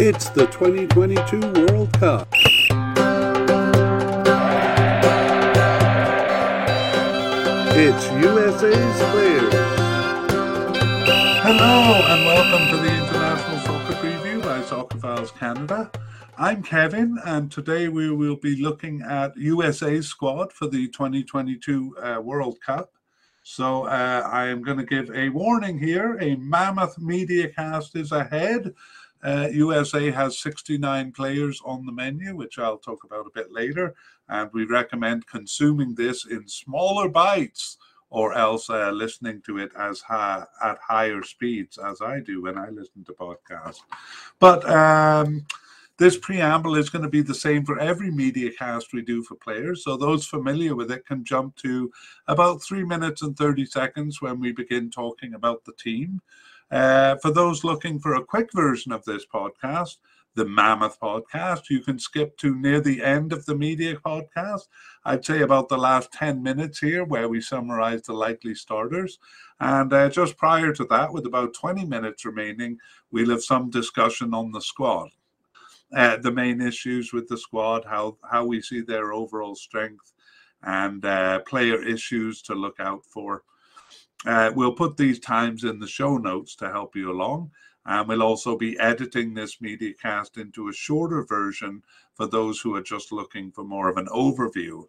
It's the 2022 World Cup. It's USA's players. Hello and welcome to the International Soccer Preview by Soccerphiles Canada. I'm Kevin, and today we will be looking at USA's squad for the 2022 uh, World Cup. So uh, I am going to give a warning here. A mammoth media cast is ahead. Uh, USA has 69 players on the menu, which I'll talk about a bit later. And we recommend consuming this in smaller bites or else uh, listening to it as high, at higher speeds, as I do when I listen to podcasts. But um, this preamble is going to be the same for every media cast we do for players. So those familiar with it can jump to about three minutes and 30 seconds when we begin talking about the team. Uh, for those looking for a quick version of this podcast, the Mammoth podcast, you can skip to near the end of the media podcast. I'd say about the last 10 minutes here, where we summarize the likely starters. And uh, just prior to that, with about 20 minutes remaining, we'll have some discussion on the squad. Uh, the main issues with the squad, how, how we see their overall strength, and uh, player issues to look out for. Uh, we'll put these times in the show notes to help you along. And we'll also be editing this media cast into a shorter version for those who are just looking for more of an overview.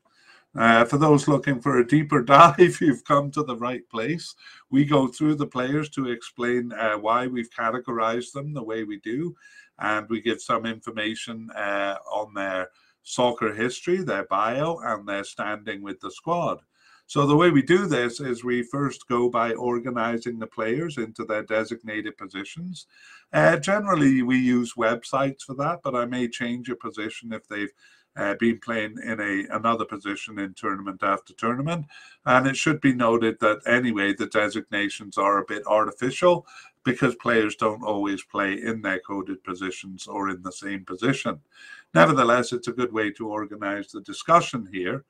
Uh, for those looking for a deeper dive, you've come to the right place. We go through the players to explain uh, why we've categorized them the way we do, and we give some information uh, on their soccer history, their bio, and their standing with the squad. So the way we do this is we first go by organizing the players into their designated positions. Uh, generally, we use websites for that, but I may change a position if they've uh, been playing in a another position in tournament after tournament. And it should be noted that anyway, the designations are a bit artificial because players don't always play in their coded positions or in the same position. Nevertheless, it's a good way to organize the discussion here.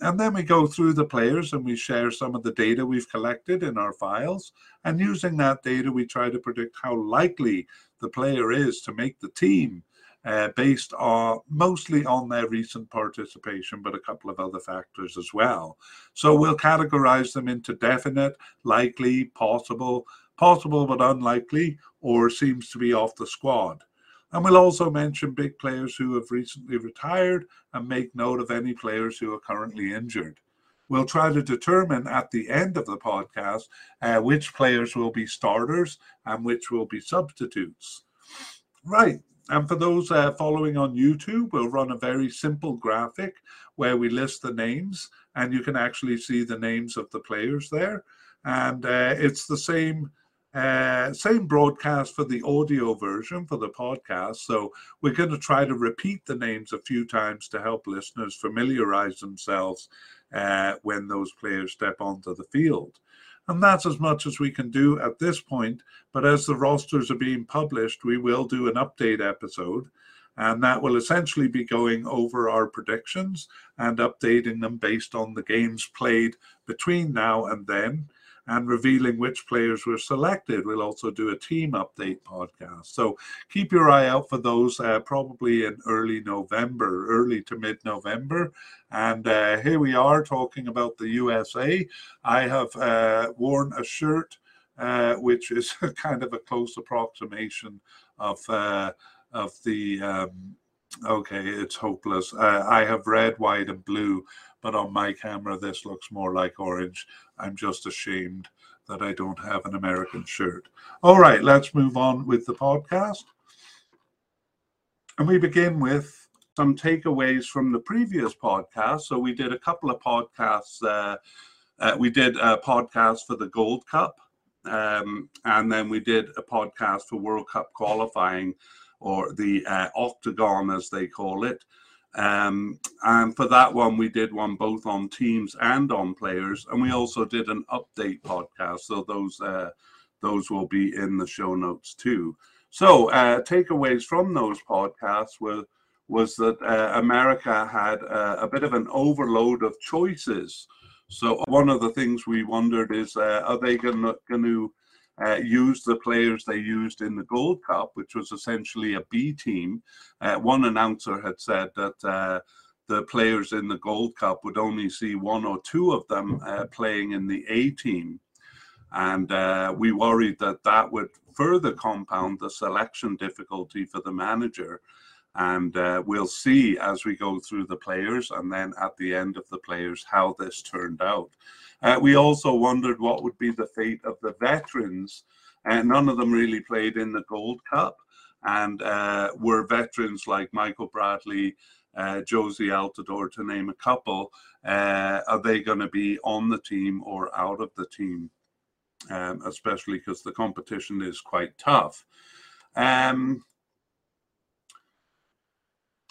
And then we go through the players and we share some of the data we've collected in our files. And using that data, we try to predict how likely the player is to make the team uh, based on mostly on their recent participation, but a couple of other factors as well. So we'll categorize them into definite, likely, possible, possible but unlikely, or seems to be off the squad. And we'll also mention big players who have recently retired and make note of any players who are currently injured. We'll try to determine at the end of the podcast uh, which players will be starters and which will be substitutes. Right. And for those uh, following on YouTube, we'll run a very simple graphic where we list the names and you can actually see the names of the players there. And uh, it's the same uh, same broadcast for the audio version for the podcast. So we're going to try to repeat the names a few times to help listeners familiarize themselves uh, when those players step onto the field. And that's as much as we can do at this point. But as the rosters are being published, we will do an update episode. And that will essentially be going over our predictions and updating them based on the games played between now and then and revealing which players were selected. We'll also do a team update podcast. So keep your eye out for those uh, probably in early November, early to mid November. And uh, here we are talking about the USA. I have uh, worn a shirt. Uh, which is kind of a close approximation of uh, of the um, okay, it's hopeless. Uh, I have red, white, and blue but on my camera this looks more like orange. I'm just ashamed that I don't have an American shirt. All right, let's move on with the podcast. And we begin with some takeaways from the previous podcast. So we did a couple of podcasts. Uh, uh, we did a podcast for the Gold Cup, um, and then we did a podcast for World Cup qualifying, or the uh, Octagon as they call it. Um, and for that one, we did one both on teams and on players, and we also did an update podcast. So those uh, those will be in the show notes too. So uh, takeaways from those podcasts were was that uh, America had uh, a bit of an overload of choices. So one of the things we wondered is, uh, are they going to uh, used the players they used in the Gold Cup, which was essentially a B team. Uh, one announcer had said that uh, the players in the Gold Cup would only see one or two of them uh, playing in the A team. And uh, we worried that that would further compound the selection difficulty for the manager. And uh, we'll see as we go through the players and then at the end of the players how this turned out. Uh, we also wondered what would be the fate of the veterans. And none of them really played in the Gold Cup and uh, were veterans like Michael Bradley, uh, Jozy Altidore, to name a couple. Uh, are they going to be on the team or out of the team? Um, especially because the competition is quite tough. Um,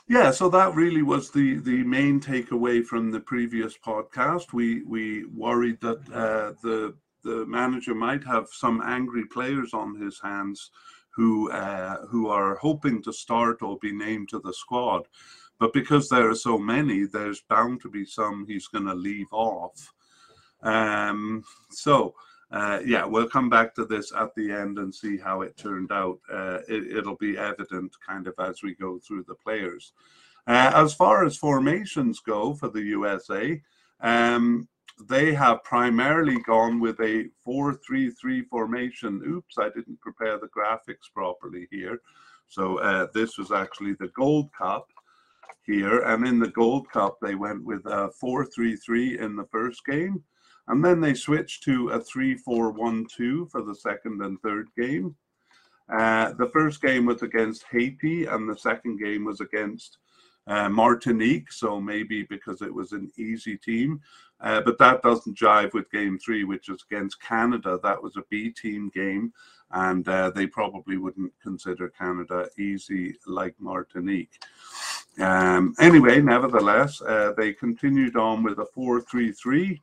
yeah, so that really was the the main takeaway from the previous podcast. We we worried that uh, the the manager might have some angry players on his hands who uh, who are hoping to start or be named to the squad, but because there are so many, there's bound to be some he's going to leave off. Um, so uh, yeah, we'll come back to this at the end and see how it turned out. Uh, it, will be evident kind of as we go through the players. Uh, as far as formations go for the USA, um, they have primarily gone with a 4-3-3 formation. Oops, I didn't prepare the graphics properly here. So uh, this was actually the Gold Cup here. And in the Gold Cup, they went with a 4-3-3 in the first game. And then they switched to a 3 4 1 2 for the second and third game. Uh, the first game was against Haiti, and the second game was against uh, Martinique. So maybe because it was an easy team. Uh, but that doesn't jive with game three, which was against Canada. That was a B team game, and uh, they probably wouldn't consider Canada easy like Martinique. Um, anyway, nevertheless, uh, they continued on with a 4 3 3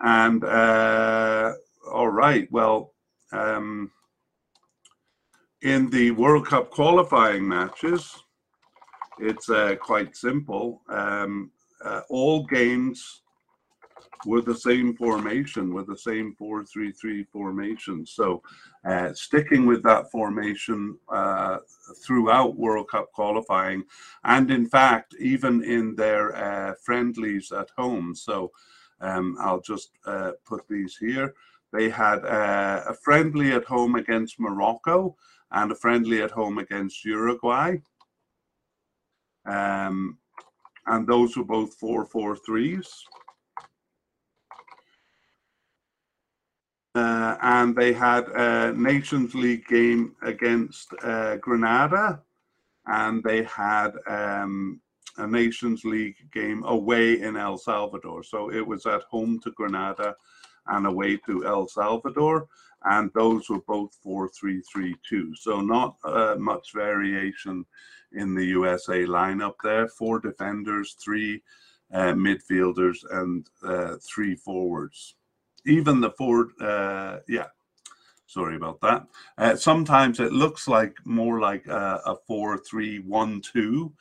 and uh, all right, well, um, in the World Cup qualifying matches, it's uh, quite simple. Um, uh, all games were the same formation, with the same 4-3-3 formation. So uh, sticking with that formation uh, throughout World Cup qualifying, and in fact, even in their uh, friendlies at home. So um, I'll just uh, put these here. They had uh, a friendly at home against Morocco and a friendly at home against Uruguay. Um, and those were both 4 4 3s. Uh, and they had a Nations League game against uh, Grenada, and they had um, a Nations League game away in El Salvador. So it was at home to Grenada and away to El Salvador. And those were both 4 3 3 2. So not uh, much variation in the USA lineup there. Four defenders, three uh, midfielders, and uh, three forwards. Even the four, uh, yeah, sorry about that. Uh, sometimes it looks like more like a, a 4 3 1 2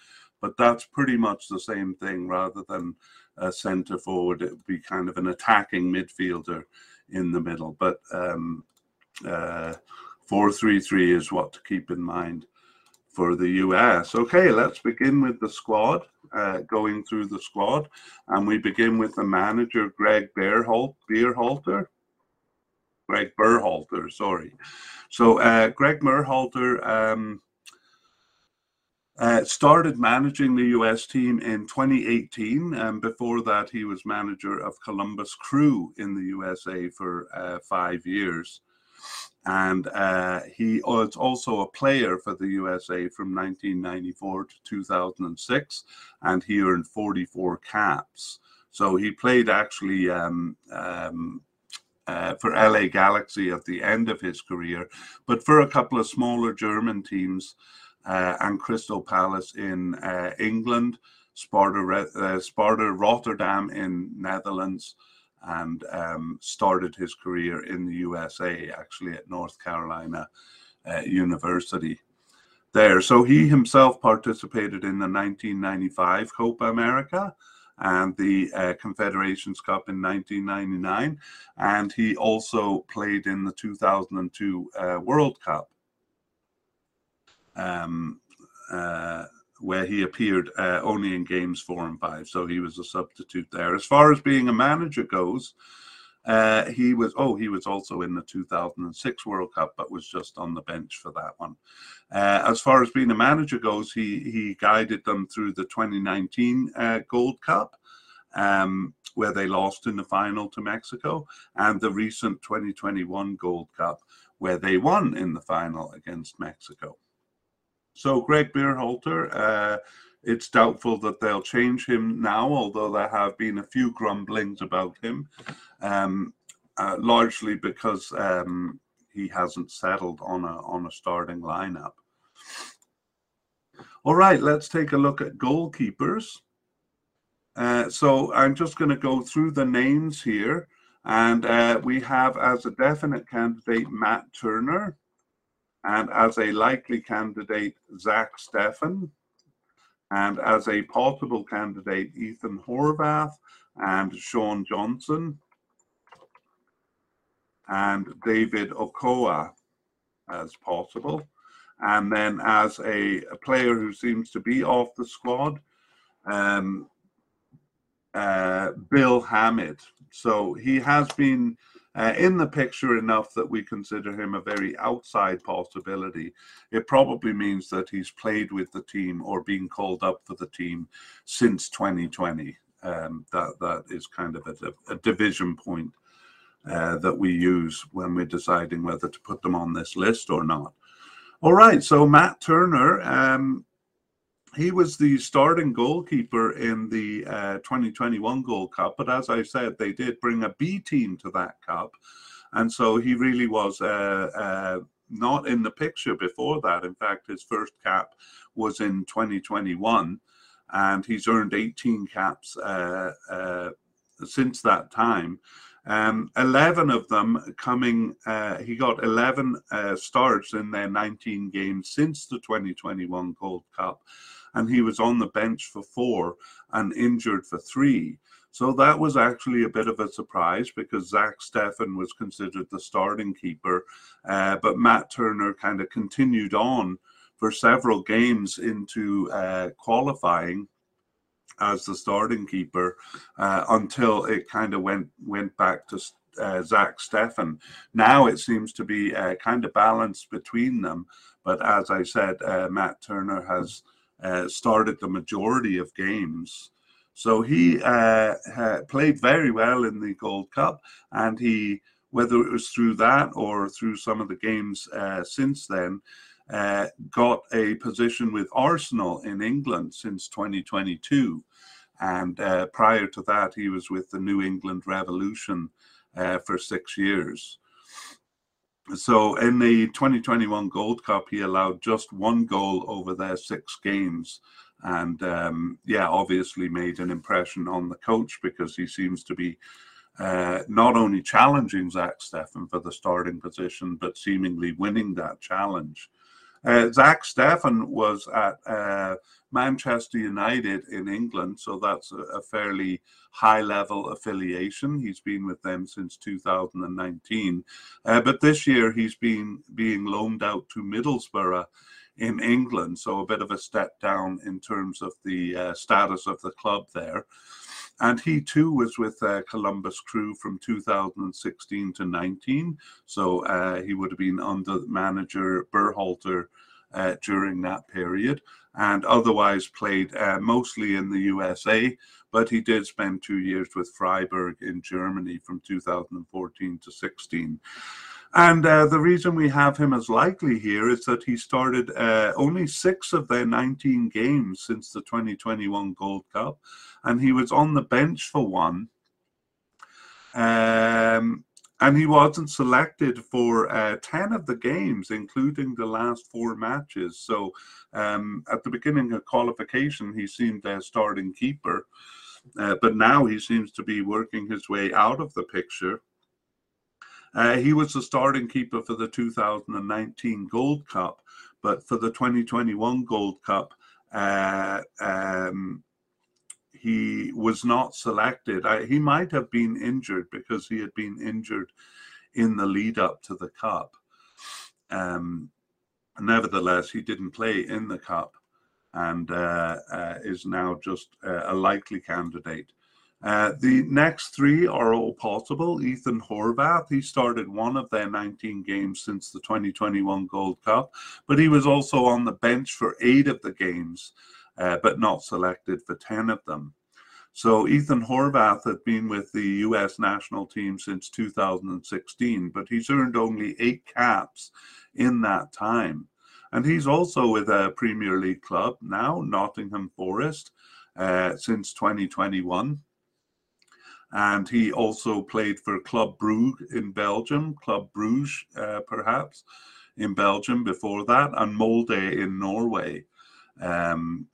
but that's pretty much the same thing rather than a centre forward. It would be kind of an attacking midfielder in the middle. But um, uh, 4-3-3 is what to keep in mind for the US. Okay, let's begin with the squad, uh, going through the squad. And we begin with the manager, Greg Beerholt, Beerhalter. Greg Berhalter, sorry. So uh, Greg Berhalter um, uh, started managing the US team in 2018. And before that, he was manager of Columbus Crew in the USA for uh, five years. And uh, he was also a player for the USA from 1994 to 2006, and he earned 44 caps. So he played actually um, um, uh, for LA Galaxy at the end of his career, but for a couple of smaller German teams and Crystal Palace in uh, England, Sparta, uh, Sparta Rotterdam in Netherlands, and um, started his career in the USA, actually at North Carolina uh, University there. So he himself participated in the 1995 Copa America and the uh, Confederations Cup in 1999. And he also played in the 2002 uh, World Cup, um, uh, where he appeared uh, only in games four and five. So he was a substitute there. As far as being a manager goes, uh, he was oh he was also in the 2006 World Cup, but was just on the bench for that one. Uh, as far as being a manager goes, he he guided them through the 2019 uh, Gold Cup, um, where they lost in the final to Mexico, and the recent 2021 Gold Cup, where they won in the final against Mexico. So Greg Berhalter. Uh, it's doubtful that they'll change him now, although there have been a few grumblings about him, um, uh, largely because um, he hasn't settled on a on a starting lineup. All right, let's take a look at goalkeepers. Uh, so I'm just going to go through the names here, and uh, we have as a definite candidate Matt Turner, and as a likely candidate Zach Steffen and as a possible candidate, Ethan Horvath and Sean Johnson and David Ochoa as possible. And then as a, a player who seems to be off the squad, um, uh, Bill Hamid. So he has been uh, in the picture enough that we consider him a very outside possibility. It probably means that he's played with the team or been called up for the team since 2020. Um, that that is kind of a, a division point uh, that we use when we're deciding whether to put them on this list or not. All right, so Matt Turner. Um, he was the starting goalkeeper in the uh, 2021 Gold Cup. But as I said, they did bring a B team to that cup. And so he really was uh, uh, not in the picture before that. In fact, his first cap was in 2021, and he's earned 18 caps uh, uh, since that time. Um, 11 of them coming, uh, he got 11 uh, starts in their 19 games since the 2021 Gold Cup and he was on the bench for four and injured for three. So that was actually a bit of a surprise because Zach Steffen was considered the starting keeper, uh, but Matt Turner kind of continued on for several games into uh, qualifying as the starting keeper uh, until it kind of went went back to uh, Zach Steffen. Now it seems to be uh, kind of balanced between them, but as I said, uh, Matt Turner has uh, started the majority of games. So he uh, played very well in the Gold Cup, and he, whether it was through that or through some of the games uh, since then, uh, got a position with Arsenal in England since 2022. And uh, prior to that, he was with the New England Revolution uh, for six years. So in the 2021 Gold Cup, he allowed just one goal over their six games. And um, yeah, obviously made an impression on the coach because he seems to be uh, not only challenging Zach Steffen for the starting position, but seemingly winning that challenge. Uh, Zach Steffen was at uh, Manchester United in England, so that's a, a, fairly high level affiliation. He's been with them since 2019, uh, but this year he's been being loaned out to Middlesbrough in England, so a bit of a step down in terms of the uh, status of the club there. And he too was with uh, Columbus Crew from 2016 to 19. So uh, he would have been under manager Berhalter uh, during that period and otherwise played uh, mostly in the USA. But he did spend two years with Freiburg in Germany from 2014 to 16. And uh, the reason we have him as likely here is that he started uh, only six of their 19 games since the 2021 Gold Cup, and he was on the bench for one. Um, and he wasn't selected for uh, 10 of the games, including the last four matches. So um, at the beginning of qualification, he seemed a starting keeper, uh, but now he seems to be working his way out of the picture. Uh, he was the starting keeper for the 2019 Gold Cup, but for the 2021 Gold Cup, uh, um, he was not selected. I, he might have been injured because he had been injured in the lead up to the cup. Um, nevertheless, he didn't play in the cup and uh, uh, is now just uh, a likely candidate. Uh, the next three are all possible. Ethan Horvath, he started one of their 19 games since the 2021 Gold Cup, but he was also on the bench for eight of the games, uh, but not selected for 10 of them. So Ethan Horvath had been with the US national team since 2016, but he's earned only eight caps in that time. And he's also with a Premier League club now, Nottingham Forest, uh, since 2021. And he also played for Club Brugge in Belgium, Club Bruges, uh, perhaps, in Belgium before that, and Molde in Norway. Um,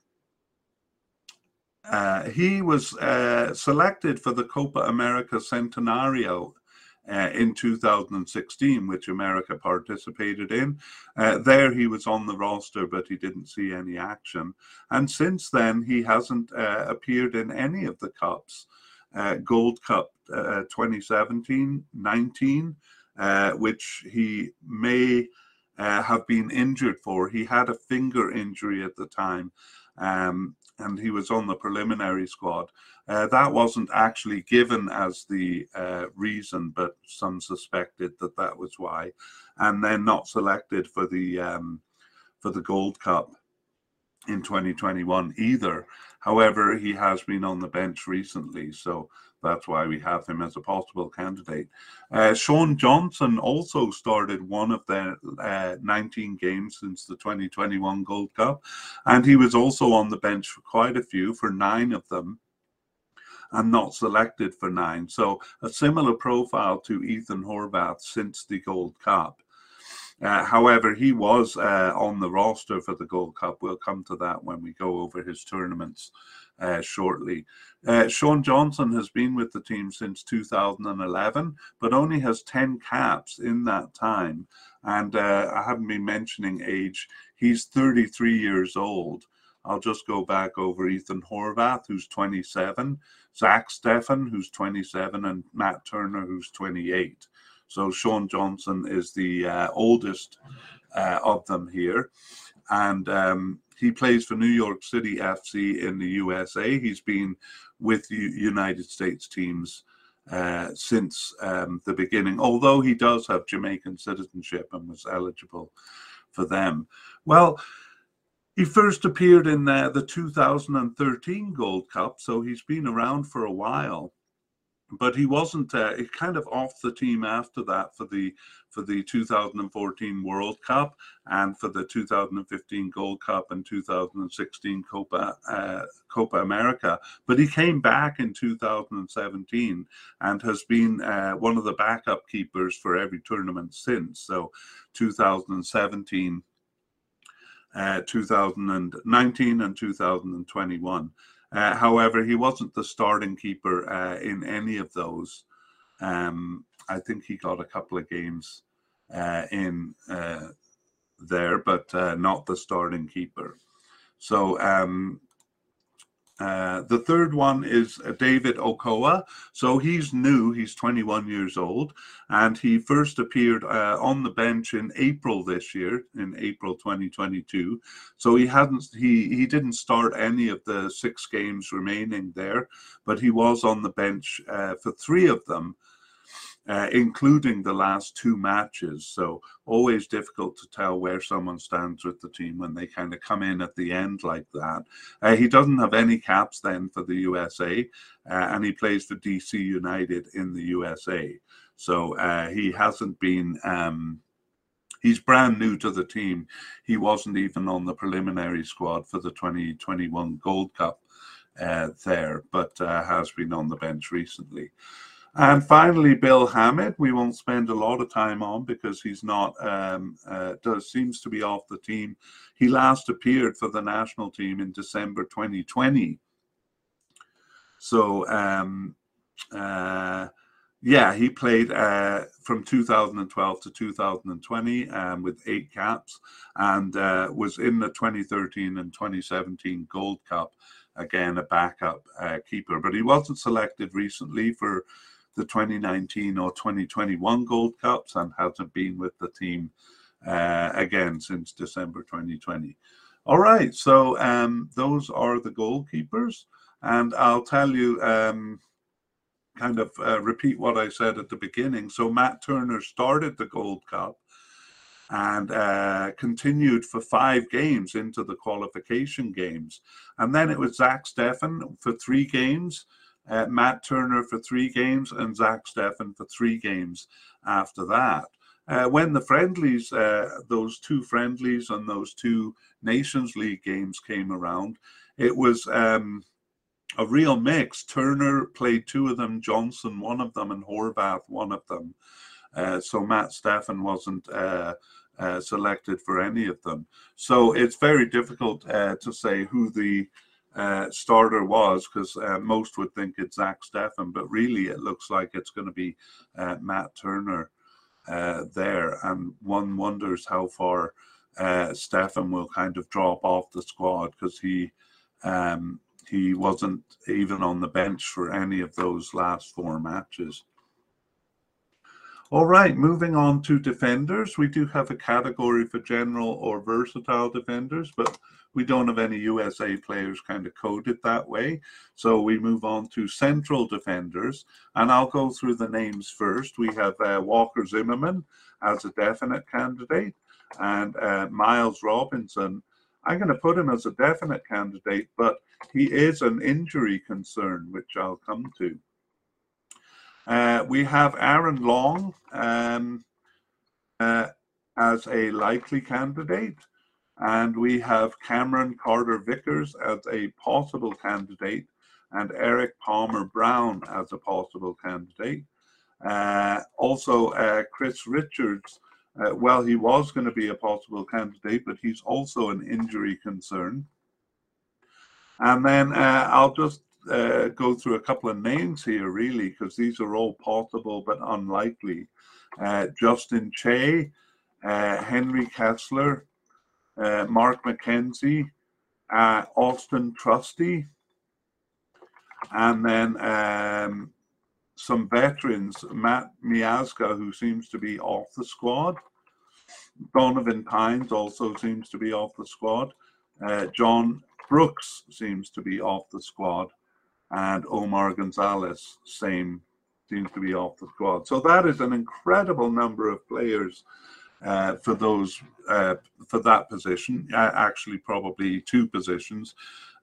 uh, he was uh, selected for the Copa America Centenario uh, in 2016, which America participated in. Uh, there he was on the roster, but he didn't see any action. And since then, he hasn't uh, appeared in any of the cups. Uh, Gold Cup 2017 19, which he may have been injured for. He had a finger injury at the time. Um, and he was on the preliminary squad. Uh, that wasn't actually given as the uh, reason, but some suspected that that was why, and then not selected for the um, for the Gold Cup in 2021 either. However, he has been on the bench recently, so that's why we have him as a possible candidate. Uh, Sean Johnson also started one of the uh, 19 games since the 2021 Gold Cup, and he was also on the bench for quite a few, for nine of them, and not selected for nine. So a similar profile to Ethan Horvath since the Gold Cup. Uh, however, he was uh, on the roster for the Gold Cup. We'll come to that when we go over his tournaments uh, shortly. Uh, Sean Johnson has been with the team since 2011, but only has 10 caps in that time. And uh, I haven't been mentioning age. He's 33 years old. I'll just go back over Ethan Horvath, who's 27, Zach Steffen, who's 27, and Matt Turner, who's 28. So Sean Johnson is the uh, oldest uh, of them here. And um, he plays for New York City FC in the USA. He's been with the United States teams uh, since um, the beginning, although he does have Jamaican citizenship and was eligible for them. Well, he first appeared in uh, the 2013 Gold Cup, so he's been around for a while but he wasn't uh, kind of off the team after that for the for the 2014 World Cup and for the 2015 Gold Cup and 2016 Copa uh, Copa America. But he came back in 2017 and has been uh, one of the backup keepers for every tournament since. So 2017. Uh, 2019 and 2021. Uh, however, he wasn't the starting keeper uh, in any of those. Um, I think he got a couple of games uh, in uh, there, but uh, not the starting keeper. So um, uh, the third one is uh, David Ochoa. So he's new, he's 21 years old, and he first appeared uh, on the bench in April this year, in April 2022. So he hadn't, he, he didn't start any of the six games remaining there, but he was on the bench uh, for three of them uh, including the last two matches. So always difficult to tell where someone stands with the team when they kind of come in at the end like that. Uh, he doesn't have any caps then for the USA, uh, and he plays for DC United in the USA. So uh, he hasn't been. Um, he's brand new to the team. He wasn't even on the preliminary squad for the 2021 Gold Cup uh, there, but uh, has been on the bench recently. And finally, Bill Hamid, we won't spend a lot of time on because he's not, um, uh, does seems to be off the team. He last appeared for the national team in December 2020. So, um, uh, yeah, he played uh, from 2012 to 2020 um, with eight caps and uh, was in the 2013 and 2017 Gold Cup. Again, a backup uh, keeper, but he wasn't selected recently for the 2019 or 2021 Gold Cups and hasn't been with the team uh, again since December 2020. All right, so um, those are the goalkeepers, and I'll tell you. Um, kind of uh, repeat what I said at the beginning. So Matt Turner started the Gold Cup and uh, continued for five games into the qualification games. And then it was Zach Steffen for three games, uh, Matt Turner for three games, and Zach Steffen for three games after that. Uh, when the friendlies, uh, those two friendlies and those two Nations League games came around, it was um, a real mix. Turner played two of them, Johnson one of them, and Horvath one of them. Uh, so Matt Steffen wasn't uh, uh, selected for any of them. So it's very difficult uh, to say who the uh, starter was because uh, most would think it's Zach Steffen, but really it looks like it's going to be Matt Turner there. And one wonders how far Steffen will kind of drop off the squad because he. Um, he wasn't even on the bench for any of those last four matches. All right, moving on to defenders. We do have a category for general or versatile defenders, but we don't have any USA players kind of coded that way. So we move on to central defenders, and I'll go through the names first. We have uh, Walker Zimmerman as a definite candidate, and uh, Miles Robinson I'm going to put him as a definite candidate, but he is an injury concern, which I'll come to. Uh, we have Aaron Long um, uh, as a likely candidate, and we have Cameron Carter Vickers as a possible candidate, and Eric Palmer Brown as a possible candidate. Uh, also, uh, Chris Richards uh, well, he was going to be a possible candidate, but he's also an injury concern. And then uh, I'll just uh, go through a couple of names here, really, because these are all possible but unlikely. Uh, Justin Che, uh, Henry Kessler, uh, Mark McKenzie, Austin Trusty, and then um, some veterans, Matt Miazga, who seems to be off the squad. Donovan Pines also seems to be off the squad. Uh, John Brooks seems to be off the squad. And Omar Gonzalez, same, seems to be off the squad. So that is an incredible number of players uh, for those uh, for that position. actually, probably two positions.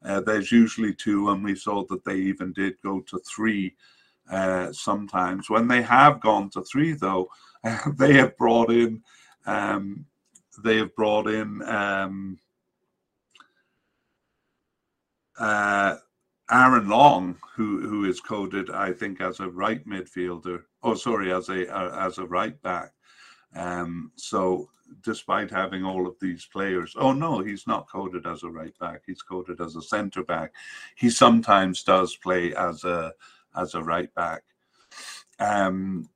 Uh, there's usually two, and we saw that they even did go to three uh, sometimes. When they have gone to three, though, they have brought in um, they have brought in um, uh, Aaron Long, who who is coded, I think, as a right midfielder. Oh, sorry, as a as a right back. Um, so despite having all of these players, oh no, he's not coded as a right back. He's coded as a centre back. He sometimes does play as a as a right back. Um,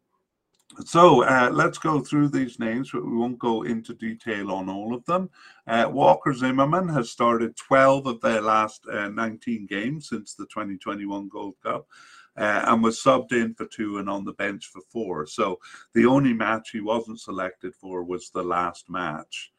so uh, let's go through these names, but we won't go into detail on all of them. Uh, Walker Zimmerman has started 12 of their last uh, 19 games since the 2021 Gold Cup. Uh, and was subbed in for two and on the bench for four. So the only match he wasn't selected for was the last match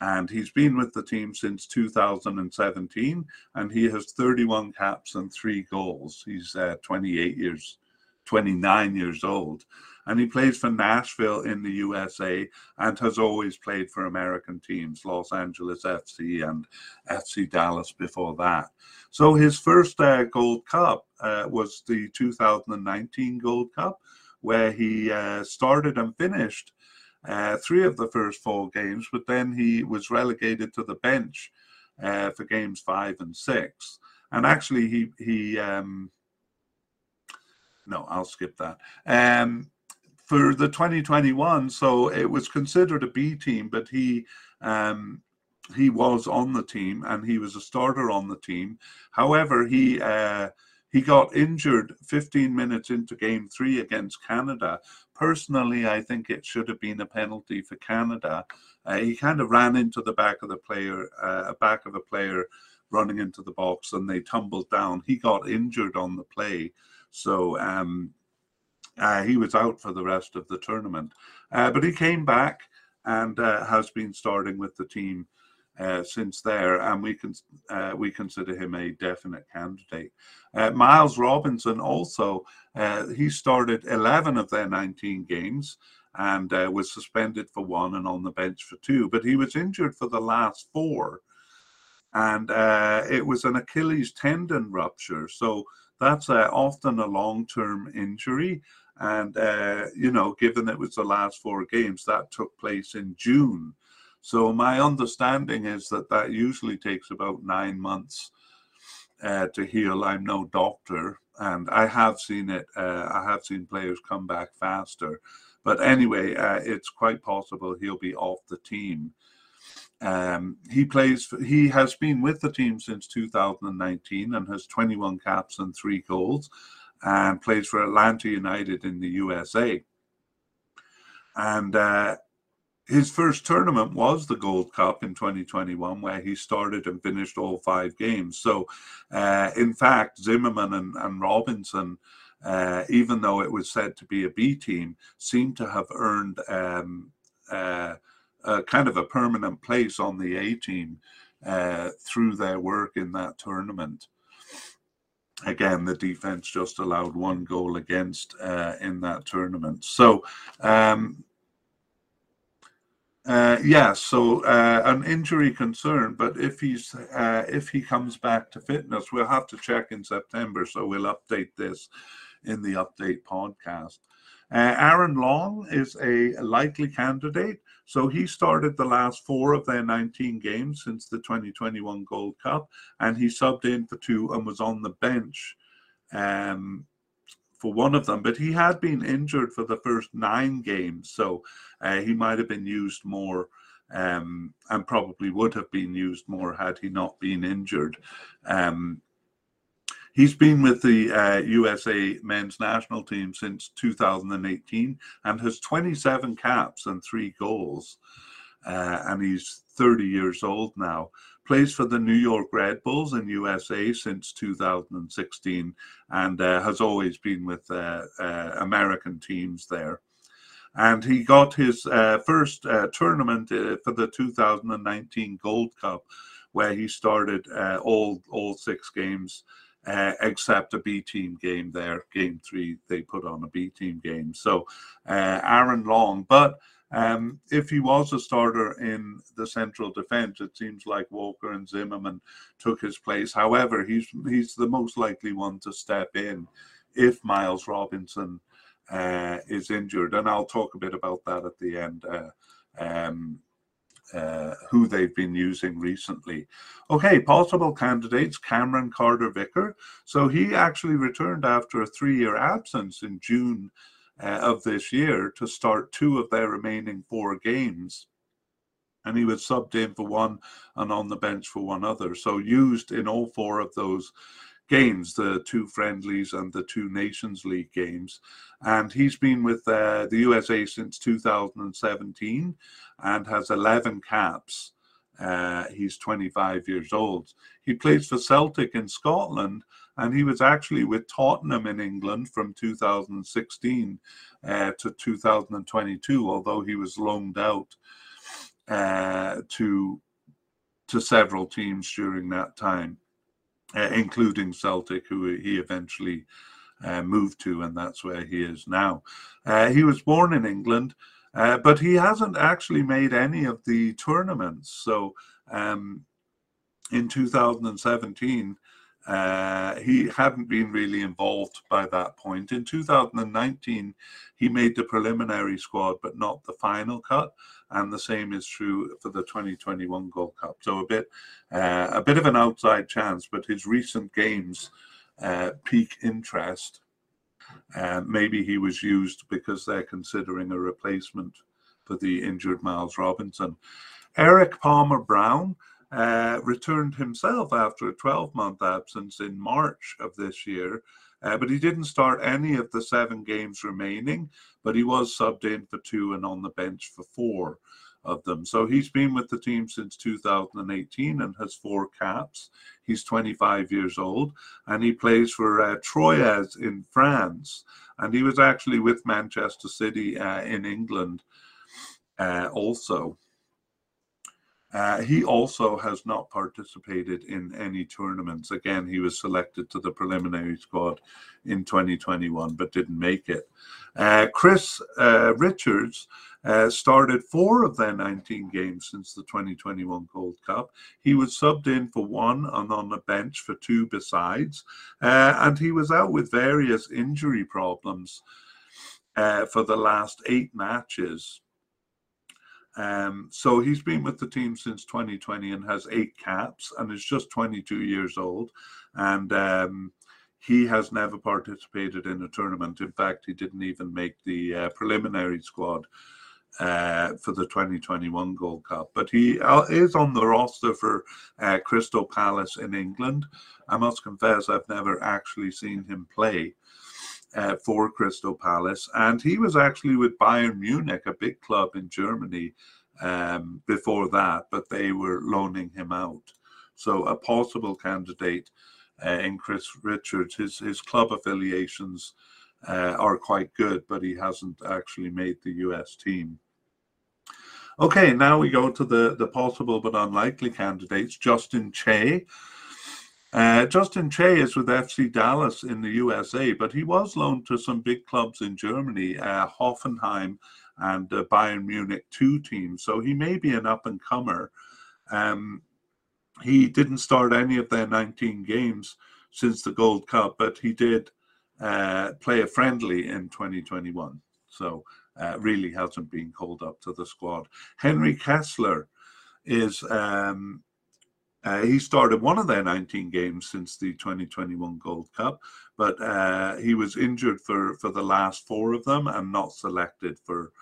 and he's been with the team since 2017 and he has 31 caps and three goals he's uh, 28 years 29 years old and he plays for nashville in the usa and has always played for american teams los angeles fc and fc dallas before that so his first uh, gold cup uh, was the 2019 gold cup where he uh, started and finished uh, three of the first four games, but then he was relegated to the bench uh, for games five and six. And actually, he he um, no, I'll skip that. Um, for the 2021, so it was considered a B team, but he um, he was on the team and he was a starter on the team. However, he uh, He got injured 15 minutes into game three against Canada. Personally, I think it should have been a penalty for Canada. Uh, he kind of ran into the back of the player, uh, back of a player running into the box, and they tumbled down. He got injured on the play, so um, uh, he was out for the rest of the tournament. Uh, but he came back and uh, has been starting with the team uh, since there, and we can uh, we consider him a definite candidate. Uh, Miles Robinson also he started 11 of their 19 games and was suspended for one and on the bench for two, but he was injured for the last four, and it was an Achilles tendon rupture. So that's often a long-term injury and, uh, you know, given it was the last four games, that took place in June. So my understanding is that that usually takes about nine months uh, to heal. I'm no doctor, and I have seen it. Uh, I have seen players come back faster. But anyway, uh, it's quite possible he'll be off the team. Um, he plays. He has been with the team since 2019 and has 21 caps and three goals and plays for Atlanta United in the USA. And uh, his first tournament was the Gold Cup in 2021, where he started and finished all five games. So, uh, in fact, Zimmerman and, and Robinson, uh, even though it was said to be a B team, seemed to have earned um, uh, kind of a permanent place on the A team uh, through their work in that tournament again, the defense just allowed one goal against uh, in that tournament. So, um, uh, yeah, so uh, an injury concern, but if he's uh, if he comes back to fitness, we'll have to check in September. So we'll update this in the update podcast. Uh, Aaron Long is a likely candidate. So he started the last four of their 19 games since the 2021 Gold Cup, and he subbed in for two and was on the bench um, for one of them. But he had been injured for the first nine games, so uh, he might have been used more. Um, and probably would have been used more had he not been injured. Um, He's been with the uh, USA men's national team since 2018 and has 27 caps and three goals. Uh, and he's 30 years old now. Plays for the New York Red Bulls in USA since 2016 and uh, has always been with uh, uh, American teams there. And he got his uh, first tournament for the 2019 Gold Cup, where he started all all six games uh, except a B team game there. Game three, they put on a B team game. So uh, Aaron Long, but um, if he was a starter in the central defence, it seems like Walker and Zimmerman took his place. However, he's he's the most likely one to step in if Miles Robinson uh, is injured, and I'll talk a bit about that at the end. Uh, um, uh, who they've been using recently. Okay, possible candidates Cameron Carter Vicker. So he actually returned after a three year absence in June uh, of this year to start two of their remaining four games. And he was subbed in for one and on the bench for one other. So used in all four of those games, the two friendlies and the two Nations League games. And he's been with uh, the USA since 2017 and has 11 caps. Uh, he's 25 years old. He plays for Celtic in Scotland, and he was actually with Tottenham in England from 2016 uh, to 2022, although he was loaned out uh, to to several teams during that time, uh, including Celtic, who he eventually uh, moved to, and that's where he is now. Uh, he was born in England. Uh, but he hasn't actually made any of the tournaments. So um, in 2017, uh, he hadn't been really involved by that point. In 2019, he made the preliminary squad, but not the final cut. And the same is true for the 2021 Gold Cup. So a bit, uh, a bit of an outside chance, but his recent games uh, pique interest uh, maybe he was used because they're considering a replacement for the injured Miles Robinson. Eric Palmer Brown. Uh, returned himself after a 12 month absence in March of this year. Uh, but he didn't start any of the seven games remaining, but he was subbed in for two and on the bench for four of them. So he's been with the team since 2018 and has four caps. He's 25 years old and he plays for uh, Troyes in France. And he was actually with Manchester City uh, in England uh, also. Uh, he also has not participated in any tournaments. Again, he was selected to the preliminary squad in 2021, but didn't make it. Uh, Chris uh, Richards uh, started four of their 19 games since the 2021 Gold Cup. He was subbed in for one and on the bench for two besides, uh, and he was out with various injury problems uh, for the last eight matches. Um, so he's been with the team since 2020 and has eight caps and is just 22 years old. And um, he has never participated in a tournament. In fact, he didn't even make the uh, preliminary squad uh, for the 2021 Gold Cup. But he uh, is on the roster for uh, Crystal Palace in England. I must confess, I've never actually seen him play. Uh, for Crystal Palace, and he was actually with Bayern Munich, a big club in Germany, um, before that, but they were loaning him out. So a possible candidate uh, in Chris Richards, his his club affiliations uh, are quite good, but he hasn't actually made the US team. Okay, now we go to the the possible but unlikely candidates. Justin Che uh, Justin Che is with FC Dallas in the USA, but he was loaned to some big clubs in Germany, uh, Hoffenheim and uh, Bayern Munich, two teams. So he may be an up and comer. Um, he didn't start any of their 19 games since the Gold Cup, but he did uh, play a friendly in 2021. So uh, really hasn't been called up to the squad. Henry Kessler is um, uh, he started one of their 19 games since the 2021 Gold Cup, but uh, he was injured for, for the last four of them and not selected for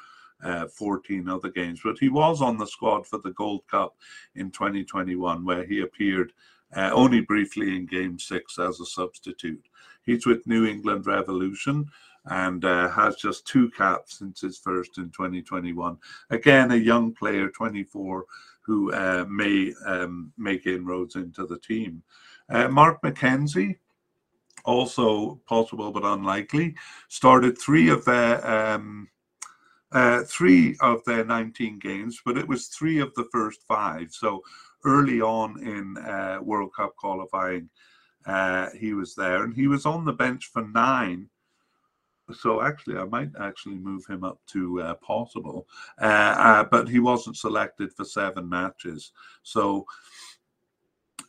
uh, 14 other games. But he was on the squad for the Gold Cup in 2021, where he appeared uh, only briefly in Game Six as a substitute. He's with New England Revolution and uh, has just two caps since his first in 2021. Again, a young player, 24 who uh, may um, make inroads into the team. Uh, Mark McKenzie, also possible but unlikely, started three of their um, uh, three of their 19 games, but it was three of the first five. So early on in uh, World Cup qualifying, uh, he was there, and he was on the bench for nine so actually, I might actually move him up to uh, possible, uh, uh, but he wasn't selected for seven matches. So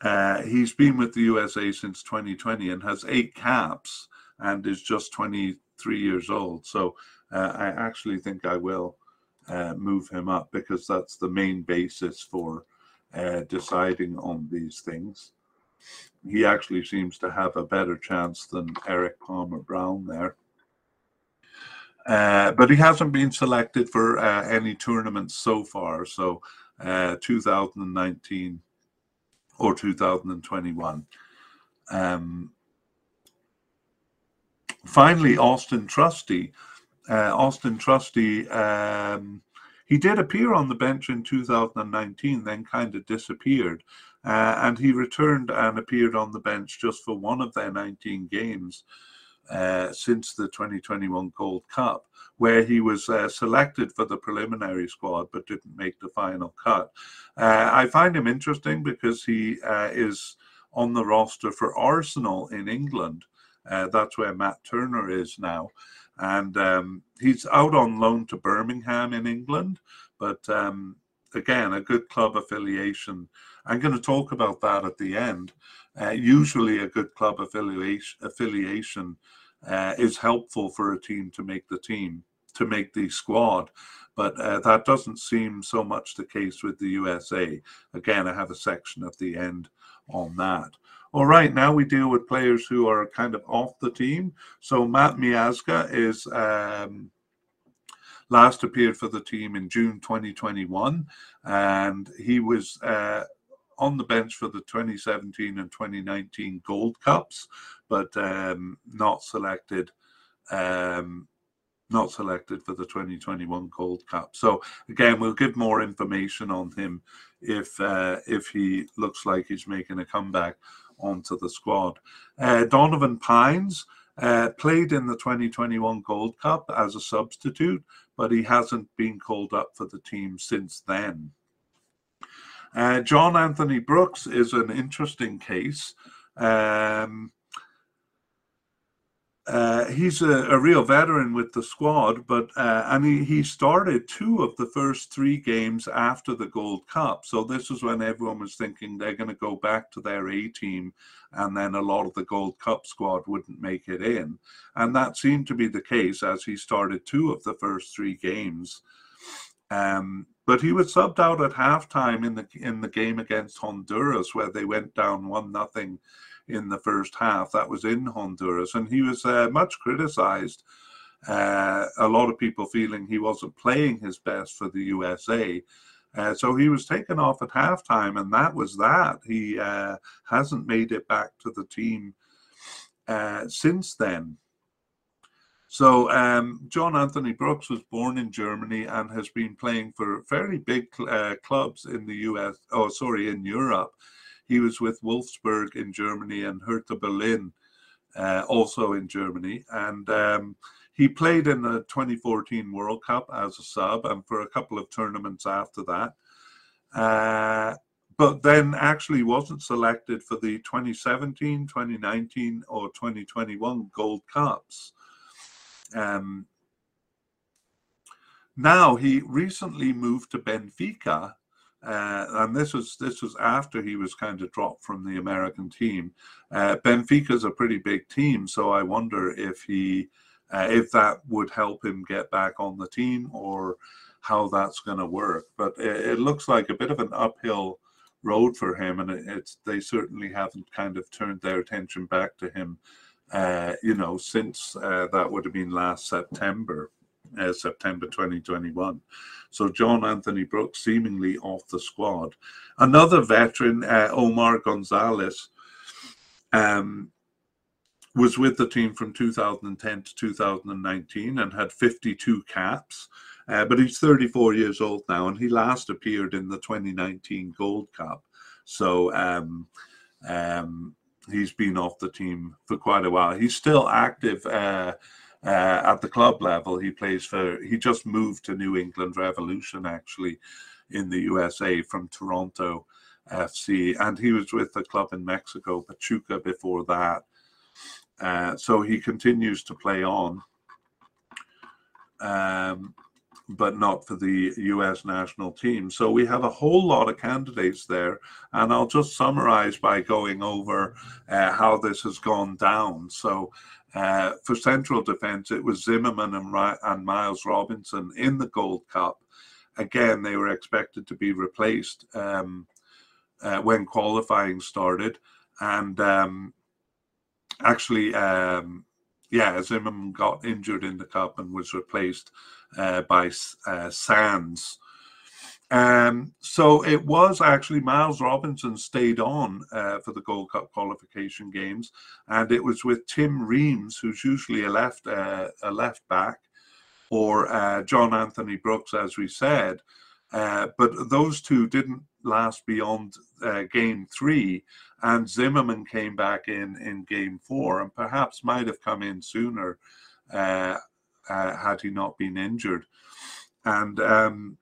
uh, he's been with the USA since 2020 and has eight caps and is just 23 years old. So uh, I actually think I will uh, move him up because that's the main basis for deciding on these things. He actually seems to have a better chance than Erik Palmer Brown there. Uh, but he hasn't been selected for uh, any tournaments so far. So uh, 2019 or 2021. Um, finally, Auston Trusty. Uh, Auston Trusty, um, he did appear on the bench in 2019, then kind of disappeared. Uh, and he returned and appeared on the bench just for one of their 19 games uh, since the 2021 Gold Cup, where he was uh, selected for the preliminary squad but didn't make the final cut. Uh, I find him interesting because he uh, is on the roster for Arsenal in England. Uh, that's where Matt Turner is now. And um, he's out on loan to Birmingham in England, but um, again, a good club affiliation. I'm going to talk about that at the end. Uh, usually, a good club affiliation, affiliation uh, is helpful for a team to make the team, to make the squad. But uh, that doesn't seem so much the case with the USA. Again, I have a section at the end on that. All right, now we deal with players who are kind of off the team. So Matt Miazga is um, last appeared for the team in June 2021, and he was uh, on the bench for the 2017 and 2019 Gold Cups, but um, not selected. Um, not selected for the 2021 Gold Cup. So again, we'll give more information on him if uh, if he looks like he's making a comeback onto the squad. Uh, Donovan Pines uh, played in the 2021 Gold Cup as a substitute, but he hasn't been called up for the team since then. Uh, John Anthony Brooks is an interesting case. Um, uh, he's a, a, real veteran with the squad, but uh, and he, he started two of the first three games after the Gold Cup. So this is when everyone was thinking they're going to go back to their A team, and then a lot of the Gold Cup squad wouldn't make it in, and that seemed to be the case as he started two of the first three games. Um, but he was subbed out at halftime in the in the game against Honduras, where they went down one nothing in the first half. That was in Honduras, and he was uh, much criticized. Uh, a lot of people feeling he wasn't playing his best for the USA. Uh, so he was taken off at halftime, and that was that. He uh, hasn't made it back to the team uh, since then. So um, John Anthony Brooks was born in Germany and has been playing for very big uh, clubs in the US. Oh, sorry, in Europe. He was with Wolfsburg in Germany and Hertha Berlin, uh, also in Germany. And um, he played in the 2014 World Cup as a sub and for a couple of tournaments after that. Uh, but then actually wasn't selected for the 2017, 2019, or 2021 Gold Cups. Um, now he recently moved to Benfica uh, and this was this was after he was kind of dropped from the American team. Uh, Benfica's a pretty big team, so I wonder if he uh, if that would help him get back on the team or how that's going to work. But it, it, looks like a bit of an uphill road for him, and it, it's they certainly haven't kind of turned their attention back to him. Uh, you know, since uh, that would have been last September uh, September 2021. So John Anthony Brooks seemingly off the squad. Another veteran, uh, Omar Gonzalez, um, was with the team from 2010 to 2019 and had 52 caps. Uh, but he's 34 years old now, and he last appeared in the 2019 Gold Cup. So um, um, he's been off the team for quite a while. He's still active uh, uh, at the club level. He plays for, he just moved to New England Revolution actually in the USA from Toronto FC. And he was with the club in Mexico, Pachuca, before that. Uh, so he continues to play on, um, but not for the US national team. So we have a whole lot of candidates there. And I'll just summarize by going over uh, how this has gone down. So uh, for central defence, it was Zimmerman and, and Miles Robinson in the Gold Cup. Again, they were expected to be replaced um, uh, when qualifying started. And um, actually, um, yeah, Zimmerman got injured in the Cup and was replaced by uh, Sands um, so it was actually Miles Robinson stayed on uh, for the Gold Cup qualification games, and it was with Tim Reams, who's usually a left uh, a left back, or uh, John Anthony Brooks, as we said. Uh, but those two didn't last beyond uh, game three, and Zimmerman came back in in game four, and perhaps might have come in sooner uh, had he not been injured. And um,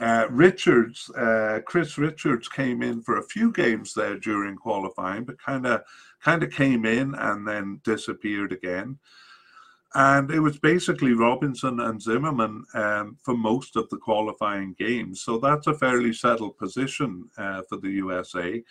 uh, Richards, uh, Chris Richards came in for a few games there during qualifying, but kind of kind of came in and then disappeared again. And it was basically Robinson and Zimmerman um, for most of the qualifying games. So that's a fairly settled position uh, for the USA.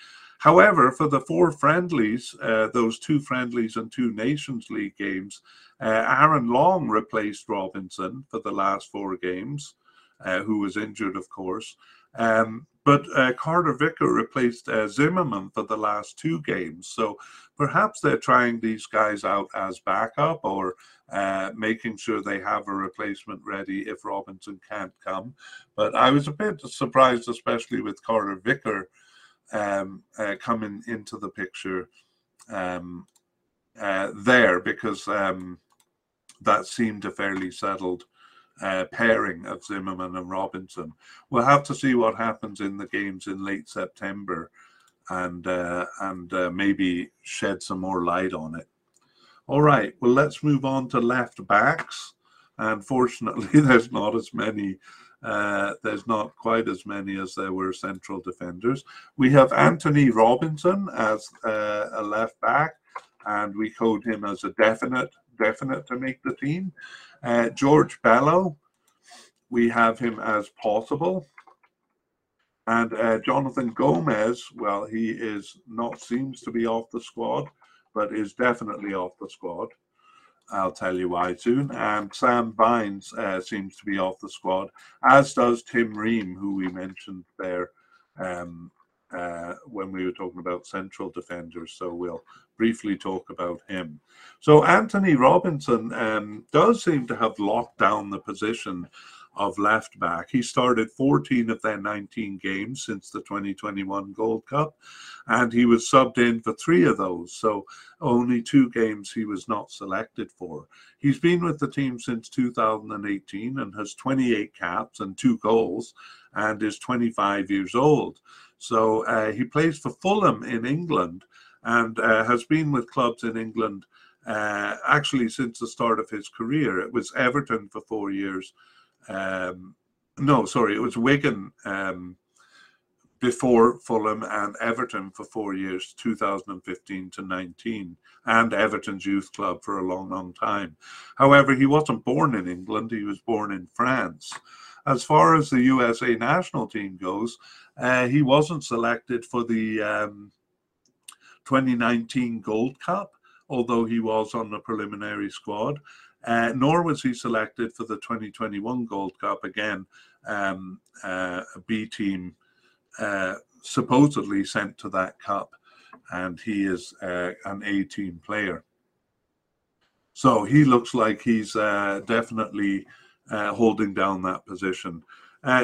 However, for the four friendlies, uh, those two friendlies and two Nations League games, uh, Aaron Long replaced Robinson for the last four games uh, who was injured, of course. Um, but uh, Carter Vicker replaced uh, Zimmerman for the last two games. So perhaps they're trying these guys out as backup or uh, making sure they have a replacement ready if Robinson can't come. But I was a bit surprised, especially with Carter Vicker um, uh, coming into the picture um, uh, there, because um, that seemed a fairly settled uh, pairing of Zimmerman and Robinson. We'll have to see what happens in the games in late September, and uh, and uh, maybe shed some more light on it. All right, well let's move on to left backs. Unfortunately, there's not as many. Uh, there's not quite as many as there were central defenders. We have Antonee Robinson as uh, a left back, and we code him as a definite definite to make the team. Uh, George Bello, we have him as possible. And uh, Jonathan Gomez, well, he is not seems to be off the squad, but is definitely off the squad. I'll tell you why soon. And Sam Vines uh, seems to be off the squad, as does Tim Ream, who we mentioned there um, uh, when we were talking about central defenders. So we'll briefly talk about him. So Antonee Robinson um, does seem to have locked down the position of left back. He started 14 of their 19 games since the 2021 Gold Cup, and he was subbed in for three of those. So only two games he was not selected for. He's been with the team since 2018 and has 28 caps and two goals and is 25 years old. So uh, he plays for Fulham in England and uh, has been with clubs in England uh, actually since the start of his career. It was Everton for four years. Um, no, sorry, it was Wigan um, before Fulham and Everton for four years, 2015 to 19, and Everton's youth club for a long, long time. However, he wasn't born in England, he was born in France. As far as the USA national team goes, uh, he wasn't selected for the um, 2019 Gold Cup, although he was on the preliminary squad. Uh, nor was he selected for the 2021 Gold Cup again, um, uh, a B team uh, supposedly sent to that cup, and he is uh, an A team player. So he looks like he's uh, definitely uh, holding down that position.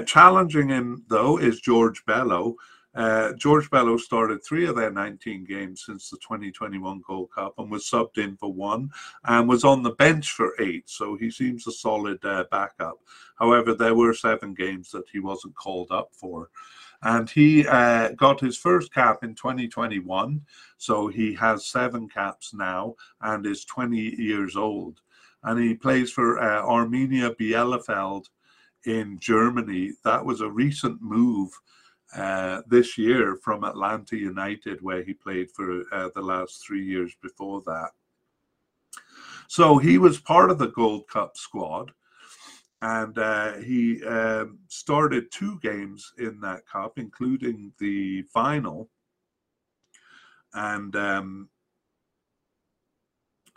challenging him, though, is George Bello, uh, George Bello started three of their 19 games since the 2021 Gold Cup and was subbed in for one and was on the bench for eight. So he seems a solid uh, backup. However, there were seven games that he wasn't called up for. And he uh, got his first cap in 2021. So he has seven caps now and is 20 years old. And he plays for uh, Arminia Bielefeld in Germany. That was a recent move uh, this year from Atlanta United, where he played for uh, the last three years before that. So he was part of the Gold Cup squad, and uh, he um, started two games in that cup, including the final. And um,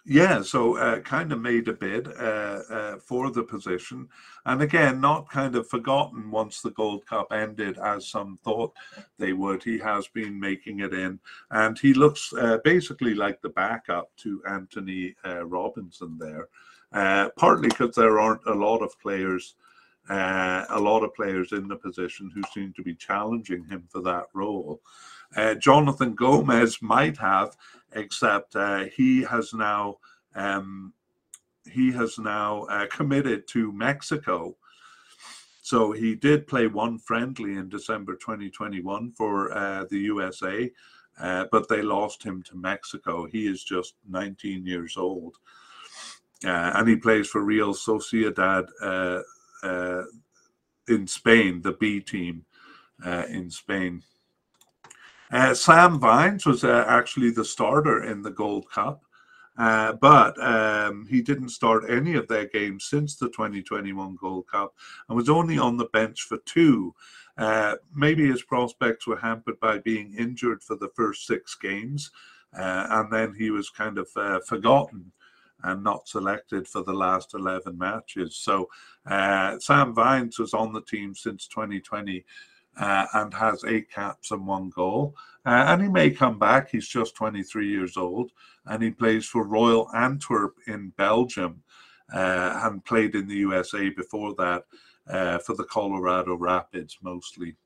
yeah, so uh, kind of made a bid uh, uh, for the position. And again, not kind of forgotten once the Gold Cup ended, as some thought they would. He has been making it in. And he looks uh, basically like the backup to Antonee uh, Robinson there, uh, partly because there aren't a lot of players. a lot of players in the position who seem to be challenging him for that role. Jonathan Gomez might have, except uh, he has now um, he has now uh, committed to Mexico. So he did play one friendly in December 2021 for uh, the USA, uh, but they lost him to Mexico. He is just 19 years old. Uh, and he plays for Real Sociedad uh, in Spain, the B team in Spain. Uh, Sam Vines was uh, actually the starter in the Gold Cup, uh, but um, he didn't start any of their games since the 2021 Gold Cup and was only on the bench for two. Uh, maybe his prospects were hampered by being injured for the first six games, uh, and then he was kind of uh, forgotten and not selected for the last 11 matches. So Sam Vines was on the team since 2020 uh, and has eight caps and one goal. Uh, and he may come back. He's just 23 years old, and he plays for Royal Antwerp in Belgium, uh, and played in the USA before that uh, for the Colorado Rapids mostly.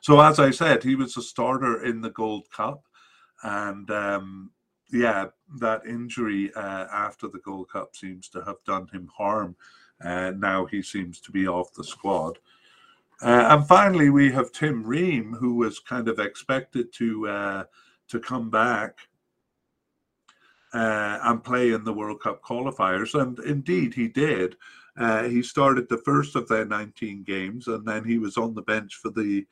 So, as I said, he was a starter in the Gold Cup, and um, yeah, that injury uh, after the Gold Cup seems to have done him harm. Uh, now he seems to be off the squad. Uh, and finally, we have Tim Ream, who was kind of expected to uh, to come back uh, and play in the World Cup qualifiers, and indeed he did. Uh, he started the first of their 19 games, and then he was on the bench for the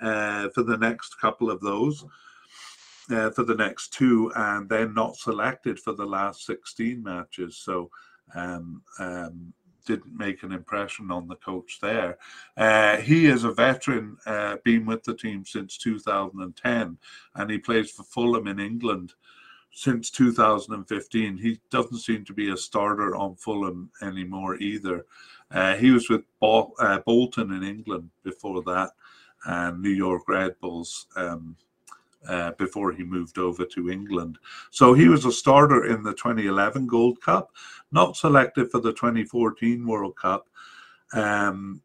uh, for the next couple of those, uh, for the next two, and then not selected for the last 16 matches. So. Um, um, didn't make an impression on the coach there. Uh, he is a veteran, uh, been with the team since 2010, and he plays for Fulham in England since 2015. He doesn't seem to be a starter on Fulham anymore either. Uh, he was with Bol- uh, Bolton in England before that, and New York Red Bulls. Um, uh, before he moved over to England. So he was a starter in the 2011 Gold Cup, not selected for the 2014 World Cup, um,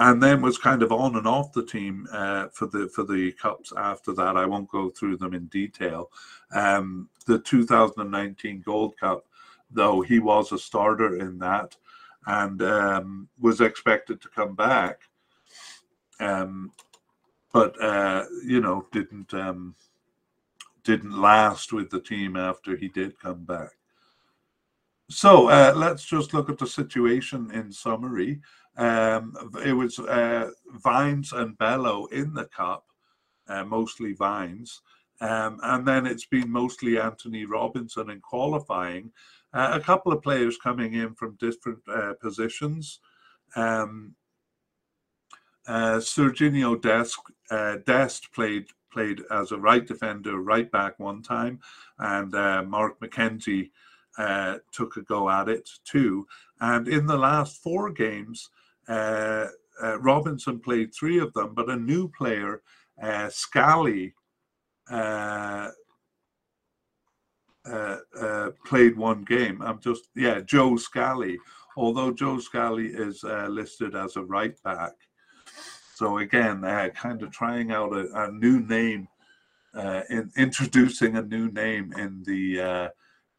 and then was kind of on and off the team uh, for the for the cups after that. I won't go through them in detail. Um, the 2019 Gold Cup, though, he was a starter in that and um, was expected to come back. Um, but uh, you know didn't um, didn't last with the team after he did come back. So uh, let's just look at the situation in summary. Um, it was uh, Vines and Bello in the cup, uh, mostly Vines, um, and then it's been mostly Antonee Robinson in qualifying. Uh, a couple of players coming in from different uh, positions. Um, uh, uh, Dest played played as a right defender, right back one time, and uh, Mark McKenzie uh, took a go at it too. And in the last four games, uh, uh Robinson played three of them, but a new player, uh, Scally, played one game. I'm just yeah, Joe Scally. Although Joe Scally is listed as a right back, so again, uh, kind of trying out a, a new name, uh, in introducing a new name in the uh,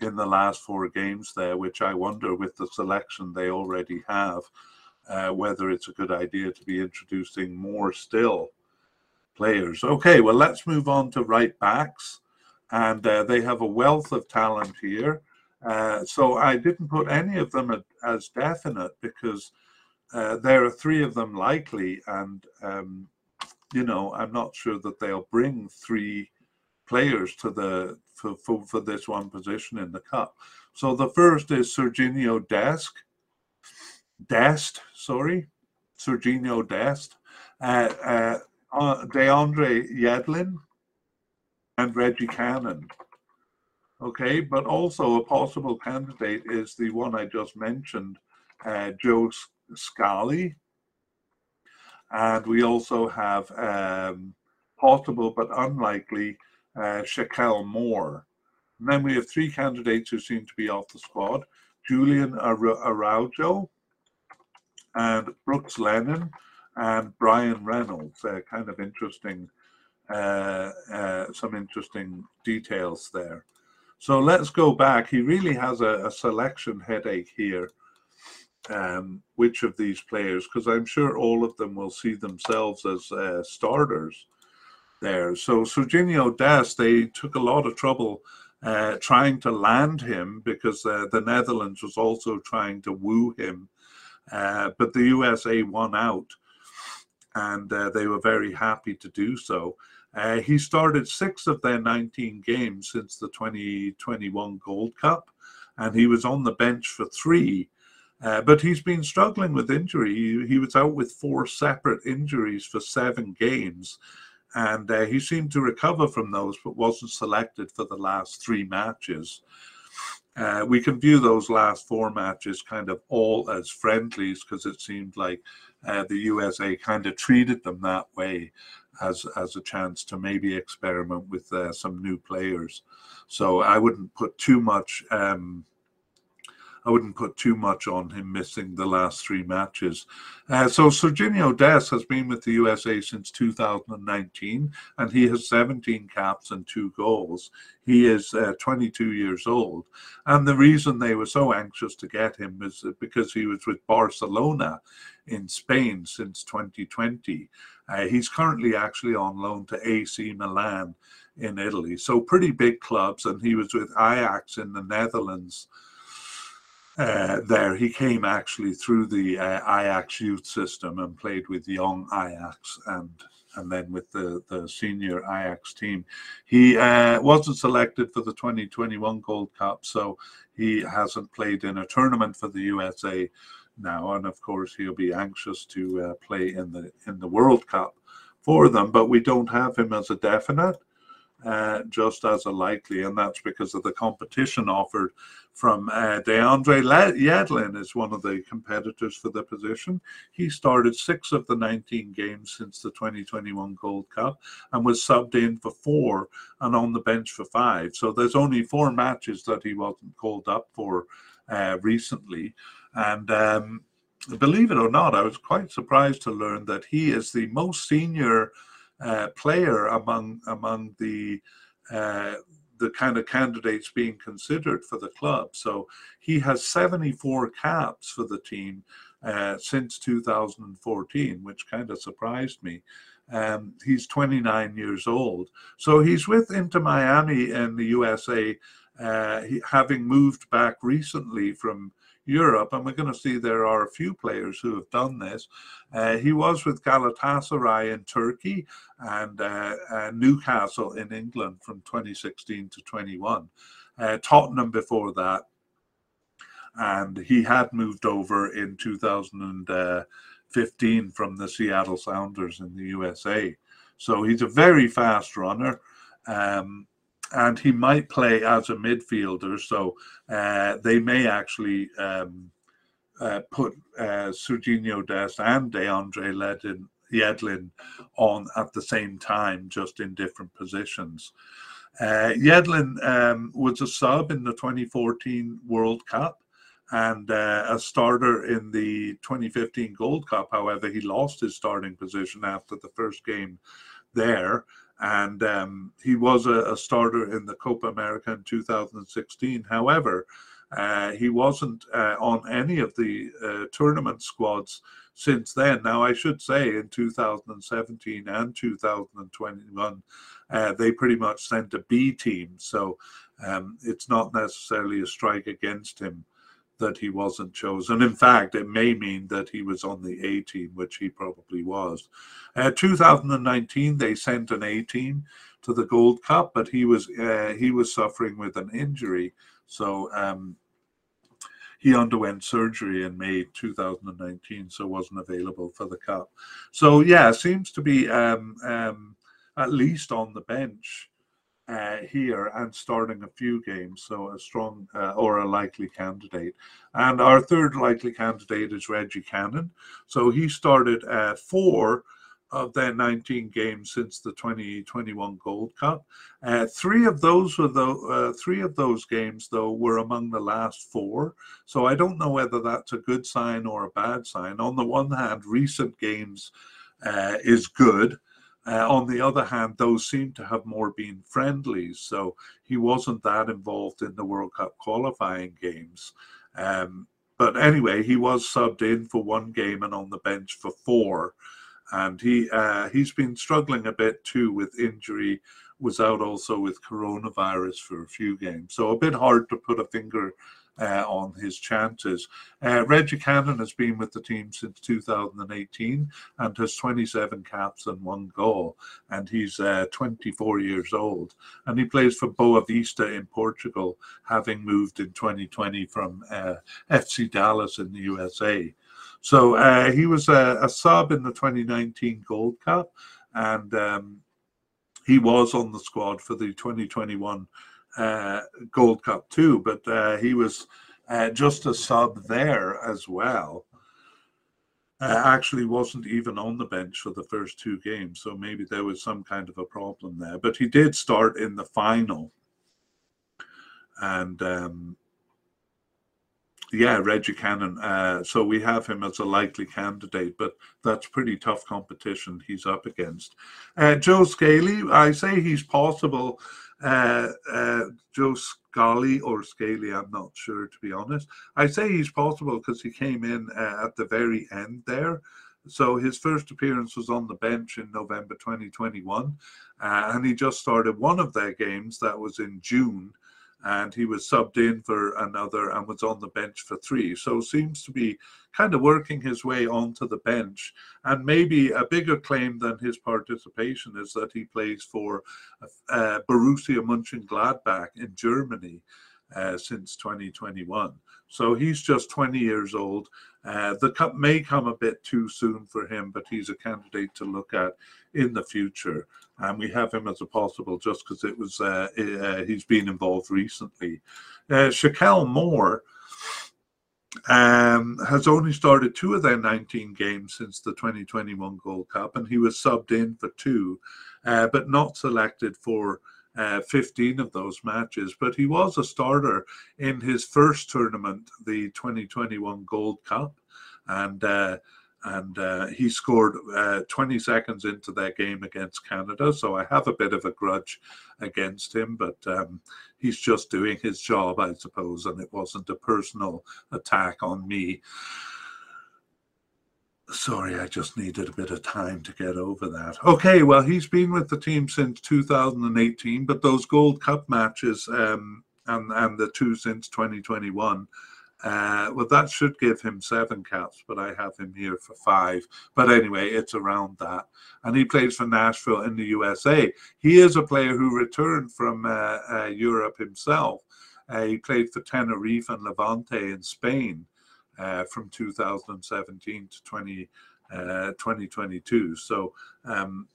in the last four games there, which I wonder with the selection they already have, uh, whether it's a good idea to be introducing more still players. Okay, well let's move on to right backs, and uh, they have a wealth of talent here. Uh, so I didn't put any of them as definite because uh, there are three of them likely, and um, you know I'm not sure that they'll bring three players to the for, for, for this one position in the cup. So the first is Serginho Desk, Dest, sorry, Serginho Dest, uh, uh, uh, DeAndre Yedlin, and Reggie Cannon. Okay, but also a possible candidate is the one I just mentioned, uh, Joe Scally. And we also have um, possible but unlikely uh, Shaquell Moore. And then we have three candidates who seem to be off the squad Julian Araujo and Brooks Lennon and Bryan Reynolds. Uh, kind of interesting, uh, uh, some interesting details there. So let's go back. He really has a, a selection headache here um, which of these players, because I'm sure all of them will see themselves as uh, starters there. So Serginho Dest, they took a lot of trouble uh, trying to land him because uh, the Netherlands was also trying to woo him, uh, but the USA won out, and uh, they were very happy to do so. Uh, he started six of their 19 games since the 2021 Gold Cup, and he was on the bench for three uh, but he's been struggling with injury. He, he, was out with four separate injuries for seven games, and uh, he seemed to recover from those, but wasn't selected for the last three matches. Uh, we can view those last four matches kind of all as friendlies because it seemed like uh, the USA kind of treated them that way as as a chance to maybe experiment with uh, some new players. So I wouldn't put too much. Um, I wouldn't put too much on him missing the last three matches. Uh, so Serginho Dest has been with the USA since 2019, and he has 17 caps and two goals. He is uh, 22 years old, and the reason they were so anxious to get him is because he was with Barcelona in Spain since 2020. Uh, he's currently actually on loan to AC Milan in Italy, so pretty big clubs, and he was with Ajax in the Netherlands uh, there. He came actually through the uh, Ajax youth system and played with young Ajax and and then with the, the senior Ajax team. He uh, wasn't selected for the 2021 Gold Cup, so he hasn't played in a tournament for the USA now, and of course he'll be anxious to uh, play in the in the World Cup for them. But we don't have him as a definite uh, just as a likely, and that's because of the competition offered from uh, DeAndre Yedlin is one of the competitors for the position. He started six of the 19 games since the 2021 Gold Cup and was subbed in for four and on the bench for five. So there's only four matches that he wasn't called up for uh, recently. And um, believe it or not, I was quite surprised to learn that he is the most senior player among among the uh, the kind of candidates being considered for the club. So he has 74 caps for the team uh, since 2014, which kind of surprised me. Um, he's 29 years old. So he's with Inter Miami in the USA, uh, he, having moved back recently from Europe, and we're going to see there are a few players who have done this. Uh, he was with Galatasaray in Turkey and uh, uh, Newcastle in England from 2016 to 21. Uh, Tottenham before that, and he had moved over in 2015 from the Seattle Sounders in the USA. So he's a very fast runner. Um, and he might play as a midfielder. So uh, they may actually um, uh, put uh, Serginho Dest and DeAndre Ledin, Yedlin on at the same time, just in different positions. Uh, Yedlin um, was a sub in the 2014 World Cup and uh, a starter in the 2015 Gold Cup. However, he lost his starting position after the first game there and um, he was a, a, starter in the Copa America in 2016. However, uh, he wasn't uh, on any of the uh, tournament squads since then. Now, I should say in 2017 and 2021, uh, they pretty much sent a B team, so um, it's not necessarily a strike against him that he wasn't chosen. In fact, it may mean that he was on the A team, which he probably was. Uh, 2019, they sent an A team to the Gold Cup, but he was uh, he was suffering with an injury, so um, he underwent surgery in May 2019, so wasn't available for the Cup. So yeah, seems to be um, um, at least on the bench uh, here and starting a few games, so a strong uh, or a likely candidate. And our third likely candidate is Reggie Cannon. So he started uh, four of their 19 games since the 2021 Gold Cup. Uh, three of those were the uh, three of those games though were among the last four. So I don't know whether that's a good sign or a bad sign. On the one hand, recent games uh, is good. Uh, on the other hand, those seem to have more been friendlies, so he wasn't that involved in the World Cup qualifying games. Um, but anyway, he was subbed in for one game and on the bench for four, and he uh, he's been struggling a bit too with injury. Was out also with coronavirus for a few games, so a bit hard to put a finger uh, on his chances. Uh, Reggie Cannon has been with the team since 2018 and has 27 caps and one goal, and he's uh, 24 years old. And he plays for Boavista in Portugal, having moved in 2020 from uh, FC Dallas in the USA. So uh, he was a, a, sub in the 2019 Gold Cup, and um, he was on the squad for the 2021 uh, Gold Cup too, but uh, he was uh, just a sub there as well. uh, actually wasn't even on the bench for the first two games. So maybe there was some kind of a problem there. But he did start in the final. And um, yeah, Reggie Cannon. Uh, so we have him as a likely candidate, but that's pretty tough competition he's up against. Uh, Joe Scally, I say he's possible. Uh, uh, Joe Scally or Scaly, I'm not sure to be honest. I say he's possible because he came in uh, at the very end there. So his first appearance was on the bench in November 2021, uh, and he just started one of their games that was in June and he was subbed in for another and was on the bench for three. So seems to be kind of working his way onto the bench. And maybe a bigger claim than his participation is that he plays for uh, Borussia Mönchengladbach in Germany uh, since 2021. So he's just 20 years old. Uh, the cup may come a bit too soon for him, but he's a candidate to look at in the future. And we have him as a possible just because it was uh, uh, he's been involved recently. Uh, Shaquell Moore um, has only started two of their 19 games since the 2021 Gold Cup, and he was subbed in for two, uh, but not selected for uh, 15 of those matches. But he was a starter in his first tournament, the 2021 Gold Cup, and uh, and uh, he scored uh, 20 seconds into that game against Canada. So I have a bit of a grudge against him, but um, he's just doing his job, I suppose, and it wasn't a personal attack on me. Sorry, I just needed a bit of time to get over that. Okay, well, he's been with the team since 2018, but those Gold Cup matches um, and, and the two since 2021 uh, well, that should give him seven caps, but I have him here for five. But anyway, it's around that. And he plays for Nashville in the USA. He is a player who returned from uh, uh, Europe himself. Uh, he played for Tenerife and Levante in Spain uh, from 2017 to 20, 2022. Uh, so, um,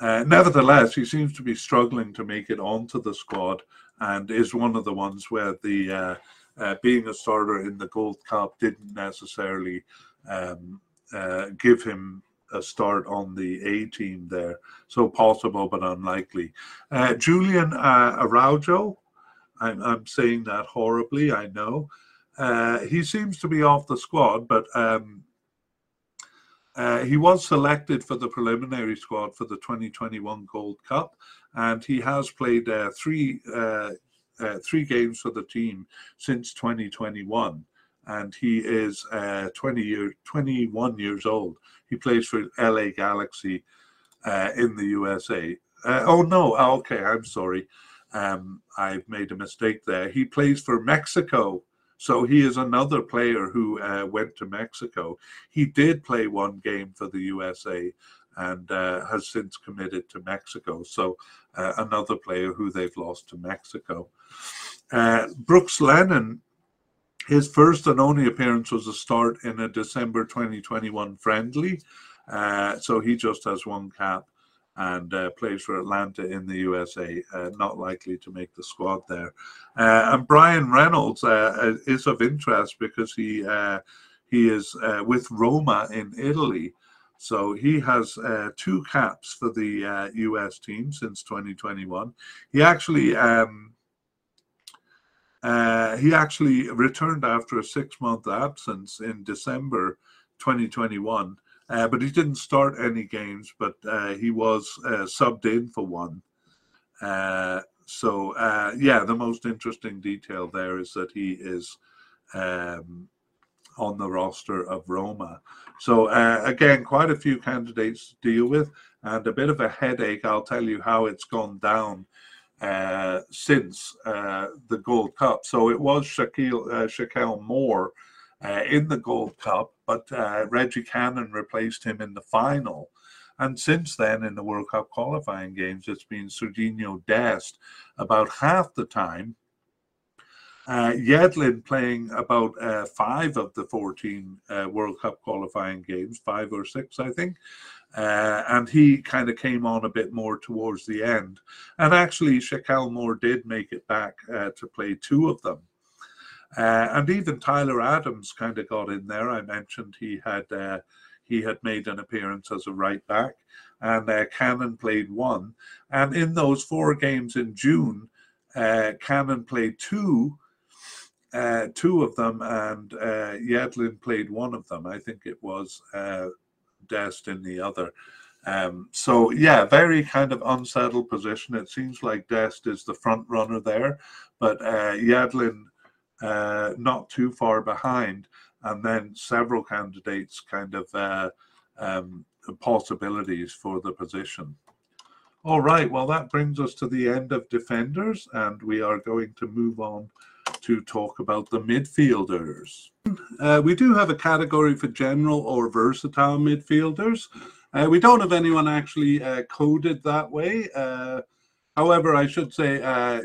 nevertheless, he seems to be struggling to make it onto the squad and is one of the ones where the uh, being a starter in the Gold Cup didn't necessarily um, uh, give him a start on the A team there. So possible, but unlikely. Uh, Julian uh, Araujo, I'm, I'm, saying that horribly, I know. Uh, he seems to be off the squad, but um, uh, he was selected for the preliminary squad for the 2021 Gold Cup, and he has played uh, three uh, uh, three games for the team since 2021, and he is uh, 20 year, 21 years old. He plays for LA Galaxy in the USA. Oh no, ah, okay, I'm sorry, um, I've made a mistake there. He plays for Mexico. So he is another player who uh, went to Mexico. He did play one game for the USA and uh, has since committed to Mexico. So uh, another player who they've lost to Mexico. Uh, Brooks Lennon, his first and only appearance was a start in a December 2021 friendly. Uh, so he just has one cap and uh, plays for Atlanta in the USA. Uh, not likely to make the squad there. and Bryan Reynolds is of interest because he he is with Roma in Italy. So he has uh, two caps for the uh, US team since 2021. He actually um, uh, he actually returned after a six-month absence in December 2021, uh, but he didn't start any games. But uh, he was uh, subbed in for one. so yeah, the most interesting detail there is that he is. Um, on the roster of Roma. So uh, again, quite a few candidates to deal with, and a bit of a headache. I'll tell you how it's gone down uh, since uh, the Gold Cup. So it was Shaquell uh, Shaquell Moore uh, in the Gold Cup, but uh, Reggie Cannon replaced him in the final. And since then, in the World Cup qualifying games, it's been Serginho Dest about half the time uh, Yedlin playing about uh, five of the 14 uh, World Cup qualifying games, five or six, I think. Uh, and he kind of came on a bit more towards the end. And actually, Shaquell Moore did make it back uh, to play two of them. Uh, and even Tyler Adams kind of got in there. I mentioned he had uh, he had made an appearance as a right back, and uh, Cannon played one. And in those four games in June, uh, Cannon played two, uh, two of them, and uh, Yedlin played one of them. I think it was uh, Dest in the other. Um, so yeah, very kind of unsettled position. It seems like Dest is the front runner there, but Yedlin uh, not too far behind, and then several candidates kind of uh, um, possibilities for the position. All right, well, that brings us to the end of defenders, and we are going to move on to talk about the midfielders. Uh, we do have a category for general or versatile midfielders. Uh, we don't have anyone actually uh, coded that way. However, I should say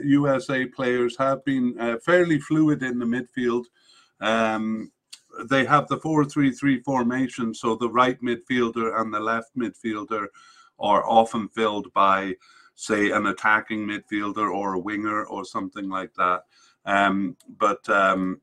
USA uh, players have been uh, fairly fluid in the midfield. Um, they have the 4-3-3 formation, so the right midfielder and the left midfielder are often filled by, say, an attacking midfielder or a winger or something like that. Um, but um,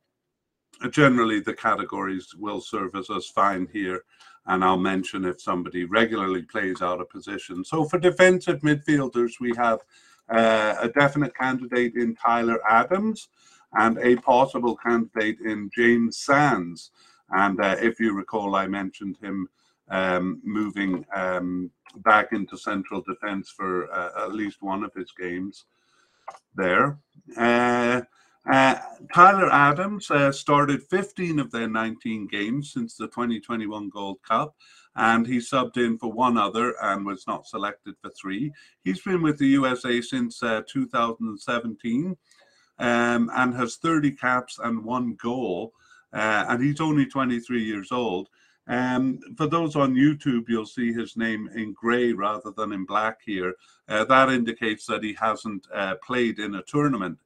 generally, the categories will serve as us fine here. And I'll mention if somebody regularly plays out of position. So for defensive midfielders, we have uh, a definite candidate in Tyler Adams and a possible candidate in James Sands. And uh, if you recall, I mentioned him um, moving um, back into central defense for uh, at least one of his games there. Uh, uh Tyler Adams uh, started 15 of their 19 games since the 2021 Gold Cup, and he subbed in for one other and was not selected for three. He's been with the USA since uh, 2017 um, and has 30 caps and one goal. Uh, and he's only 23 years old. Um, for those on YouTube, you'll see his name in grey rather than in black here. Uh, that indicates that he hasn't uh, played in a tournament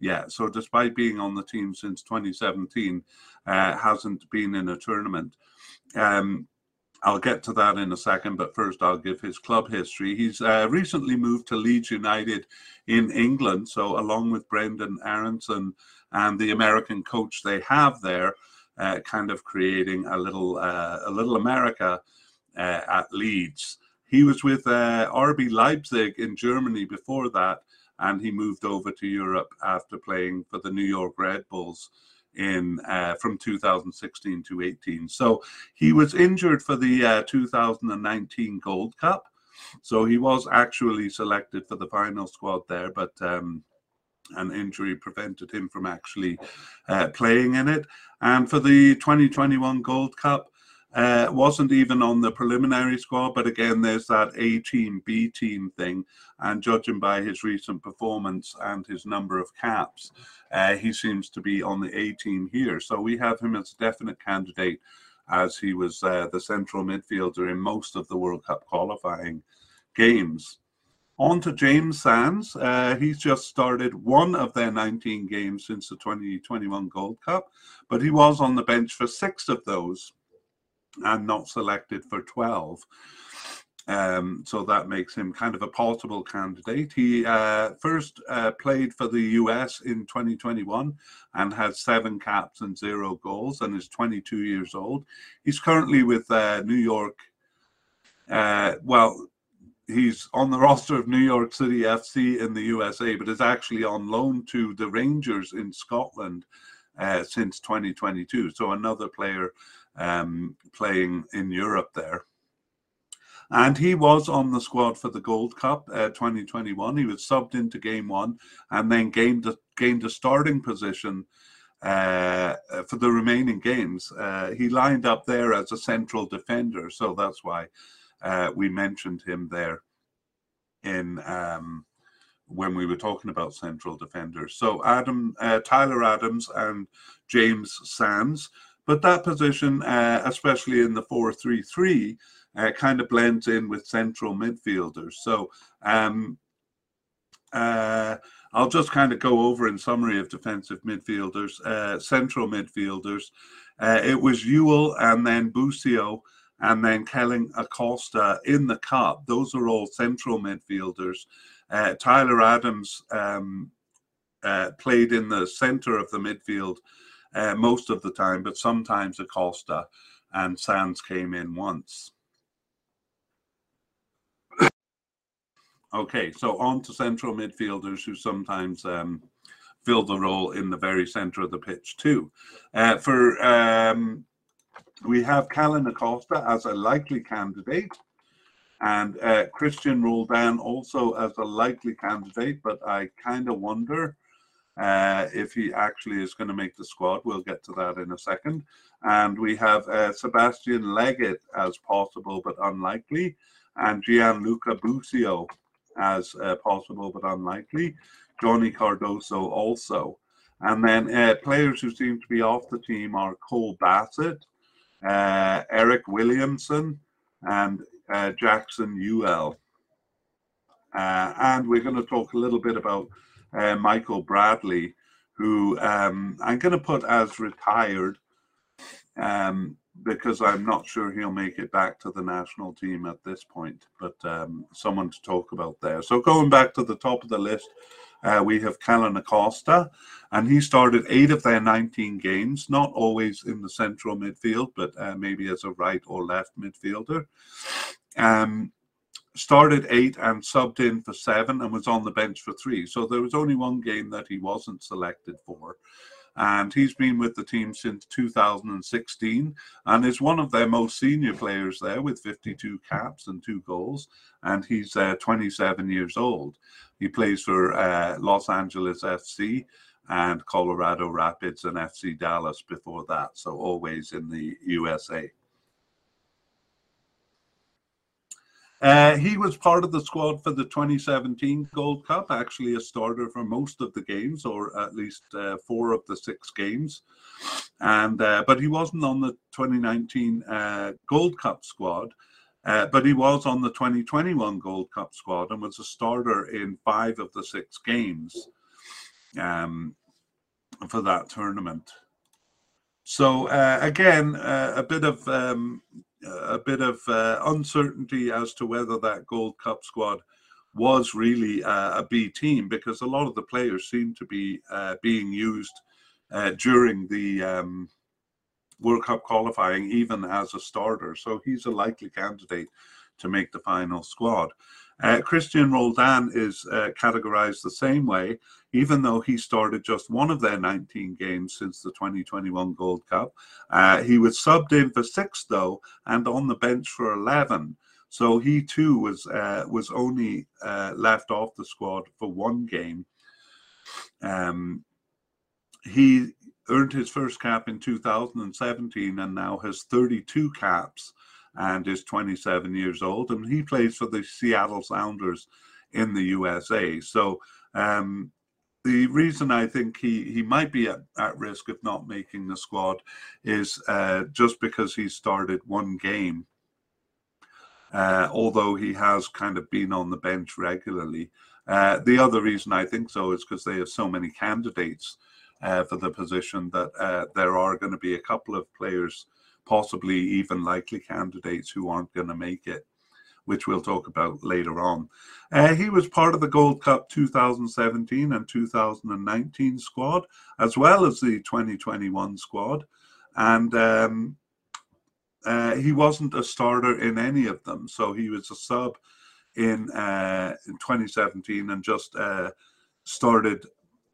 yet. So, despite being on the team since 2017, uh, hasn't been in a tournament. Um, I'll get to that in a second, but first I'll give his club history. He's uh, recently moved to Leeds United in England, so along with Brendan Aaronson and the American coach they have there, uh, kind of creating a little uh, a little America uh, at Leeds. He was with uh, RB Leipzig in Germany before that, and he moved over to Europe after playing for the New York Red Bulls in uh, from 2016 to 18. So he was injured for the uh, 2019 Gold Cup. So he was actually selected for the final squad there, but um, an injury prevented him from actually uh, playing in it. And for the 2021 Gold Cup, uh, wasn't even on the preliminary squad, but again, there's that A team, B team thing. And judging by his recent performance and his number of caps, uh, he seems to be on the A team here. So we have him as a definite candidate as he was uh, the central midfielder in most of the World Cup qualifying games. On to James Sands. Uh, he's just started one of their 19 games since the 2021 Gold Cup, but he was on the bench for six of those and not selected for 12. Um, so that makes him kind of a portable candidate. He uh, first uh, played for the US in 2021 and had seven caps and zero goals and is 22 years old. He's currently with uh, New York. Uh, well, he's on the roster of New York City FC in the USA, but is actually on loan to the Rangers in Scotland uh, since 2022. So another player um, playing in Europe there. And he was on the squad for the Gold Cup uh, 2021. He was subbed into game one and then gained a, gained a starting position uh, for the remaining games. Uh, he lined up there as a central defender, so that's why uh, we mentioned him there in um, when we were talking about central defenders. So Adam, uh, Tyler Adams, and James Sands but that position, uh, especially in the 4 3 3, uh, kind of blends in with central midfielders. So um, uh, I'll just kind of go over in summary of defensive midfielders, uh, central midfielders. Uh, it was Yueill and then Busio and then Kellyn Acosta in the cup. Those are all central midfielders. Uh, Tyler Adams um, played in the center of the midfield uh, most of the time, but sometimes Acosta and Sands came in once. Okay, so on to central midfielders who sometimes um, fill the role in the very center of the pitch too. Uh, for um, we have Kellyn Acosta as a likely candidate, and uh, Cristian Roldan also as a likely candidate, but I kind of wonder uh, if he actually is going to make the squad. We'll get to that in a second. And we have uh, Sebastian Lletget as possible but unlikely, and Gianluca Busio as uh, possible but unlikely. Johnny Cardoso also. And then uh, players who seem to be off the team are Cole Bassett, uh, Eryk Williamson, and uh, Jackson Yueill. And we're going to talk a little bit about uh, Michael Bradley, who um, I'm going to put as retired um, because I'm not sure he'll make it back to the national team at this point, but um, someone to talk about there. So going back to the top of the list, uh, we have Kellyn Acosta, and he started eight of their 19 games, not always in the central midfield, but uh, maybe as a right or left midfielder. Um, started eight and subbed in for seven and was on the bench for three. So there was only one game that he wasn't selected for. And he's been with the team since 2016 and is one of their most senior players there with 52 caps and two goals. And he's uh, 27 years old. He plays for uh, Los Angeles FC and Colorado Rapids and FC Dallas before that. So always in the USA. Uh, he was part of the squad for the 2017 Gold Cup, actually a starter for most of the games, or at least uh, four of the six games. And uh, but he wasn't on the 2019 uh, Gold Cup squad, uh, but he was on the 2021 Gold Cup squad and was a starter in five of the six games um, for that tournament. So uh, again, a bit of um, a bit of uh, uncertainty as to whether that Gold Cup squad was really uh, a B team because a lot of the players seem to be uh, being used uh, during the um, World Cup qualifying, even as a starter. So he's a likely candidate to make the final squad. Uh, Cristian Roldan is uh, categorized the same way, even though he started just one of their 19 games since the 2021 Gold Cup. Uh, he was subbed in for six, though, and on the bench for 11. So he too was uh, was only uh, left off the squad for one game. Um, he earned his first cap in 2017 and now has 32 caps and is 27 years old, and he plays for the Seattle Sounders in the USA. So um, the reason I think he, he might be at, at risk of not making the squad is uh, just because he started one game. Uh, although he has kind of been on the bench regularly. Uh, the other reason I think so is because they have so many candidates uh, for the position that uh, there are going to be a couple of players possibly even likely candidates who aren't going to make it, which we'll talk about later on. Uh, he was part of the Gold Cup 2017 and 2019 squad, as well as the 2021 squad. And um, uh, he wasn't a starter in any of them. So he was a sub in, uh, in 2017 and just uh, started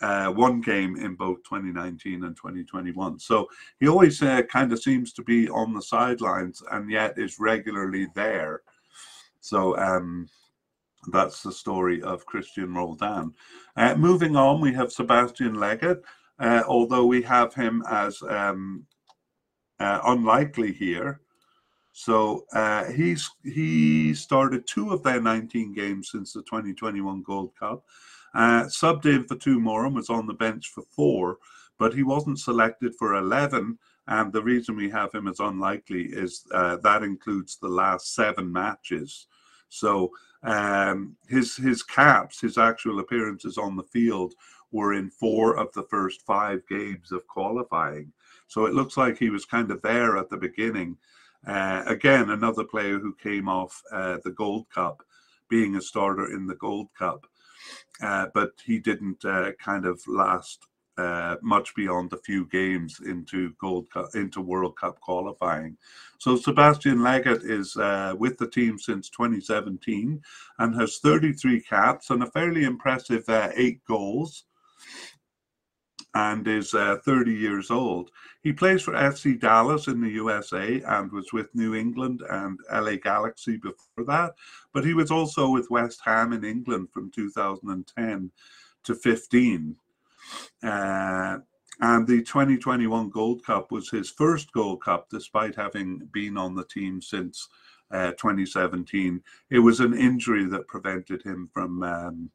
uh, one game in both 2019 and 2021. So he always uh, kind of seems to be on the sidelines and yet is regularly there. So um, that's the story of Cristian Roldan. Uh, moving on, we have Sebastian Lletget, uh, although we have him as um, uh, unlikely here. So uh, he's he started two of their 19 games since the 2021 Gold Cup. Uh, more and was on the bench for four, but he wasn't selected for 11. And the reason we have him as unlikely is uh, that includes the last seven matches. So um, his his caps, his actual appearances on the field, were in four of the first five games of qualifying. So it looks like he was kind of there at the beginning. Uh, again, another player who came off uh, the Gold Cup, being a starter in the Gold Cup uh, but he didn't uh, kind of last uh, much beyond a few games into Gold into World Cup qualifying. So Sebastian Lletget is uh, with the team since 2017 and has 33 caps and a fairly impressive uh, eight goals and is uh, 30 years old. He plays for FC Dallas in the USA and was with New England and LA Galaxy before that. But he was also with West Ham in England from 2010 to 15. Uh, and the 2021 Gold Cup was his first Gold Cup, despite having been on the team since uh, 2017. It was an injury that prevented him from. Um,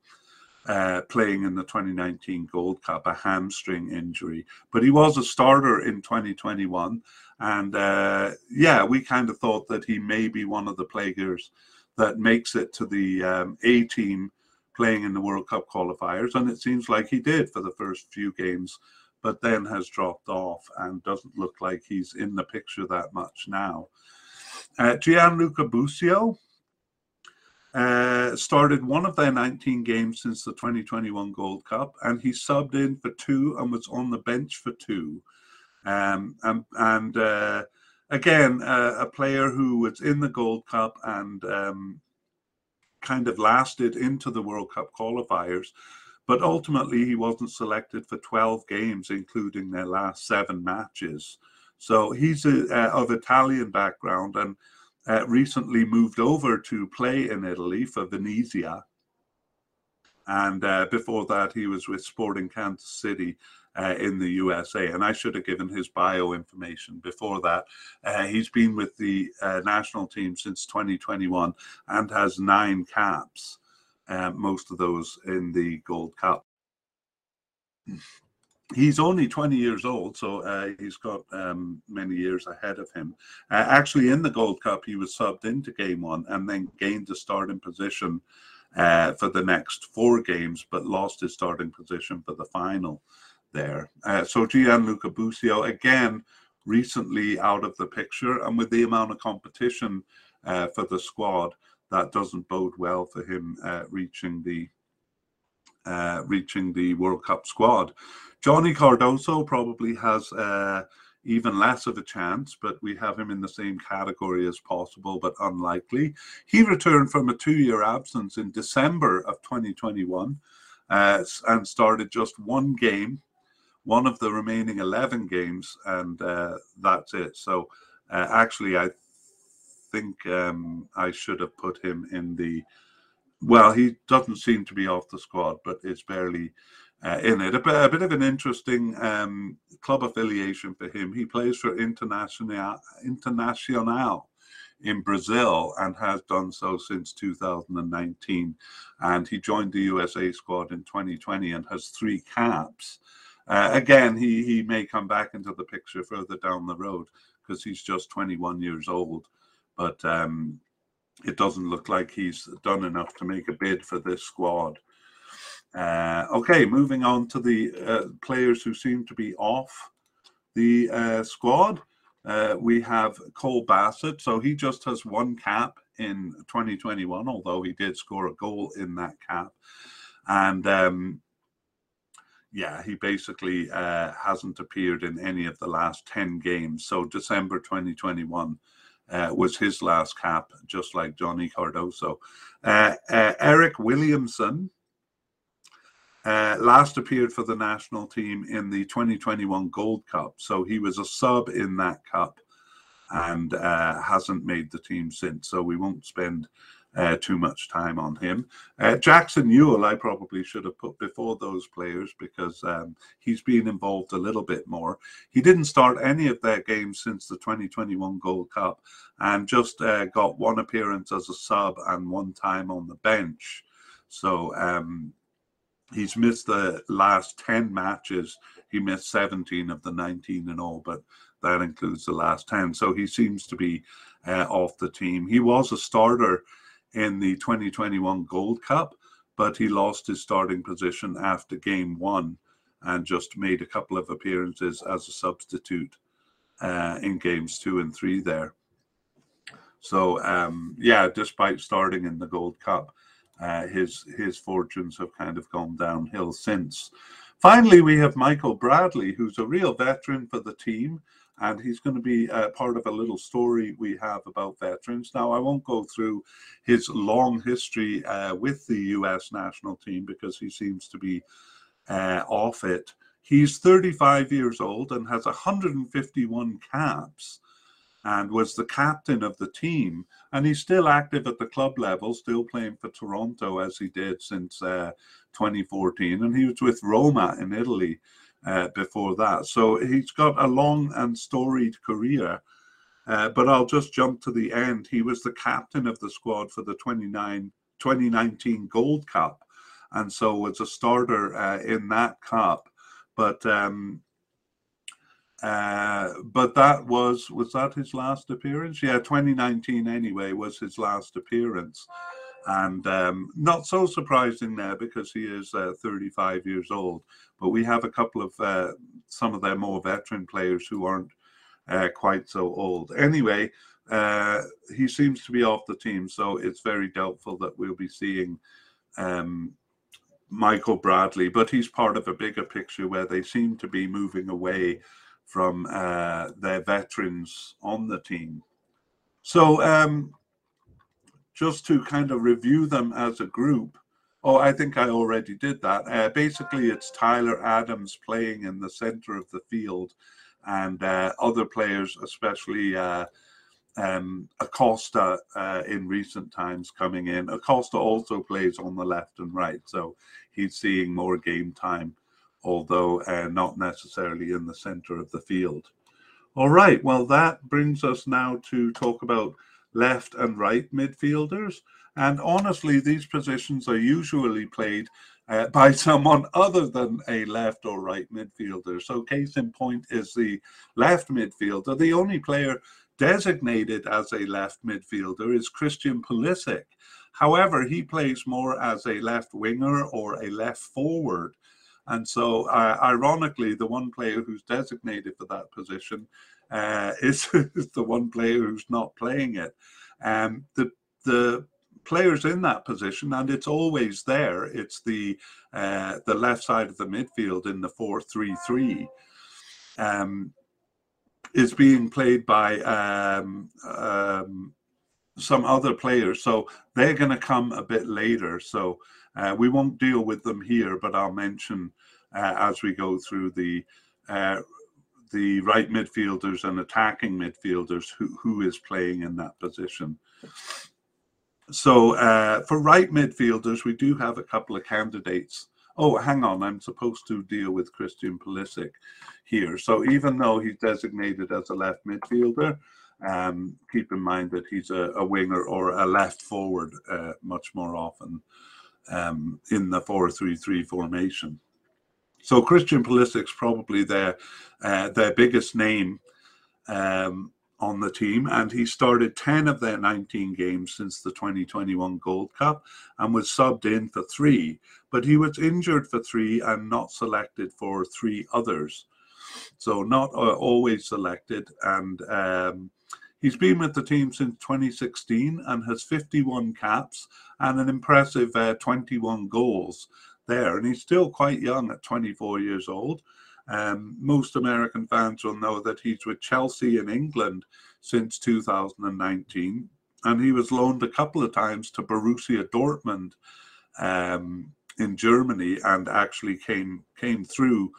uh, playing in the 2019 Gold Cup, a hamstring injury. But he was a starter in 2021. And uh, yeah, we kind of thought that he may be one of the players that makes it to the um, A team playing in the World Cup qualifiers. And it seems like he did for the first few games, but then has dropped off and doesn't look like he's in the picture that much now. Uh, Gianluca Busio, uh, started one of their 19 games since the 2021 Gold Cup, and he subbed in for two and was on the bench for two. Um, and, and uh, again, uh, a player who was in the Gold Cup and um, kind of lasted into the World Cup qualifiers, but ultimately he wasn't selected for 12 games, including their last seven matches. So he's a, uh, of Italian background and uh, recently moved over to play in Italy for Venezia. And uh, before that, he was with Sporting Kansas City uh, in the USA. And I should have given his bio information before that. Uh, he's been with the uh, national team since 2021 and has nine caps, uh, most of those in the Gold Cup he's only 20 years old, so uh, he's got um, many years ahead of him. Uh, actually, in the Gold Cup, he was subbed into game one and then gained a starting position uh, for the next four games, but lost his starting position for the final there. Uh, so Gianluca Busio, again, recently out of the picture, and with the amount of competition uh, for the squad, that doesn't bode well for him uh, reaching the reaching the World Cup squad. Johnny Cardoso probably has uh, even less of a chance, but we have him in the same category as possible, but unlikely. He returned from a two year absence in December of 2021 uh, and started just one game, one of the remaining 11 games, and uh, that's it. So uh, actually, I think um, I should have put him in the. Well, he doesn't seem to be off the squad, but it's barely uh, in it. A, a, bit of an interesting um, club affiliation for him. He plays for Internacional, Internacional in Brazil and has done so since 2019. And he joined the USA squad in 2020 and has three caps. Uh, again, he, he may come back into the picture further down the road because he's just 21 years old. But um, it doesn't look like he's done enough to make a bid for this squad. Uh, okay, moving on to the uh, players who seem to be off the uh, squad. Uh, we have Cole Bassett. So he just has one cap in 2021, although he did score a goal in that cap. And um, yeah, he basically uh, hasn't appeared in any of the last 10 games. So December 2021 uh, was his last cap, just like Johnny Cardoso. Eryk Williamson uh, last appeared for the national team in the 2021 Gold Cup. So he was a sub in that cup and uh, hasn't made the team since. So we won't spend uh, too much time on him. Uh, Jackson Yueill, I probably should have put before those players because um, he's been involved a little bit more. He didn't start any of their games since the 2021 Gold Cup and just uh, got one appearance as a sub and one time on the bench. So um, he's missed the last 10 matches. He missed 17 of the 19 and all, but that includes the last 10. So he seems to be uh, off the team. He was a starter in the 2021 Gold Cup, but he lost his starting position after game one and just made a couple of appearances as a substitute uh, in games two and three there. So, um, yeah, despite starting in the Gold Cup, uh, his his fortunes have kind of gone downhill since. Finally, we have Michael Bradley, who's a real veteran for the team, and he's going to be uh, part of a little story we have about veterans. Now, I won't go through his long history uh, with the U.S. national team because he seems to be uh, off it. He's 35 years old and has 151 caps and was the captain of the team. And he's still active at the club level, still playing for Toronto as he did since uh, 2014. And he was with Roma in Italy uh, before that. So he's got a long and storied career. Uh, but I'll just jump to the end. He was the captain of the squad for the 29, 2019 Gold Cup. And so was a starter uh, in that cup. But um, uh, but that was was that his last appearance? Yeah, 2019 anyway was his last appearance, and um, not so surprising there because he is uh, 35 years old. But we have a couple of uh, some of their more veteran players who aren't uh, quite so old. Anyway, uh, he seems to be off the team, so it's very doubtful that we'll be seeing. Um, Michael Bradley, but he's part of a bigger picture where they seem to be moving away from uh, their veterans on the team. So, um, just to kind of review them as a group, oh, I think I already did that. Uh, basically, it's Tyler Adams playing in the center of the field, and uh, other players, especially uh, um, Acosta uh, in recent times coming in. Acosta also plays on the left and right, so he's seeing more game time although uh, not necessarily in the center of the field. All right, well, that brings us now to talk about left and right midfielders. And honestly, these positions are usually played uh, by someone other than a left or right midfielder. So, case in point is the left midfielder. The only player designated as a left midfielder is Christian Pulisic. However, he plays more as a left winger or a left forward and so, uh, ironically, the one player who's designated for that position uh, is, is, the one player who's not playing it. Um, the the players in that position, and it's always there. It's the uh, the left side of the midfield in the four three three. Um, is being played by um, um, some other players, so they're going to come a bit later. So uh, we won't deal with them here, but I'll mention uh, as we go through the uh, the right midfielders and attacking midfielders who, who is playing in that position. So uh, for right midfielders, we do have a couple of candidates. Oh, hang on, I'm supposed to deal with Christian Pulisic here. So even though he's designated as a left midfielder, um, keep in mind that he's a, a winger or a left forward uh, much more often um, in the 4-3-3 formation. So Christian Pulisic's probably their uh, their biggest name um, on the team, and he started 10 of their 19 games since the 2021 Gold Cup and was subbed in for three, but he was injured for three and not selected for three others. So, not uh, always selected, and um, He's been with the team since 2016 and has 51 caps and an impressive uh, 21 goals there. And he's still quite young at 24 years old. Um, most American fans will know that he's with Chelsea in England since 2019, and he was loaned a couple of times to Borussia Dortmund um, in Germany, and actually came came through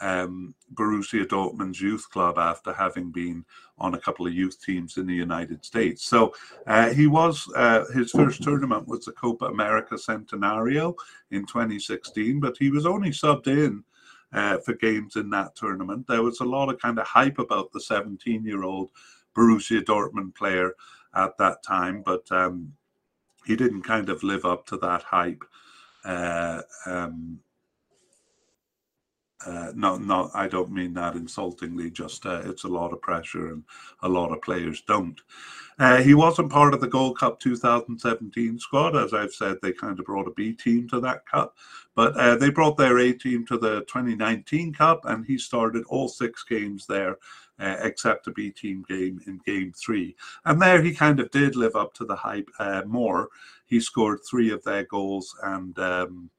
um, Borussia Dortmund's youth club after having been on a couple of youth teams in the United States. So uh, he was, uh, his first tournament was the Copa America Centenario in 2016, but he was only subbed in uh, for games in that tournament. There was a lot of kind of hype about the 17 year old Borussia Dortmund player at that time, but um, he didn't kind of live up to that hype. Uh, um, uh, no, no, I don't mean that insultingly. Just uh, it's a lot of pressure, and a lot of players don't. Uh, he wasn't part of the Gold Cup 2017 squad, as I've said. They kind of brought a B team to that cup, but uh, they brought their A team to the 2019 Cup, and he started all six games there uh, except a B team game in game three. And there he kind of did live up to the hype uh, more. He scored three of their goals and um,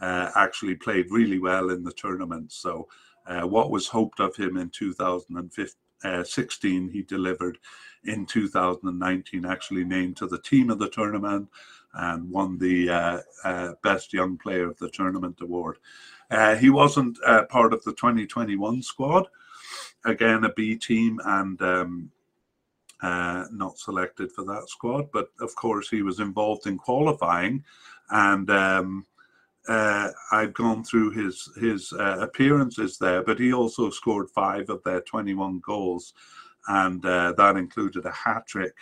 uh, actually played really well in the tournament. So, uh, what was hoped of him in 2016, he delivered in 2019, actually named to the team of the tournament and won the uh, uh, Best Young Player of the Tournament award. he wasn't part of the 2021 squad again a B team and um, uh, not selected for that squad. But of course, he was involved in qualifying, and um, uh, I've gone through his his uh, appearances there. But he also scored five of their 21 goals, and uh, that included a hat trick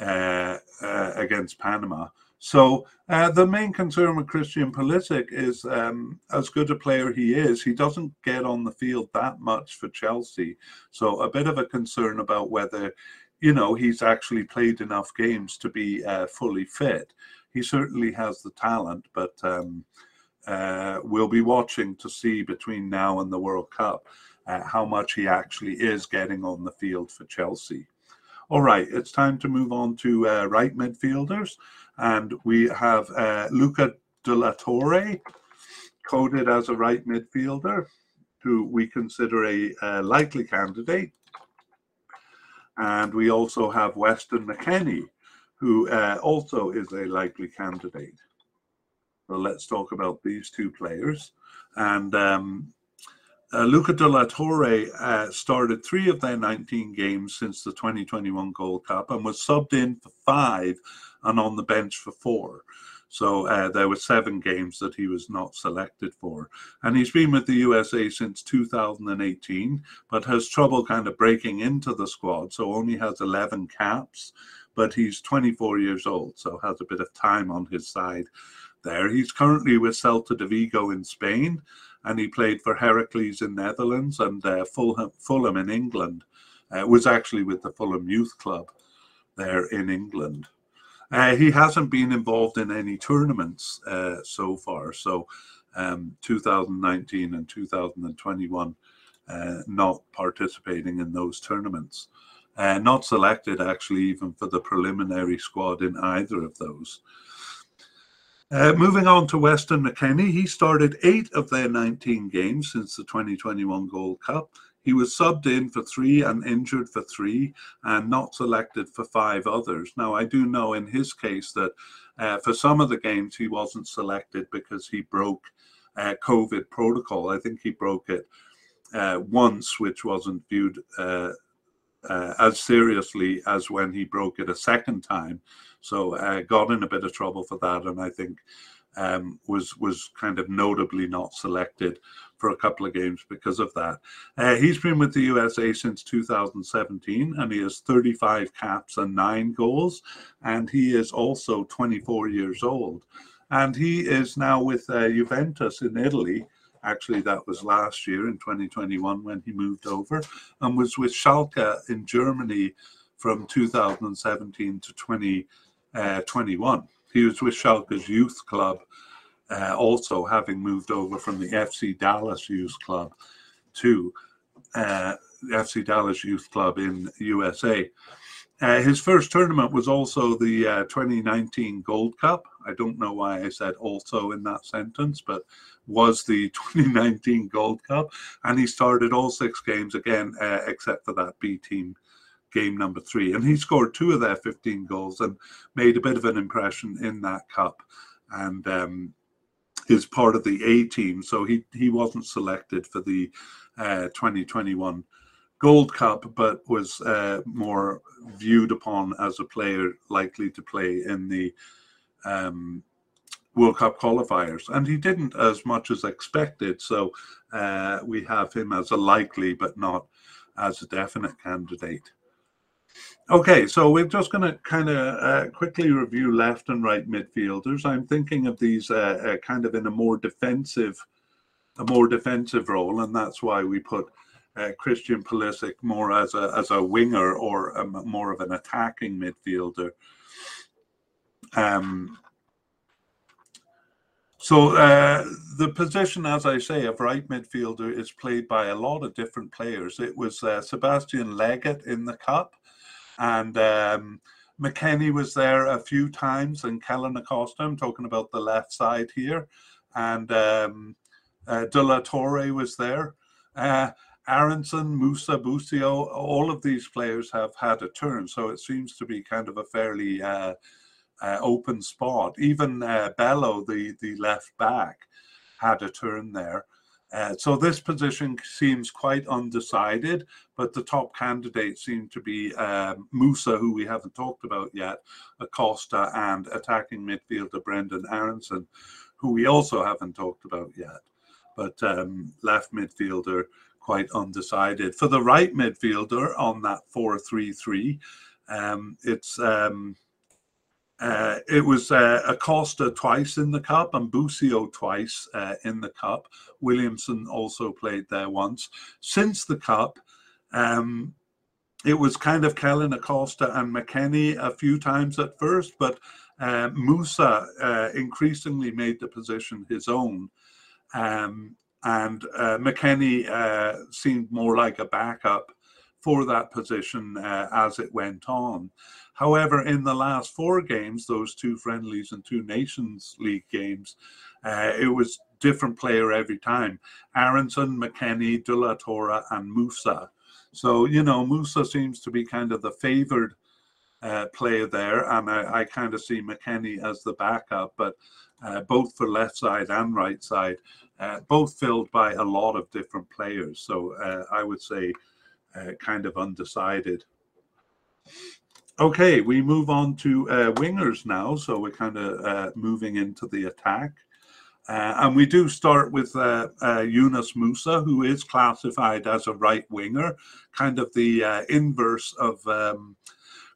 uh, uh, against Panama. So uh, the main concern with Christian Pulisic is, um, as good a player he is, he doesn't get on the field that much for Chelsea. So a bit of a concern about whether, you know, he's actually played enough games to be fully fit. He certainly has the talent, but um, uh, we'll be watching to see between now and the World Cup uh, how much he actually is getting on the field for Chelsea. All right, it's time to move on to uh, right midfielders. And we have uh, Luca de la Torre, coded as a right midfielder, who we consider a, a likely candidate. And we also have Weston McKennie, who uh, also is a likely candidate. So let's talk about these two players. And um, uh, Luca de la Torre uh, started three of their 19 games since the 2021 Gold Cup and was subbed in for five and on the bench for four. So uh, there were seven games that he was not selected for. And he's been with the USA since 2018, but has trouble kind of breaking into the squad. So only has 11 caps, but he's 24 years old, so has a bit of time on his side there. He's currently with Celta de Vigo in Spain and he played for Heracles in Netherlands and uh, Fulham, Fulham in England. Uh, was actually with the Fulham Youth Club there in England. Uh, he hasn't been involved in any tournaments uh, so far. So, um, 2019 and 2021, uh, not participating in those tournaments. Uh, not selected actually even for the preliminary squad in either of those. Uh, moving on to Weston McKennie, he started eight of their 19 games since the 2021 Gold Cup. He was subbed in for three and injured for three, and not selected for five others. Now, I do know in his case that uh, for some of the games he wasn't selected because he broke uh, COVID protocol. I think he broke it uh, once, which wasn't viewed uh, as seriously as when he broke it a second time. So uh, got in a bit of trouble for that, and I think um, was was kind of notably not selected for a couple of games because of that. Uh, he's been with the USA since 2017, and he has 35 caps and nine goals, and he is also 24 years old, and he is now with uh, Juventus in Italy. Actually, that was last year in 2021 when he moved over, and was with Schalke in Germany from 2017 to 20. Uh, He was with Schalke's youth club, uh, also having moved over from the FC Dallas youth club to uh, FC Dallas youth club in USA. Uh, his first tournament was also the uh, 2019 Gold Cup. I don't know why I said also in that sentence, but was the 2019 Gold Cup. And he started all six games again, uh, except for that B team game number three. And he scored two of their 15 goals and made a bit of an impression in that cup. And um, is part of the A team. So he, he wasn't selected for the uh, 2021 Gold Cup, but was uh, more viewed upon as a player likely to play in the um, World Cup qualifiers. And he didn't as much as expected. So uh, we have him as a likely, but not as a definite candidate. Okay, so we're just going to kind of uh, quickly review left and right midfielders. I'm thinking of these uh, uh, kind of in a more defensive, a more defensive role, and that's why we put uh, Christian Pulisic more as a as a winger or a, more of an attacking midfielder. Um, so uh, the position, as I say, of right midfielder is played by a lot of different players. It was uh, Sebastian Lletget in the cup, and um, McKennie was there a few times, and Kellyn Acosta. I'm talking about the left side here, and um, uh, De La Torre was there. Uh, Aaronson, Musah, Busio, all of these players have had a turn, so it seems to be kind of a fairly uh, open spot. Even uh, Bello, the the left back, had a turn there. Uh, so this position seems quite undecided, but the top candidates seem to be um, Musah, who we haven't talked about yet, Acosta, and attacking midfielder Brendan Aaronson, who we also haven't talked about yet. But um, left midfielder quite undecided. For the right midfielder on that 4 3 3, um, it's. Um, uh, it was uh, Acosta twice in the cup and Busio twice uh, in the cup. Williamson also played there once. Since the cup, um, it was kind of Kellyn Acosta and McKennie a few times at first, but uh, Musah uh, increasingly made the position his own. Um, and uh, McKennie seemed more like a backup for that position as it went on. However, in the last four games, those two friendlies and two Nations League games, uh, it was different player every time. Aaronson, McKennie, De La Torre, and Musah. So, you know, Musah seems to be kind of the favored uh, player there, and I, I kind of see McKennie as the backup, but uh, both for left side and right side, uh, both filled by a lot of different players. So uh, I would say uh, kind of undecided. Okay, we move on to uh, wingers now. So we're kind of uh, moving into the attack. Uh, and we do start with uh, uh, Yunus Musah, who is classified as a right winger, kind of the uh, inverse of um,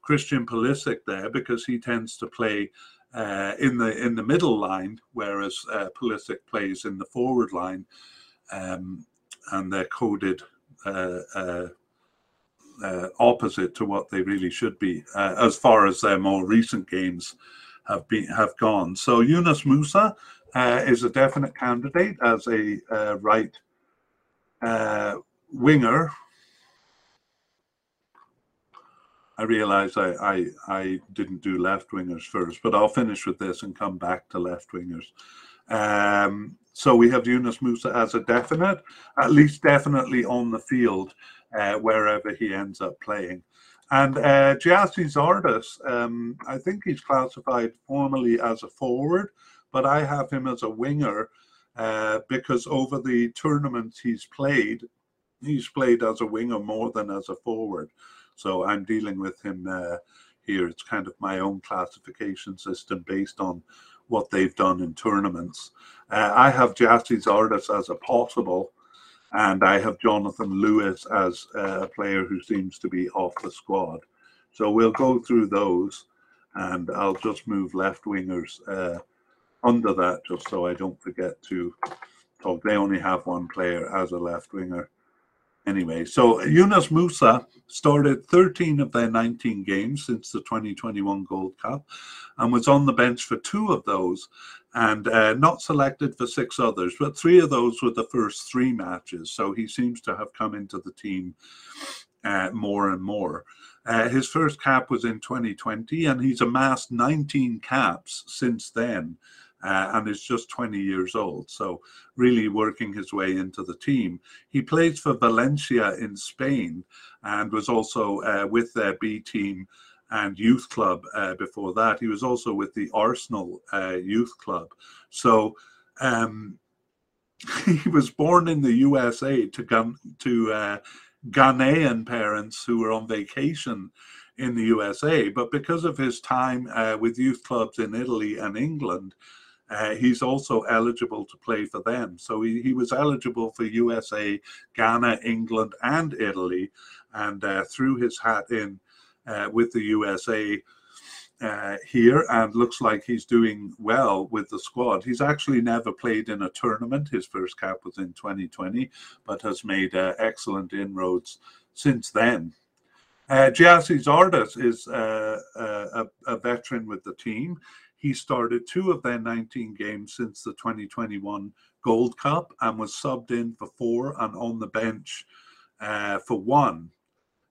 Christian Pulisic there, because he tends to play in the in the middle line, whereas Pulisic plays in the forward line, um, and they're coded uh, opposite to what they really should be uh, as far as their more recent games have been have gone. So Yunus Musah uh, is a definite candidate as a uh, right uh, winger. I realize I, I, I didn't do left wingers first, but I'll finish with this and come back to left wingers. Um, so we have Yunus Musah as a definite, at least definitely on the field uh, wherever he ends up playing. And uh, Gyasi Zardes, um, I think he's classified formally as a forward, but I have him as a winger uh, because over the tournaments he's played, he's played as a winger more than as a forward. So I'm dealing with him uh, here. It's kind of my own classification system based on what they've done in tournaments. Uh, I have Gyasi Zardes as a possible and I have Jonathan Lewis as a player who seems to be off the squad. So we'll go through those, and I'll just move left wingers uh, under that just so I don't forget to talk. They only have one player as a left winger. Anyway, so Yunus Musah started 13 of their 19 games since the 2021 Gold Cup and was on the bench for two of those and uh, not selected for six others, but three of those were the first three matches. So he seems to have come into the team uh, more and more. Uh, his first cap was in 2020, and he's amassed 19 caps since then uh, and is just 20 years old. So, really working his way into the team. He plays for Valencia in Spain and was also uh, with their B team and youth club uh, before that. He was also with the Arsenal uh, youth club. So, um, he was born in the USA to to uh, Ghanaian parents who were on vacation in the USA, but because of his time uh, with youth clubs in Italy and England, uh, he's also eligible to play for them. So he, he was eligible for USA, Ghana, England, and Italy, and uh, threw his hat in with the USA. Uh, here and looks like he's doing well with the squad. He's actually never played in a tournament. His first cap was in 2020, but has made uh, excellent inroads since then. Uh, Zardes is uh, uh, a, a, veteran with the team. He started two of their 19 games since the 2021 Gold Cup and was subbed in for four and on the bench uh, for one.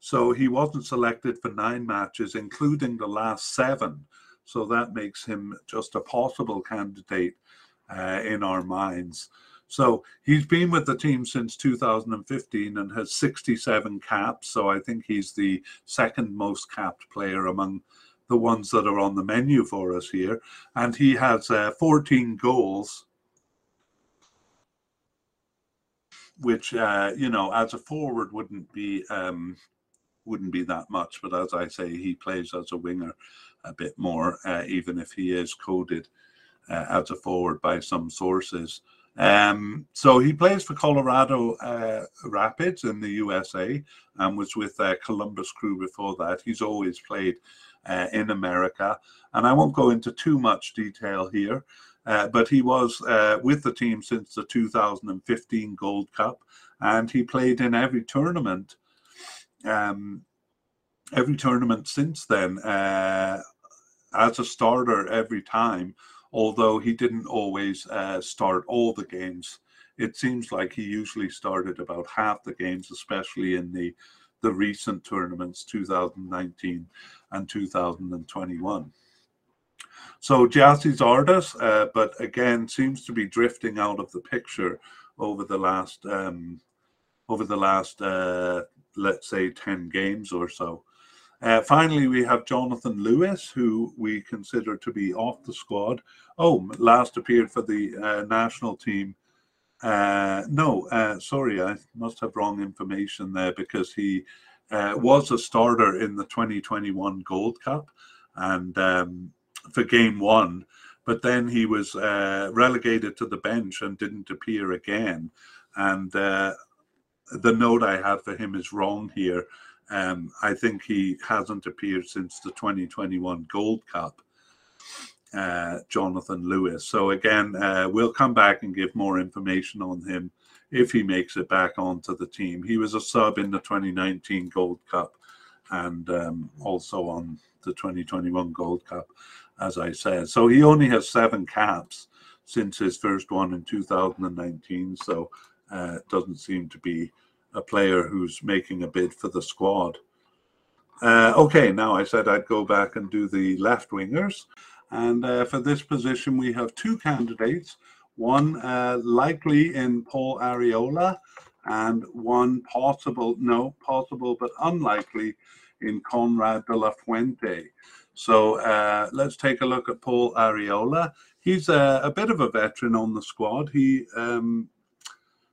So he wasn't selected for nine matches, including the last seven. So that makes him just a possible candidate uh, in our minds. So he's been with the team since 2015 and has 67 caps. So I think he's the second most capped player among the ones that are on the menu for us here. And he has uh, 14 goals, which, uh, you know, as a forward wouldn't be. Um, wouldn't be that much, but as I say, he plays as a winger a bit more, uh, even if he is coded uh, as a forward by some sources. Um, so he plays for Colorado uh, Rapids in the USA and was with uh, Columbus Crew before that. He's always played uh, in America. And I won't go into too much detail here, uh, but he was with the team since the 2015 Gold Cup and he played in every tournament. Um, every tournament since then uh, as a starter every time although he didn't always uh, start all the games. It seems like he usually started about half the games, especially in the the recent tournaments, 2019 and 2021. So Gyasi Zardes, uh, but again, seems to be drifting out of the picture over the last um, over the last uh, let's say 10 games or so. Uh, finally, we have Jonathan Lewis, who we consider to be off the squad. Oh, last appeared for the uh, national team. Uh, no, uh, sorry, I must have wrong information there because he uh, was a starter in the 2021 Gold Cup and um, for game one, but then he was uh, relegated to the bench and didn't appear again. And the note I have for him is wrong here. Um, I think he hasn't appeared since the 2021 Gold Cup, uh, Jonathan Lewis. So again, uh, we'll come back and give more information on him if he makes it back onto the team. He was a sub in the 2019 Gold Cup and um, also on the 2021 Gold Cup, as I said. So he only has seven caps since his first one in 2019. So uh, it doesn't seem to be a player who's making a bid for the squad. Uh, okay, now I said I'd go back and do the left wingers. And uh, for this position, we have two candidates one uh, likely in Paul Arriola, and one possible, no, possible but unlikely in Konrad de la Fuente. So uh, let's take a look at Paul Arriola. He's a, a, bit of a veteran on the squad. He um,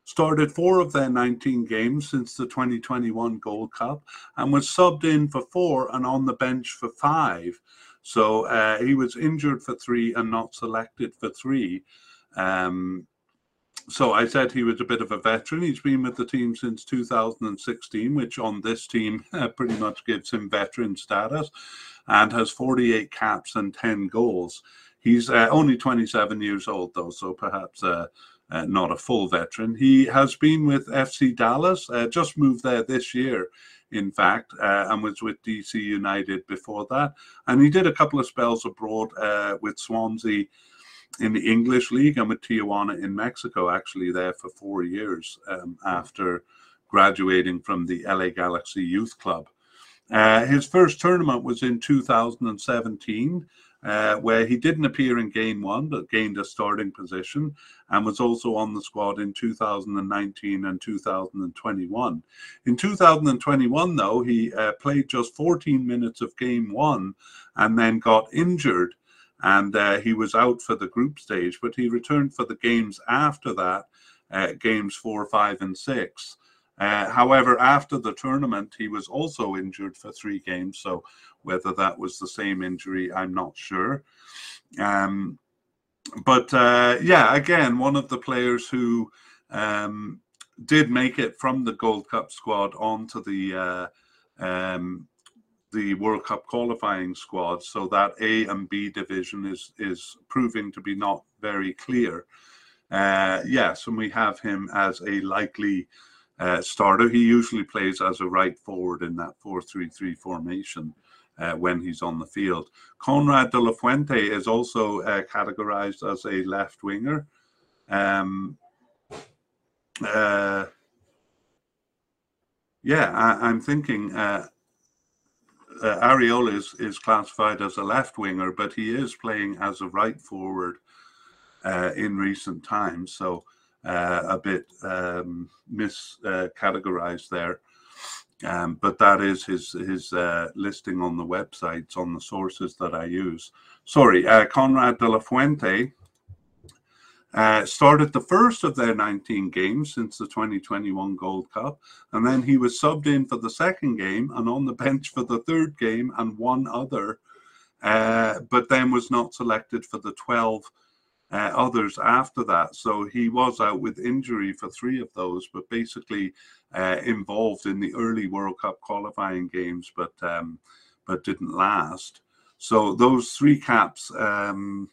started four of their 19 games since the 2021 Gold Cup and was subbed in for four and on the bench for five. So uh, he was injured for three and not selected for three. Um, so I said he was a bit of a veteran. He's been with the team since 2016, which on this team uh, pretty much gives him veteran status, and has 48 caps and 10 goals. He's uh, only 27 years old, though, so perhaps uh, uh, not a full veteran. He has been with FC Dallas, uh, just moved there this year, in fact, uh, and was with DC United before that. And he did a couple of spells abroad uh, with Swansea in the English League and with Tijuana in Mexico, actually, there for four years um, after graduating from the LA Galaxy Youth Club. Uh, his first tournament was in 2017 uh, where he didn't appear in game one, but gained a starting position and was also on the squad in 2019 and 2021. In 2021, though, he uh, played just 14 minutes of game one and then got injured. And uh, he was out for the group stage, but he returned for the games after that, uh, games four, five, and six. Uh, however, after the tournament, he was also injured for three games. So whether that was the same injury, I'm not sure. Um, but uh, yeah, again, one of the players who um, did make it from the Gold Cup squad onto the uh, um, the World Cup qualifying squad. So that A and B division is is proving to be not very clear. Uh, yes, and we have him as a likely uh, starter. He usually plays as a right forward in that four-three-three formation. uh, when he's on the field. Konrad de la Fuente is also uh, categorized as a left winger. Um, uh, yeah, I, am thinking uh, uh, Arriola is, is classified as a left winger, but he is playing as a right forward uh, in recent times. So uh, a bit um, miscategorized there. Um, but that is his his uh, listing on the websites on the sources that I use. Sorry, uh, Konrad de la Fuente uh, started the first of their 19 games since the 2021 Gold Cup, and then he was subbed in for the second game and on the bench for the third game and one other, uh, but then was not selected for the 12 uh, others after that. So he was out with injury for three of those, but basically uh, involved in the early World Cup qualifying games, but um, but didn't last. So those three caps, um,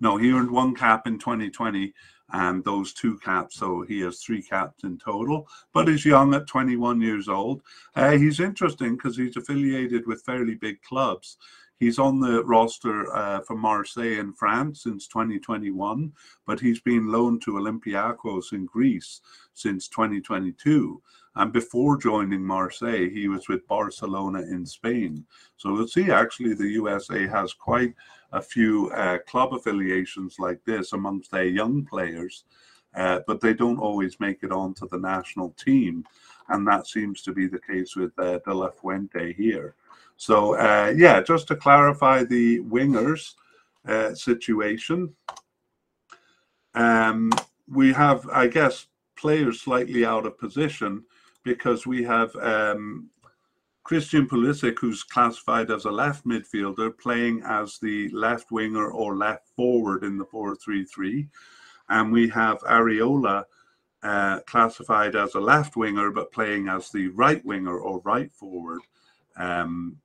no, he earned one cap in 2020 and those two caps. So he has three caps in total, but he's young at 21 years old. Uh, he's interesting because he's affiliated with fairly big clubs. He's on the roster uh, for Marseille in France since 2021, but he's been loaned to Olympiacos in Greece since 2022. And before joining Marseille, he was with Barcelona in Spain. So we'll see, actually, the USA has quite a few uh, club affiliations like this amongst their young players, uh, but they don't always make it onto the national team. And that seems to be the case with uh, De La Fuente here. So uh, yeah, just to clarify the wingers uh, situation, um, we have, I guess, players slightly out of position because we have um, Christian Pulisic, who's classified as a left midfielder, playing as the left winger or left forward in the 4-3-3. And we have Arriola uh, classified as a left winger, but playing as the right winger or right forward. Um,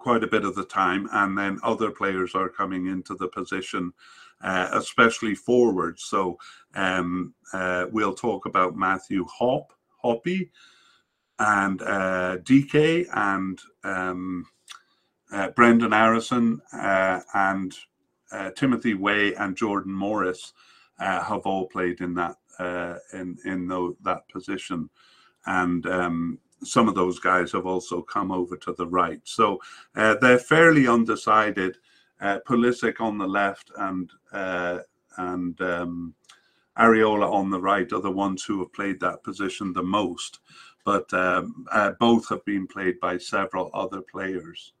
quite a bit of the time, and then other players are coming into the position, uh, especially forwards. So um, uh, we'll talk about Matthew Hop, Hoppe, and uh, Dike, and um, uh, Brenden Aaronson, uh, and uh, Timothy Weah, and Jordan Morris have all played in that in in the, that position, and um, some of those guys have also come over to the right. So uh, they're fairly undecided. Uh, Pulisic on the left and uh, and um, Arriola on the right are the ones who have played that position the most. But um, uh, both have been played by several other players.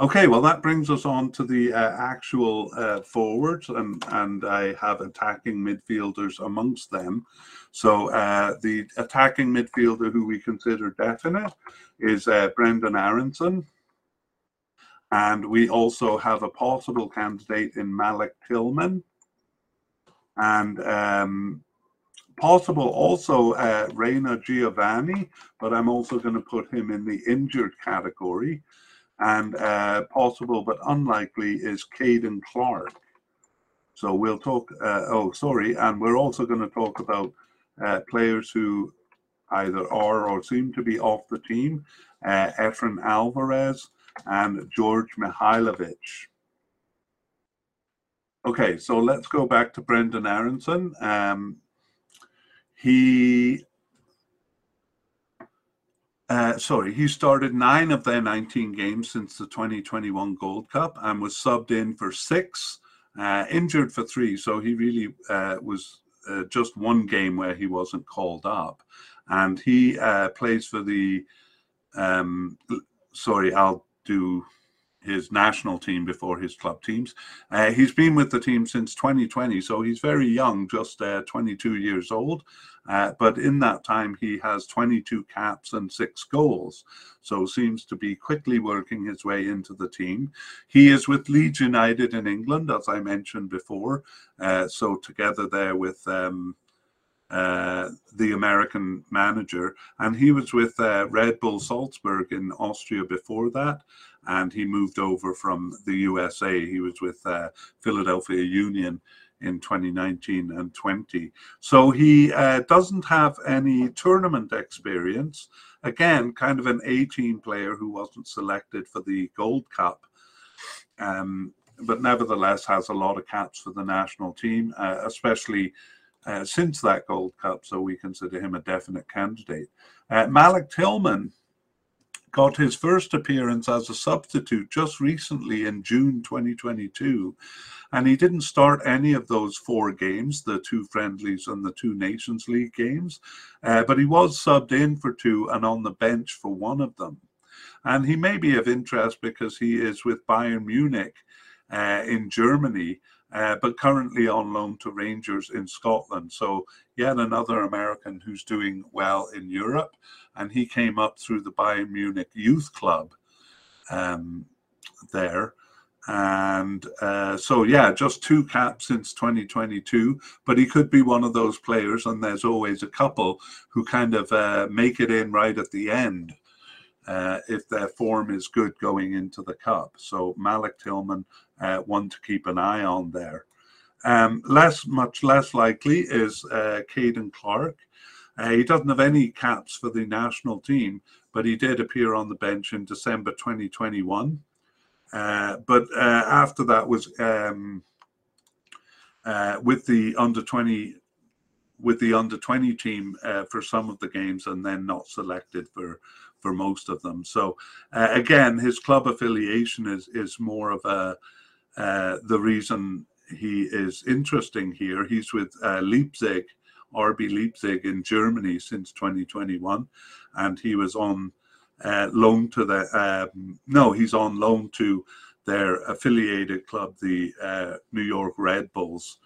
Okay, well, that brings us on to the uh, actual uh, forwards, and, and I have attacking midfielders amongst them. So uh, the attacking midfielder who we consider definite is uh, Brenden Aaronson. And we also have a possible candidate in Malik Tillman. And um, possible also uh, Reyna Giovanni, but I'm also going to put him in the injured category and uh, possible but unlikely is Caden Clark. So we'll talk, uh, oh, sorry, and we're also going to talk about uh, players who either are or seem to be off the team, uh, Efrain Alvarez and George Mihailovic. Okay, so let's go back to Brenden Aaronson. Um, he uh, sorry, he started nine of their 19 games since the 2021 Gold Cup and was subbed in for six, uh, injured for three. So he really uh, was uh, just one game where he wasn't called up. And he uh, plays for the, um, sorry, I'll do his national team before his club teams. Uh, he's been with the team since 2020, so he's very young, just uh, 22 years old. Uh, but in that time, he has 22 caps and six goals. So seems to be quickly working his way into the team. He is with Leeds United in England, as I mentioned before. Uh, so together there with um, uh, the American manager, and he was with uh, Red Bull Salzburg in Austria before that, and he moved over from the USA. He was with uh, Philadelphia Union in 2019 and 20. So he uh, doesn't have any tournament experience. Again, kind of an 18 player who wasn't selected for the Gold Cup. Um, but nevertheless has a lot of caps for the national team, uh, especially uh, since that Gold Cup. So we consider him a definite candidate. Uh, Malik Tillman got his first appearance as a substitute just recently in June 2022. And he didn't start any of those four games, the two friendlies and the two Nations League games, uh, but he was subbed in for two and on the bench for one of them. And he may be of interest because he is with Bayern Munich uh, in Germany, uh, but currently on loan to Rangers in Scotland. So, yet another American who's doing well in Europe. And he came up through the Bayern Munich Youth Club um, there. And uh, so, yeah, just two caps since 2022. But he could be one of those players, and there's always a couple who kind of uh, make it in right at the end. Uh, if their form is good going into the cup. So Malik Tillman, uh, one to keep an eye on there. Um, less, much less likely is uh, Caden Clark. Uh, he doesn't have any caps for the national team, but he did appear on the bench in December 2021. Uh, but uh, after that was um, with the under 20 with the under 20 team for some of the games and then not selected for for most of them. So uh, again, his club affiliation is is more of a uh, the reason he is interesting here. He's with uh, Leipzig, RB Leipzig in Germany since 2021, and he was on uh, loan to the um, no, he's on loan to their affiliated club, the uh, New York Red Bulls.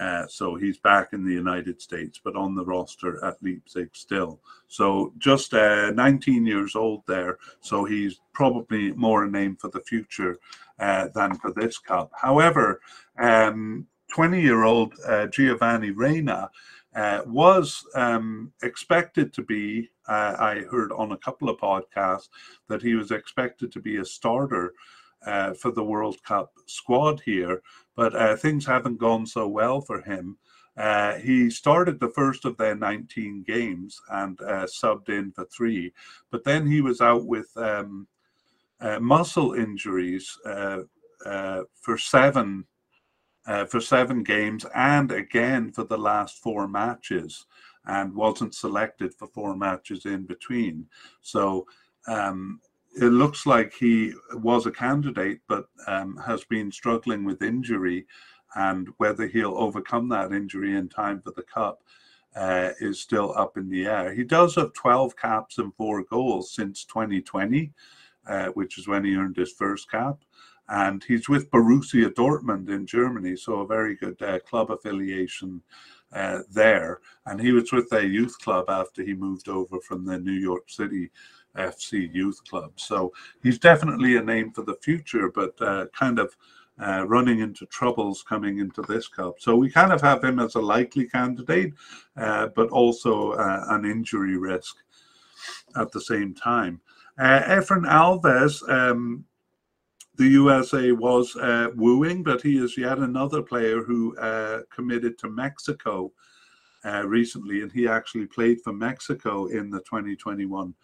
Uh, so he's back in the United States, but on the roster at Leipzig still. So just uh, 19 years old there. So he's probably more a name for the future uh, than for this cup. However, 20 um, year old uh, Giovanni Reyna uh, was um, expected to be, I heard on a couple of podcasts, that he was expected to be a starter uh, for the World Cup squad here, but uh, things haven't gone so well for him. Uh, he started the first of their 19 games and uh, subbed in for three, but then he was out with um, uh, muscle injuries uh, for seven for seven games and again for the last four matches and wasn't selected for four matches in between. So um, it looks like he was a candidate, but um, has been struggling with injury, and whether he'll overcome that injury in time for the cup uh, is still up in the air. He does have 12 caps and four goals since 2020, uh, which is when he earned his first cap. And he's with Borussia Dortmund in Germany, so a very good uh, club affiliation uh, there. And he was with their youth club after he moved over from the New York City FC Youth Club. So he's definitely a name for the future, but uh, kind of uh, running into troubles coming into this cup. So we kind of have him as a likely candidate, uh, but also uh, an injury risk at the same time. Uh, Efrain Alves, um, the USA was uh, wooing, but he is yet another player who committed to Mexico recently, and he actually played for Mexico in the 2021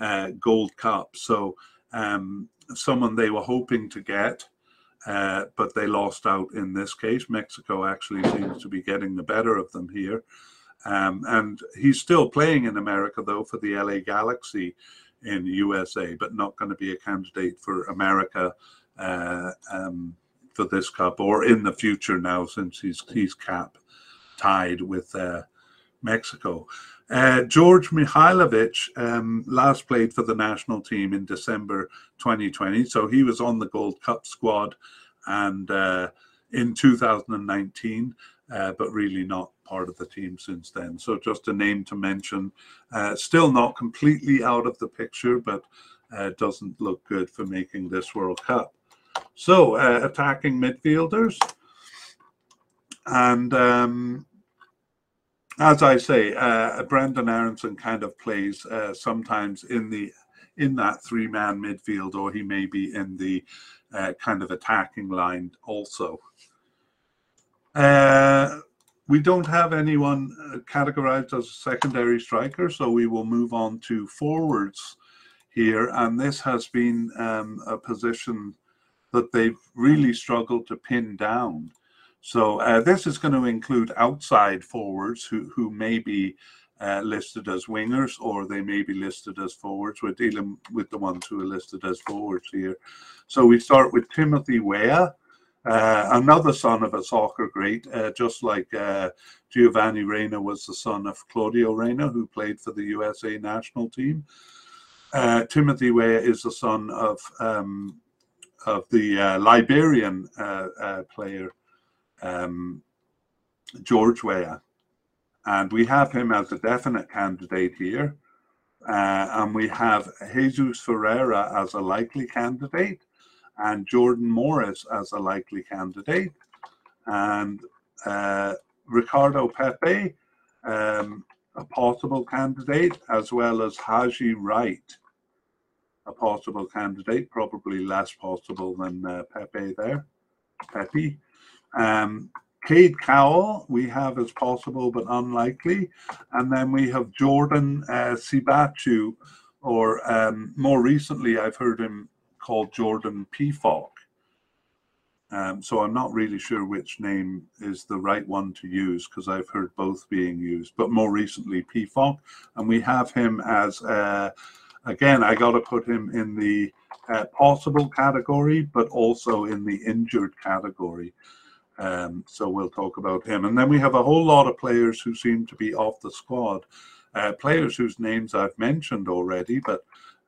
uh, Gold Cup. So um, someone they were hoping to get, uh, but they lost out in this case. Mexico actually seems to be getting the better of them here. Um, and he's still playing in America, though, for the LA Galaxy in USA, but not going to be a candidate for America uh, um, for this cup or in the future now, since he's he's cap tied with uh, Mexico. Uh, George Mihailovic um, last played for the national team in December 2020, so he was on the Gold Cup squad and uh, in 2019, uh, but really not part of the team since then. So just a name to mention. Uh, still not completely out of the picture, but uh, doesn't look good for making this World Cup. So uh, attacking midfielders. And um, as I say, uh, Brenden Aaronson kind of plays uh, sometimes in the in that three man midfield, or he may be in the uh, kind of attacking line also. Uh, we don't have anyone uh, categorized as a secondary striker, so we will move on to forwards here. And this has been um, a position that they've really struggled to pin down. So uh, this is going to include outside forwards who, who may be uh, listed as wingers or they may be listed as forwards. We're dealing with the ones who are listed as forwards here. So we start with Timothy Weah. Uh, another son of a soccer great, uh, just like uh, Giovanni Reyna was the son of Claudio Reyna, who played for the USA national team. Uh, Timothy Weah is the son of um, of the uh, Liberian uh, player um, George Weah, and we have him as a definite candidate here. and we have Jesus Ferreira as a likely candidate and Jordan Morris as a likely candidate, and uh, Ricardo Pepi, um, a possible candidate, as well as Haji Wright, a possible candidate, probably less possible than uh, Pepe there, Pepe. Um, Cade Cowell we have as possible but unlikely, and then we have Jordan uh, Siebatcheu, or um, more recently I've heard him called Jordan Pefok. Um, so I'm not really sure which name is the right one to use because I've heard both being used, but more recently Pefok. And we have him as, uh, again, I got to put him in the uh, possible category, but also in the injured category. Um, so we'll talk about him. And then we have a whole lot of players who seem to be off the squad, uh, players whose names I've mentioned already, but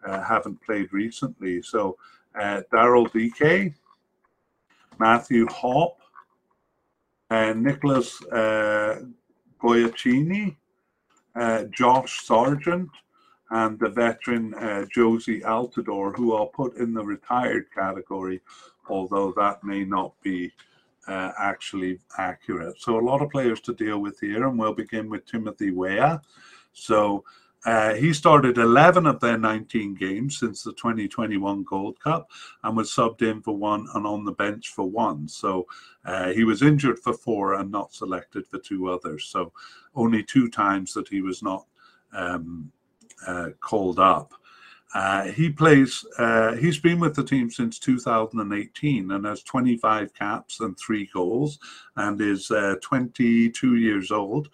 haven't played recently. So uh, Daryl Dike, Matthew Hopp, and Nicholas uh, Gioacchini, uh, Josh Sargent, and the veteran uh, Jozy Altidore, who I'll put in the retired category, although that may not be uh, actually accurate. So a lot of players to deal with here, and we'll begin with Timothy Weah. So uh, he started 11 of their 19 games since the 2021 Gold Cup and was subbed in for one and on the bench for one. So uh, he was injured for four and not selected for two others. So only two times that he was not um, uh, called up. Uh, he plays, uh, he's been with the team since 2018 and has 25 caps and three goals and is uh, 22 years old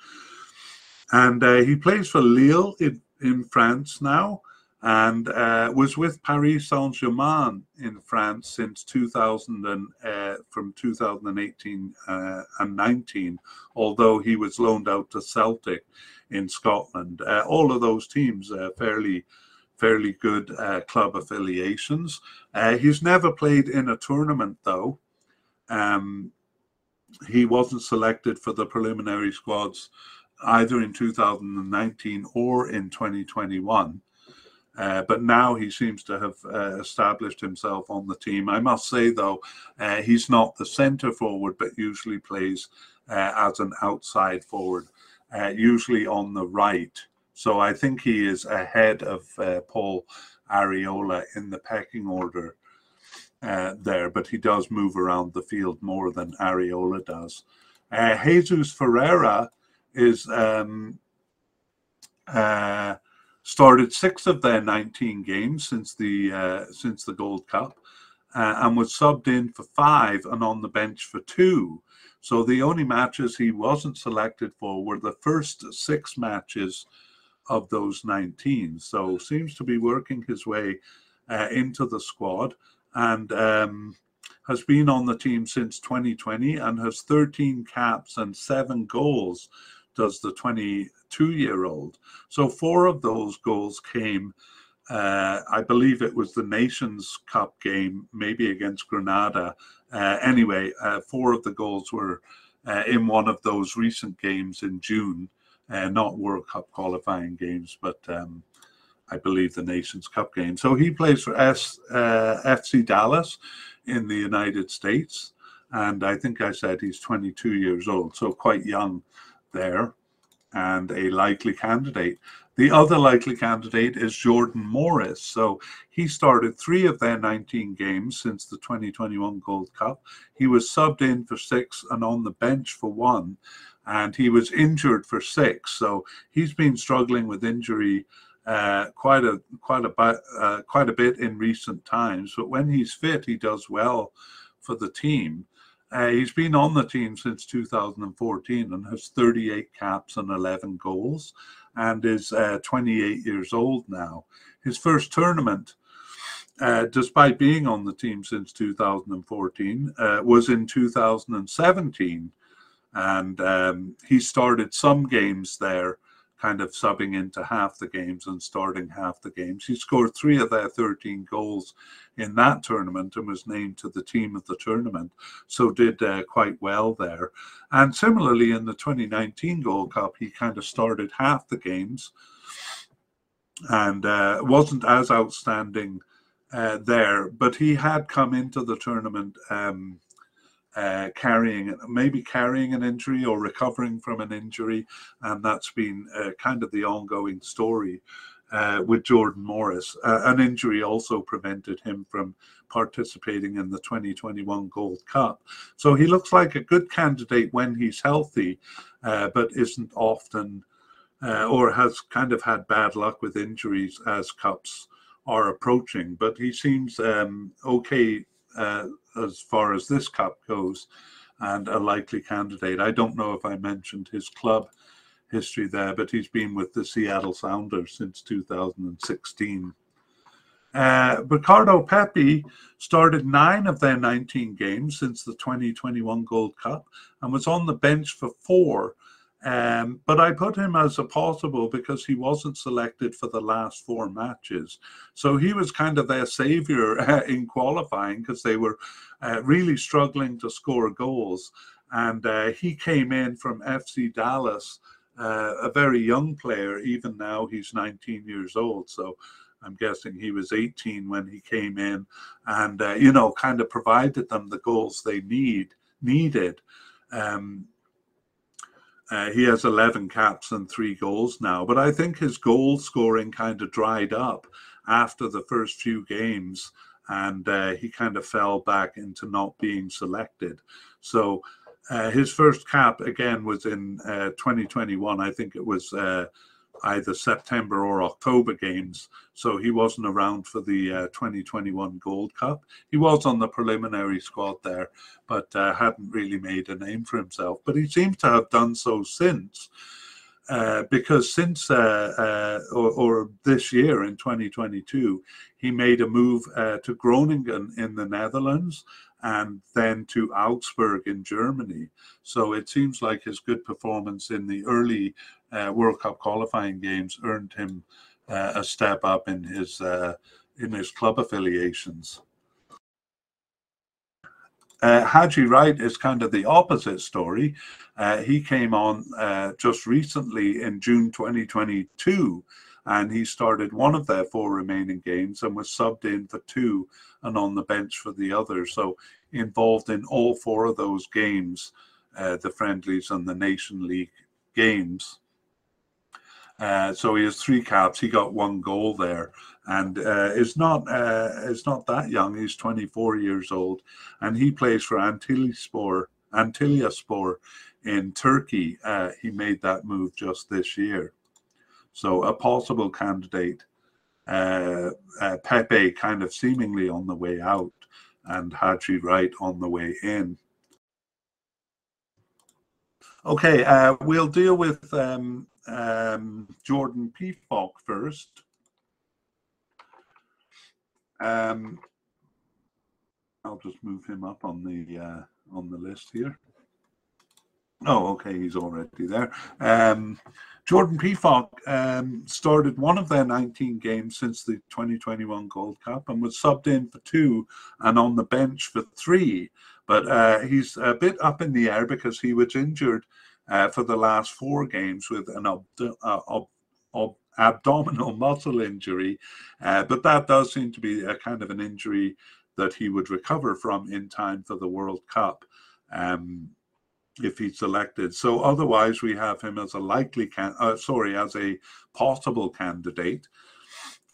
and uh, he plays for Lille in, in France now, and uh, was with Paris Saint Germain in France since 2000 and uh, from 2018 uh, and 19. Although he was loaned out to Celtic in Scotland, uh, all of those teams are fairly fairly good uh, club affiliations. he's never played in a tournament though. Um, he wasn't selected for the preliminary squads either in 2019 or in 2021. Uh, but now he seems to have uh, established himself on the team. I must say, though, uh, he's not the centre forward, but usually plays uh, as an outside forward, uh, usually on the right. So I think he is ahead of uh, Paul Arriola in the pecking order there, but he does move around the field more than Arriola does. Jesus Ferreira is um, uh, started six of their 19 games since the uh, since the Gold Cup, uh, and was subbed in for five and on the bench for two. So the only matches he wasn't selected for were the first six matches of those 19. So seems to be working his way uh, into the squad and um, has been on the team since 2020 and has 13 caps and seven goals does the 22 year old. So four of those goals came, uh, I believe it was the Nations Cup game, maybe against Grenada. Uh, anyway, uh, four of the goals were uh, in one of those recent games in June, uh, not World Cup qualifying games, but um, I believe the Nations Cup game. So he plays for S, uh, FC Dallas in the United States. And I think I said he's 22 years old, so quite young there. and a likely candidate. The other likely candidate is Jordan Morris. So he started three of their 19 games since the 2021 Gold Cup. He was subbed in for six and on the bench for one, and he was injured for six. So he's been struggling with injury uh, quite a quite a uh, quite a bit in recent times. But when he's fit, he does well for the team. Uh, he's been on the team since 2014 and has 38 caps and 11 goals and is uh, 28 years old now. His first tournament, uh, despite being on the team since 2014, uh, was in 2017. And um, he started some games there kind of subbing into half the games and starting half the games. He scored three of their 13 goals in that tournament and was named to the team of the tournament, so did uh, quite well there. And similarly, in the 2019 Gold Cup, he kind of started half the games and uh, wasn't as outstanding uh, there, but he had come into the tournament. Um, uh, carrying maybe carrying an injury or recovering from an injury, and that's been uh, kind of the ongoing story uh, with Jordan Morris. Uh, an injury also prevented him from participating in the 2021 Gold Cup. So he looks like a good candidate when he's healthy, uh, but isn't often. Uh, or has kind of had bad luck with injuries as cups are approaching, but he seems um, okay uh, as far as this cup goes and a likely candidate. I don't know if I mentioned his club history there, but he's been with the Seattle Sounders since 2016. Uh, Ricardo Pepi started nine of their 19 games since the 2021 Gold Cup and was on the bench for four um, but I put him as a possible because he wasn't selected for the last four matches. So he was kind of their savior uh, in qualifying because they were uh, really struggling to score goals. And uh, he came in from FC Dallas, uh, a very young player. Even now, he's 19 years old. So I'm guessing he was 18 when he came in and, uh, you know, kind of provided them the goals they need needed. Um, uh, he has 11 caps and three goals now, but I think his goal scoring kind of dried up after the first few games and uh, he kind of fell back into not being selected. So uh, his first cap again was in uh, 2021. I think it was uh, either September or October games. So he wasn't around for the uh, 2021 Gold Cup. He was on the preliminary squad there, but uh, hadn't really made a name for himself. But he seems to have done so since. Uh, because since uh, uh, or, or, this year in 2022, he made a move uh, to Groningen in the Netherlands and then to Augsburg in Germany. So it seems like his good performance in the early uh, World Cup qualifying games earned him uh, a step up in his uh, in his club affiliations. Uh, Haji Wright is kind of the opposite story. Uh, he came on just recently in June 2022, and he started one of their four remaining games and was subbed in for two and on the bench for the other. So involved in all four of those games, uh, the friendlies and the Nation League games. Uh, so he has three caps. He got one goal there, and uh, is not uh, is not that young. He's 24 years old, and he plays for Antalyaspor, Antalyaspor in Turkey. Uh, he made that move just this year, so a possible candidate. Uh, uh, Pepi kind of seemingly on the way out, and Haji Wright on the way in. Okay, uh, we'll deal with um, um, Jordan Pefok first. Um, I'll just move him up on the uh, on the list here. Oh, okay, he's already there. Um, Jordan Pefok um, started one of their 19 games since the 2021 Gold Cup and was subbed in for two and on the bench for three. But uh, he's a bit up in the air because he was injured uh, for the last four games with an ob- uh, ob- ob- abdominal muscle injury. Uh, but that does seem to be a kind of an injury that he would recover from in time for the World Cup. Um, if he's selected. So otherwise, we have him as a likely can, uh, sorry, as a possible candidate,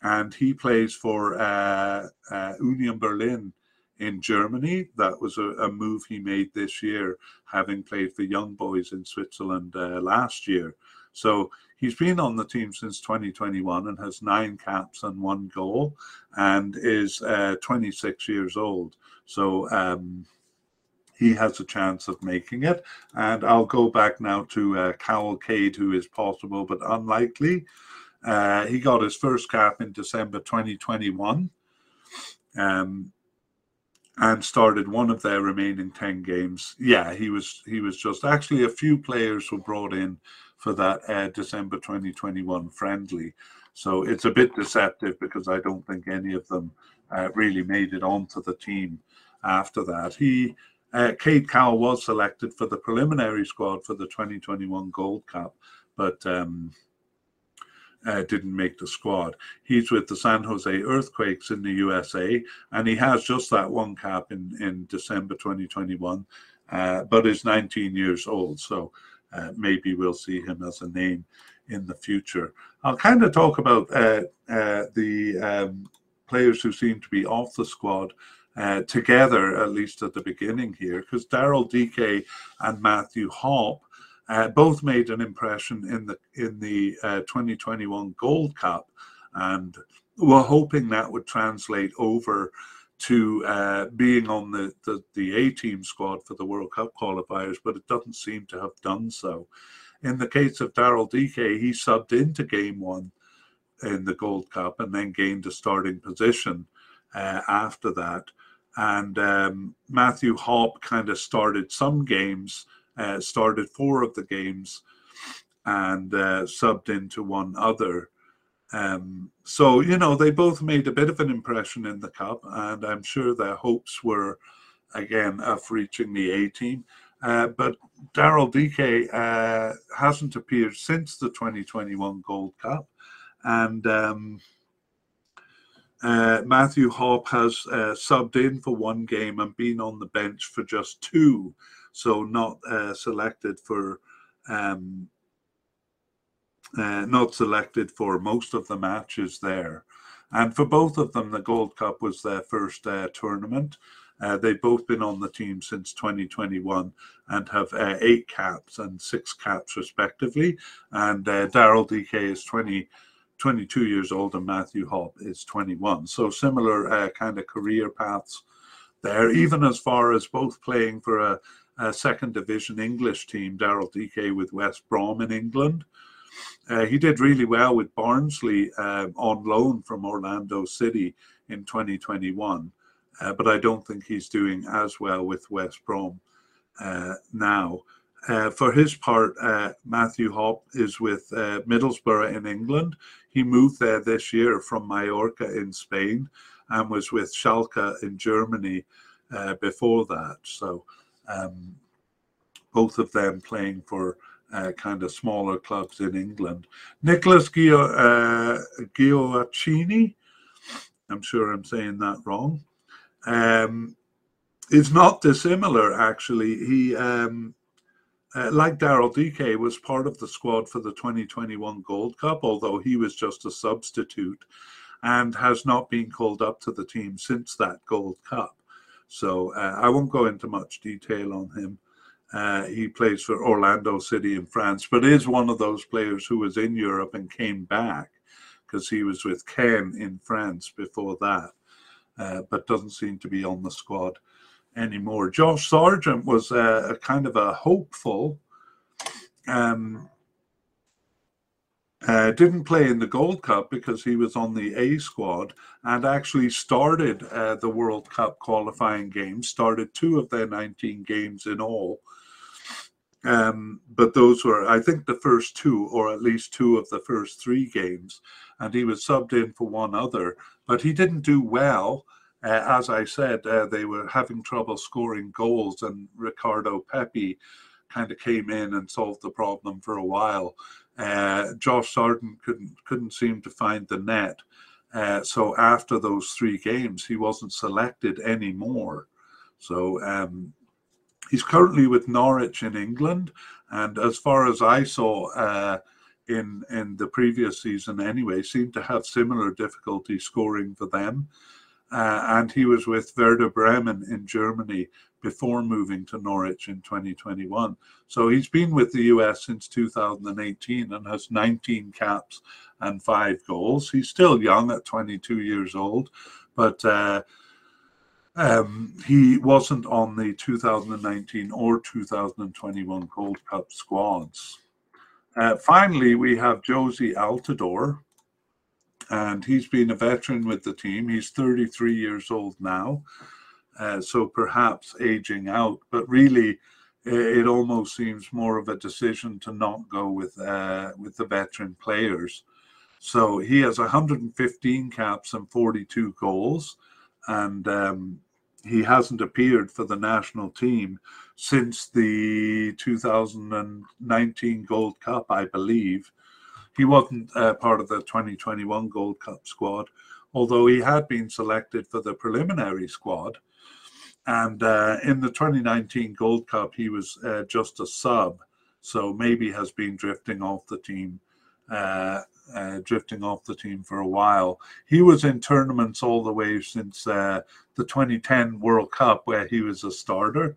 and he plays for uh, uh, Union Berlin in Germany. That was a, a, move he made this year, having played for Young Boys in Switzerland uh, last year. So he's been on the team since 2021 and has nine caps and one goal, and is uh, 26 years old. So. Um, he has a chance of making it. And I'll go back now to uh, Cowell Cade, who is possible but unlikely. Uh, he got his first cap in December 2021 um, and started one of their remaining 10 games. Yeah, he was he was just actually a few players were brought in for that uh, December 2021 friendly. So it's a bit deceptive because I don't think any of them uh, really made it onto the team after that. He uh, Cade Cowell was selected for the preliminary squad for the 2021 Gold Cup, but um, uh, didn't make the squad. He's with the San Jose Earthquakes in the USA, and he has just that one cap in, in December 2021, uh, but is 19 years old. So uh, maybe we'll see him as a name in the future. I'll kind of talk about uh, uh, the um, players who seem to be off the squad uh, together, at least at the beginning here, because Daryl Dike and Matthew Hoppe uh, both made an impression in the in the uh, 2021 Gold Cup, and we're hoping that would translate over to uh, being on the, the, the A team squad for the World Cup qualifiers, but it doesn't seem to have done so. In the case of Daryl Dike, he subbed into game one in the Gold Cup and then gained a starting position uh, after that and um, Matthew Hoppe kind of started some games, uh, started four of the games, and uh, subbed into one other. Um, so you know they both made a bit of an impression in the cup, and I'm sure their hopes were again of reaching the A team. Uh, but Daryl Dike uh, hasn't appeared since the 2021 Gold Cup, and um, uh, Matthew Hoppe has uh, subbed in for one game and been on the bench for just two, so not uh, selected for um, uh, not selected for most of the matches there. And for both of them, the Gold Cup was their first uh, tournament. Uh, they've both been on the team since 2021 and have eight caps and six caps respectively. And Daryl Dike is 20. 22 years old and Matthew Hoppe is 21. So similar uh, kind of career paths there, even as far as both playing for a, a second division English team, Daryl Dike with West Brom in England. Uh, he did really well with Barnsley uh, on loan from Orlando City in 2021, uh, but I don't think he's doing as well with West Brom uh, now. Uh, for his part, uh, Matthew Hoppe is with uh, Middlesbrough in England. He moved there this year from Mallorca in Spain and was with Schalke in Germany uh, before that. So um, both of them playing for uh, kind of smaller clubs in England. Nicholas Gio, Gioacchini, I'm sure I'm saying that wrong, um, is not dissimilar actually. He um, uh, like Daryl Dike, was part of the squad for the 2021 Gold Cup, although he was just a substitute and has not been called up to the team since that Gold Cup. So uh, I won't go into much detail on him. Uh, he plays for Orlando City in France, but is one of those players who was in Europe and came back because he was with Caen in France before that, uh, but doesn't seem to be on the squad anymore. Josh Sargent was a, a kind of a hopeful. Um, uh, didn't play in the Gold Cup because he was on the A squad and actually started uh, the World Cup qualifying games, started two of their 19 games in all. Um, but those were, I think, the first two, or at least two of the first three games. And he was subbed in for one other, but he didn't do well. Uh, as I said, uh, they were having trouble scoring goals, and Ricardo Pepi kind of came in and solved the problem for a while. Uh, Josh Sargent couldn't couldn't seem to find the net, uh, so after those three games, he wasn't selected anymore. So um, He's currently with Norwich in England, and as far as I saw uh, in in the previous season, anyway, seemed to have similar difficulty scoring for them. Uh, and he was with Werder Bremen in Germany before moving to Norwich in 2021. So he's been with the US since 2018 and has 19 caps and five goals. He's still young at 22 years old, but uh, um, he wasn't on the 2019 or 2021 Gold Cup squads. Uh, finally, we have Jozy Altidore, and he's been a veteran with the team. He's 33 years old now, uh, so perhaps aging out, but really, it almost seems more of a decision to not go with uh, with the veteran players. So he has 115 caps and 42 goals, and um, he hasn't appeared for the national team since the 2019 Gold Cup, I believe. He wasn't uh, part of the 2021 Gold Cup squad, although he had been selected for the preliminary squad. And uh, in the 2019 Gold Cup, he was uh, just a sub, so maybe has been drifting off the team, uh, uh, drifting off the team for a while. He was in tournaments all the way since uh, the 2010 World Cup, where he was a starter.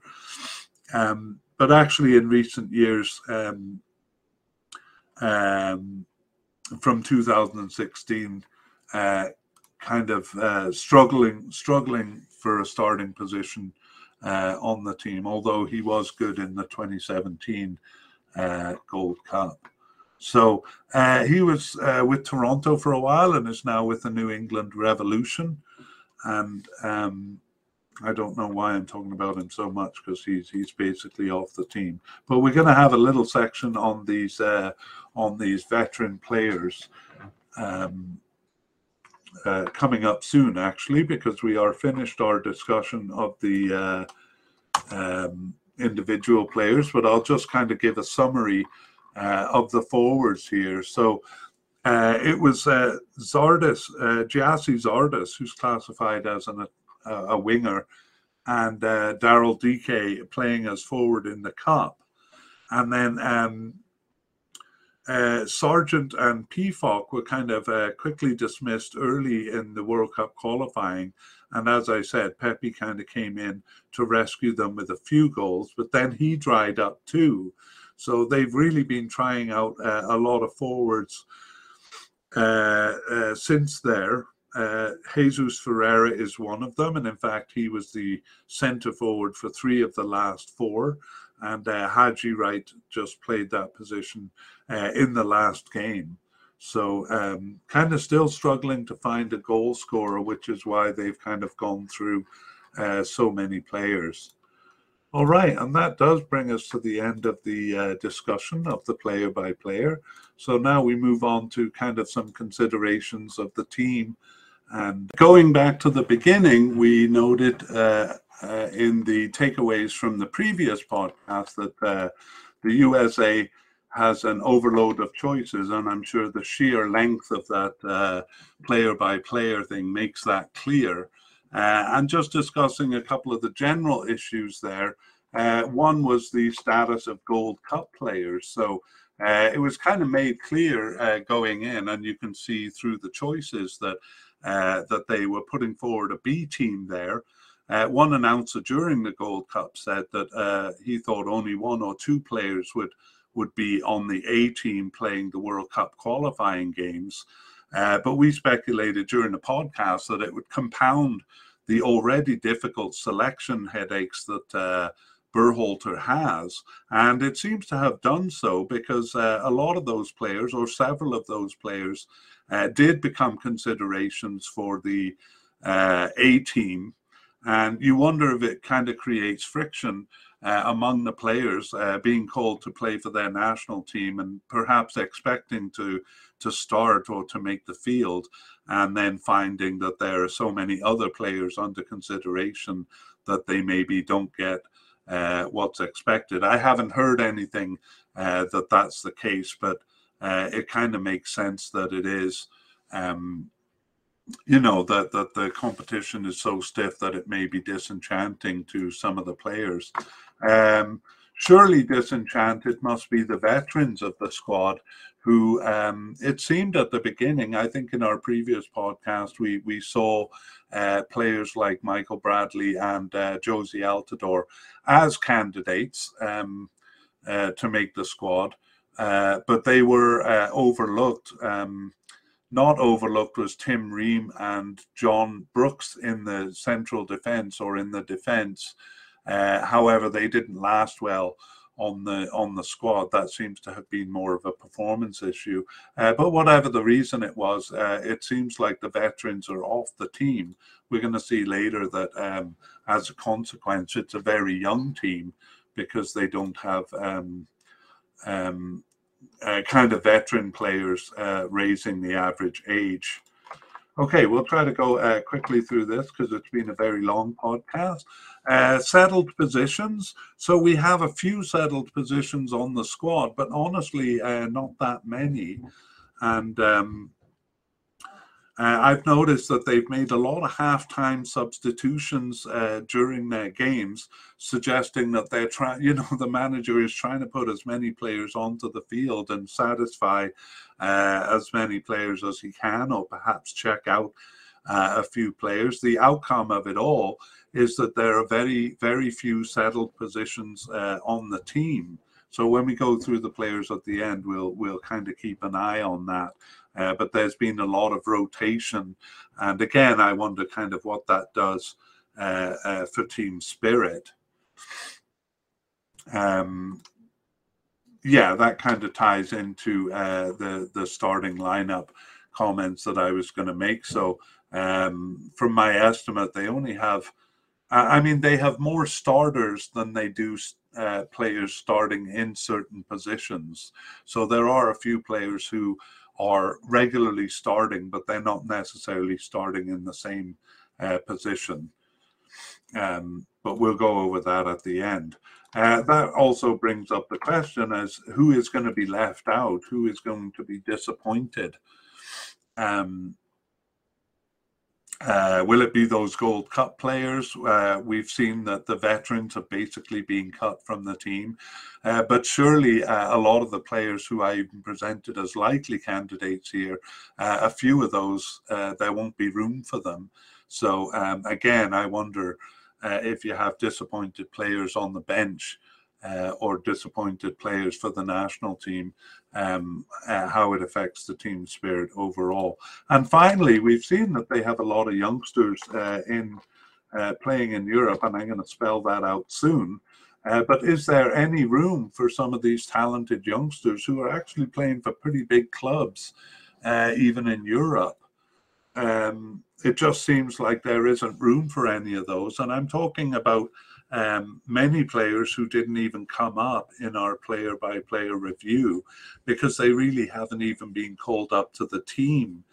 Um, but actually, in recent years, um, um, from 2016, uh, kind of uh, struggling, struggling for a starting position uh, on the team. Although he was good in the 2017 uh, Gold Cup, so uh, he was uh, with Toronto for a while and is now with the New England Revolution, and um, I don't know why I'm talking about him so much because he's he's basically off the team. But we're going to have a little section on these uh, on these veteran players um, uh, coming up soon, actually, because we are finished our discussion of the uh, um, individual players. But I'll just kind of give a summary uh, of the forwards here. So. Uh, it was uh, Zardes, uh, Gyasi Zardes, who's classified as an a winger, and uh, Daryl Dike playing as forward in the cup. And then um, uh, Sargent and Pefok were kind of uh, quickly dismissed early in the World Cup qualifying. And as I said, Pepi kind of came in to rescue them with a few goals, but then he dried up too. So they've really been trying out uh, a lot of forwards uh, uh, since there. Uh, Jesus Ferreira is one of them, and in fact, he was the centre forward for three of the last four. And uh, Haji Wright just played that position uh, in the last game. So, um, kind of still struggling to find a goal scorer, which is why they've kind of gone through uh, so many players. All right, and that does bring us to the end of the uh, discussion of the player by player. So now we move on to kind of some considerations of the team and going back to the beginning, we noted uh, uh, in the takeaways from the previous podcast that uh, the USA has an overload of choices, and I'm sure the sheer length of that player by player thing makes that clear. Uh, and just discussing a couple of the general issues there. Uh, one was the status of Gold Cup players. So uh, it was kind of made clear going in, and you can see through the choices that that they were putting forward a B team there. Uh, one announcer during the Gold Cup said that uh, he thought only one or two players would would be on the A team playing the World Cup qualifying games. Uh, but we speculated during the podcast that it would compound the already difficult selection headaches that uh, Berhalter has. And it seems to have done so because uh, a lot of those players, or several of those players, uh, did become considerations for the uh, A team. And you wonder if it kind of creates friction uh, among the players uh, being called to play for their national team and perhaps expecting to to start or to make the field and then finding that there are so many other players under consideration that they maybe don't get uh, what's expected. I haven't heard anything uh, that that's the case, but uh, it kind of makes sense that it is. Um, you know that that the competition is so stiff that it may be disenchanting to some of the players. Um, surely disenchanted must be the veterans of the squad who um, it seemed at the beginning, I think in our previous podcast, we, we saw uh, players like Michael Bradley and uh, Jozy Altidore as candidates um, uh, to make the squad, uh, but they were uh, overlooked. Um, not overlooked was Tim Ream and John Brooks in the central defence or in the defence. Uh, however, they didn't last well on the on the squad. That seems to have been more of a performance issue. Uh, but whatever the reason it was, uh, it seems like the veterans are off the team. We're going to see later that um, as a consequence, it's a very young team because they don't have um, um, uh, kind of veteran players uh, raising the average age. Okay, we'll try to go uh, quickly through this because it's been a very long podcast. Uh, settled positions. So we have a few settled positions on the squad, but honestly, uh, not that many. And um, uh, I've noticed that they've made a lot of halftime substitutions uh, during their games, suggesting that they're trying, you know, the manager is trying to put as many players onto the field and satisfy uh, as many players as he can, or perhaps check out uh, a few players. The outcome of it all is that there are very, very few settled positions uh, on the team. So when we go through the players at the end, we'll we'll kind of keep an eye on that uh, but there's been a lot of rotation. And again, I wonder kind of what that does uh, uh, for team spirit. Um, yeah, that kind of ties into uh, the the starting lineup comments that I was going to make. So, um, from my estimate, they only have, I mean, they have more starters than they do uh, players starting in certain positions. So there are a few players who are regularly starting, but they're not necessarily starting in the same uh, position. Um, but we'll go over that at the end. Uh, that also brings up the question as who is going to be left out? Who is going to be disappointed? Um, uh, will it be those Gold Cup players? Uh, we've seen that the veterans have basically been cut from the team. Uh, but surely uh, a lot of the players who I presented as likely candidates here, uh, a few of those, there won't be room for them. So um, again, I wonder if you have disappointed players on the bench uh, or disappointed players for the national team, um, uh, how it affects the team spirit overall. And finally, we've seen that they have a lot of youngsters uh, in uh, playing in Europe, and I'm going to spell that out soon. Uh, but is there any room for some of these talented youngsters who are actually playing for pretty big clubs, uh, even in Europe? Um, it just seems like there isn't room for any of those. And I'm talking about um, many players who didn't even come up in our player by player review because they really haven't even been called up to the team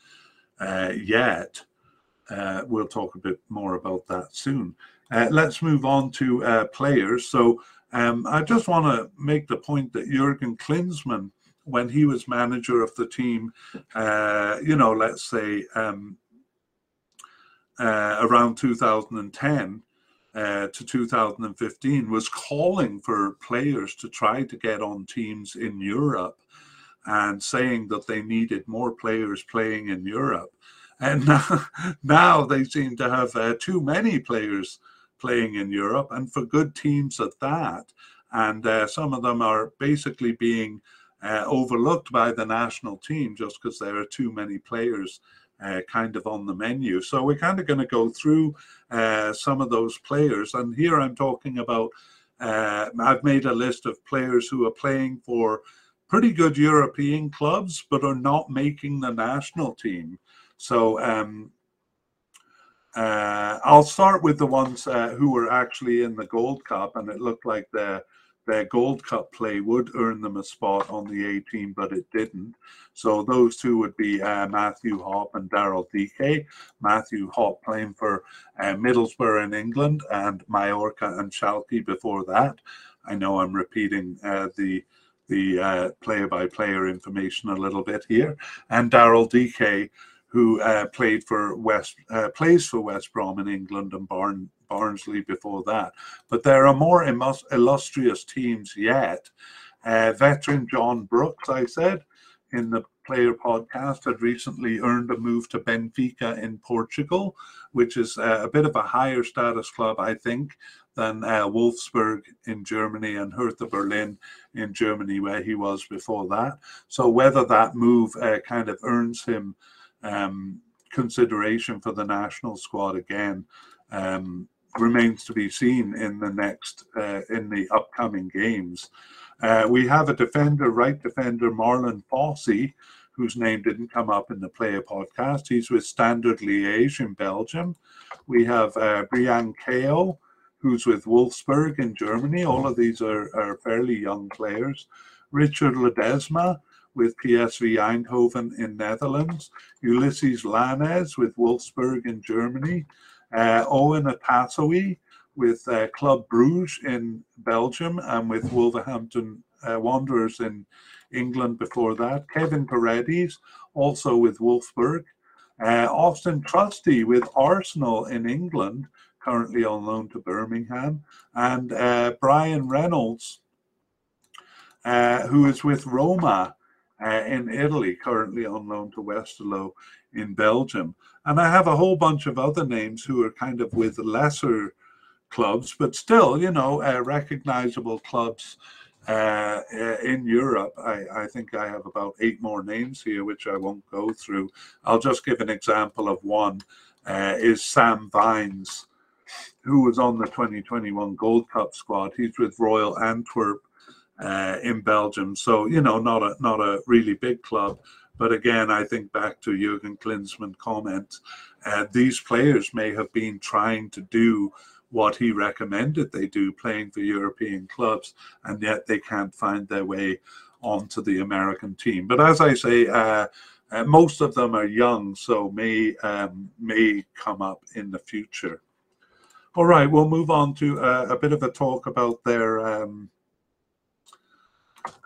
uh, yet. Uh, we'll talk a bit more about that soon. Uh, let's move on to uh, players. So um, I just want to make the point that Jurgen Klinsmann, when he was manager of the team, uh, you know, let's say um, uh, around 2010, uh, to 2015 was calling for players to try to get on teams in Europe and saying that they needed more players playing in Europe. And now, now they seem to have uh, too many players playing in Europe and for good teams at that. And uh, some of them are basically being uh, overlooked by the national team just because there are too many players uh, kind of on the menu. So we're kind of going to go through uh, some of those players. And here I'm talking about, uh, I've made a list of players who are playing for pretty good European clubs, but are not making the national team. So um, uh, I'll start with the ones uh, who were actually in the Gold Cup, and it looked like the their Gold Cup play would earn them a spot on the A team, but it didn't. So those two would be uh, Matthew Hoppe and Daryl Dike. Matthew Hoppe playing for uh, Middlesbrough in England and Mallorca and Schalke before that. I know I'm repeating uh, the the uh, player-by-player information a little bit here. And Daryl Dike who uh, played for West, uh, plays for West Brom in England and Barn, Barnsley before that. But there are more illustrious teams yet. Uh, veteran John Brooks, I said in the player podcast, had recently earned a move to Benfica in Portugal, which is uh, a bit of a higher status club, I think, than uh, Wolfsburg in Germany and Hertha Berlin in Germany, where he was before that. So whether that move uh, kind of earns him um, consideration for the national squad again um, remains to be seen in the next uh, in the upcoming games. Uh, we have a defender, right defender, Marlon Fossey, whose name didn't come up in the player podcast. He's with Standard Liège in Belgium. We have uh, Bryang Kayo, who's with Wolfsburg in Germany. All of these are, are fairly young players. Richard Ledezma with PSV Eindhoven in Netherlands. Ulysses Llanez with Wolfsburg in Germany. Uh, Owen Otasowie with uh, Club Bruges in Belgium and with Wolverhampton uh, Wanderers in England before that. Kevin Paredes, also with Wolfsburg. Auston Trusty with Arsenal in England, currently on loan to Birmingham. And Bryan Reynolds, who is with Roma uh, in Italy, currently on loan to Westerlo in Belgium. And I have a whole bunch of other names who are kind of with lesser clubs, but still, you know, uh, recognizable clubs uh, uh, in Europe. I, I, think I have about eight more names here, which I won't go through. I'll just give an example of one. Uh, is Sam Vines, who was on the 2021 Gold Cup squad. He's with Royal Antwerp uh, in Belgium, so you know, not a not a really big club. But again, I think back to Jurgen Klinsmann comment, uh, these players may have been trying to do what he recommended they do playing for European clubs, and yet they can't find their way onto the American team. But as I say, uh, uh, most of them are young, so may um, may come up in the future. All right, we'll move on to uh, a bit of a talk about their um,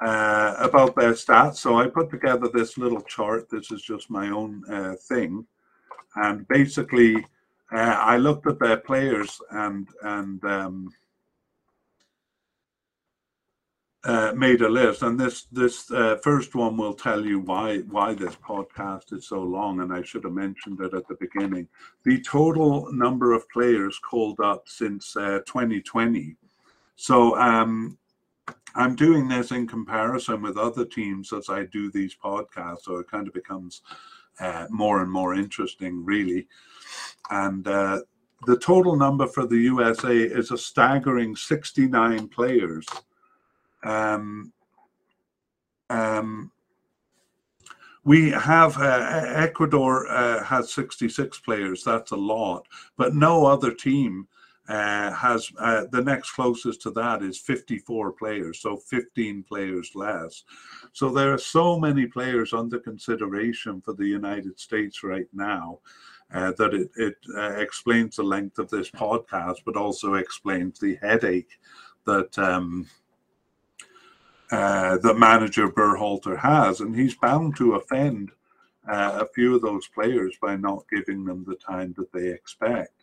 uh, about their stats. So I put together this little chart. This is just my own uh, thing, and basically uh, I looked at their players and and um, uh, made a list. And this this uh, first one will tell you why why this podcast is so long. And I should have mentioned it at the beginning. The total number of players called up since 2020. Uh, so um, I'm doing this in comparison with other teams as I do these podcasts. So it kind of becomes uh, more and more interesting, really. And uh, the total number for the USA is a staggering 69 players. Um, um, we have uh, Ecuador uh, has 66 players. That's a lot, but no other team uh, has uh, the next closest to that is 54 players, so 15 players less. So there are so many players under consideration for the United States right now uh, that it, it uh, explains the length of this podcast, but also explains the headache that um, uh, manager Berhalter has, and he's bound to offend uh, a few of those players by not giving them the time that they expect.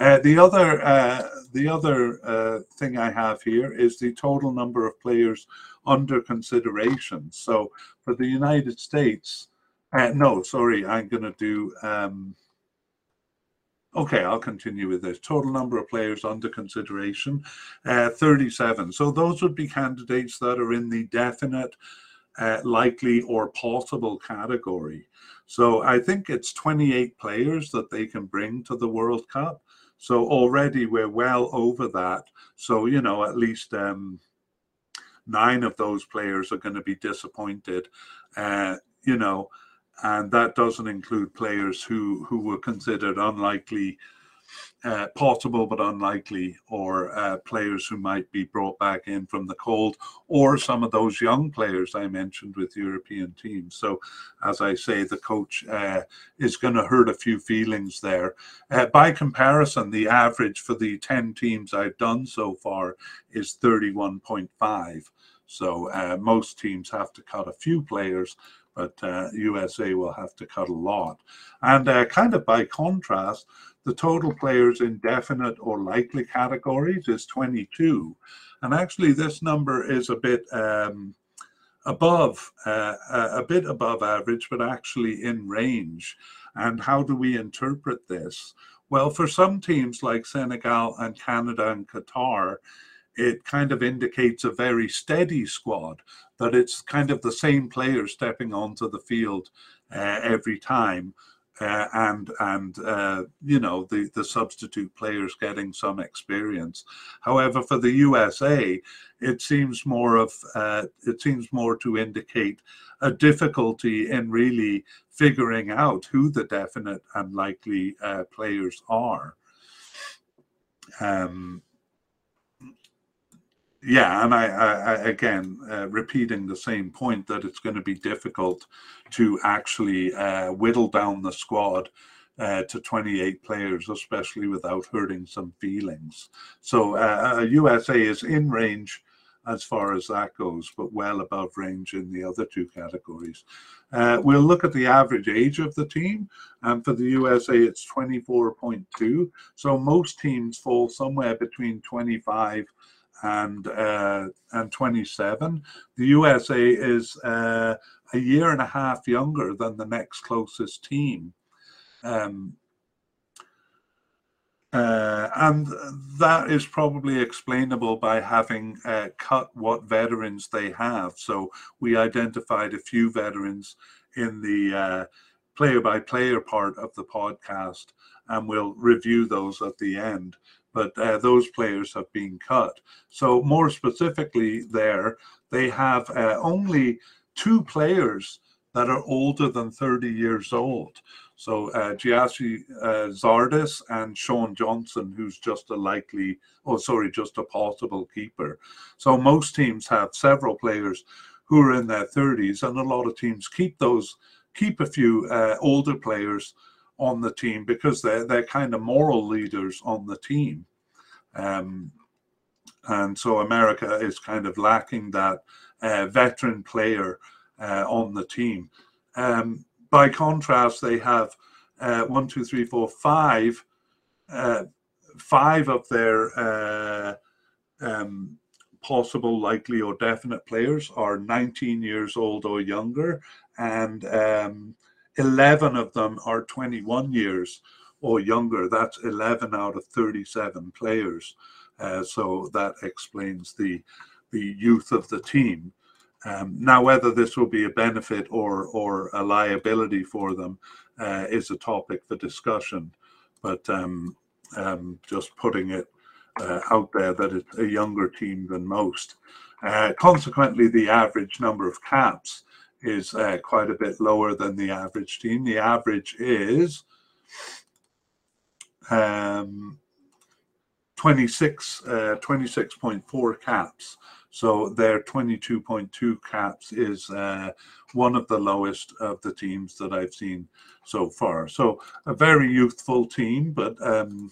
Uh, the other uh, the other uh, thing I have here is the total number of players under consideration. So for the United States, uh, no, sorry, I'm going to do. Um, okay, I'll continue with this. Total number of players under consideration, uh, 37. So those would be candidates that are in the definite, likely, or possible category. So I think it's 28 players that they can bring to the World Cup. So already we're well over that. So, you know, at least um, nine of those players are going to be disappointed, uh, you know, and that doesn't include players who, who were considered unlikely uh, possible but unlikely, or uh, players who might be brought back in from the cold, or some of those young players I mentioned with European teams. So, as I say, the coach uh, is going to hurt a few feelings there. Uh, by comparison, the average for the 10 teams I've done so far is 31.5. So uh, most teams have to cut a few players, but uh, USA will have to cut a lot. And uh, kind of by contrast, the total players in definite or likely categories is 22. And actually, this number is a bit um, above, uh, a bit above average, but actually in range. And how do we interpret this? Well, for some teams like Senegal and Canada and Qatar, it kind of indicates a very steady squad, that it's kind of the same players stepping onto the field uh, every time. Uh, and and uh, you know the the substitute players getting some experience. However, for the USA, it seems more of uh, it seems more to indicate a difficulty in really figuring out who the definite and likely uh, players are. Um, yeah, and I, I, again uh, repeating the same point that it's going to be difficult to actually uh, whittle down the squad uh, to 28 players, especially without hurting some feelings. So USA uh, is in range as far as that goes, but well above range in the other two categories. Uh, we'll look at the average age of the team, and for the USA, it's 24.2. So most teams fall somewhere between 25 and uh, and 27. The USA is uh, a year and a half younger than the next closest team. Um, uh, and that is probably explainable by having uh, cut what veterans they have. So we identified a few veterans in the player by player part of the podcast, and we'll review those at the end but uh, those players have been cut. So more specifically, there they have uh, only two players that are older than 30 years old. So uh, Gyasi uh, Zardes and Sean Johnson, who's just a likely, oh sorry, just a possible keeper. So most teams have several players who are in their 30s, and a lot of teams keep those, keep a few uh, older players on the team because they're they're kind of moral leaders on the team. Um, and so America is kind of lacking that uh, veteran player uh, on the team. Um, by contrast, they have uh, one, two, three, four, five, uh, five of their uh, um, possible, likely, or definite players are 19 years old or younger, and um, 11 of them are 21 years or younger. That's 11 out of 37 players. Uh, so that explains the the youth of the team. Um, now, whether this will be a benefit or or a liability for them uh, is a topic for discussion. But um, um, just putting it uh, out there that it's a younger team than most. Uh, consequently, the average number of caps is uh, quite a bit lower than the average team. The average is um, 26, uh, 26.4 caps. So their 22.2 caps is uh, one of the lowest of the teams that I've seen so far. So a very youthful team, but um,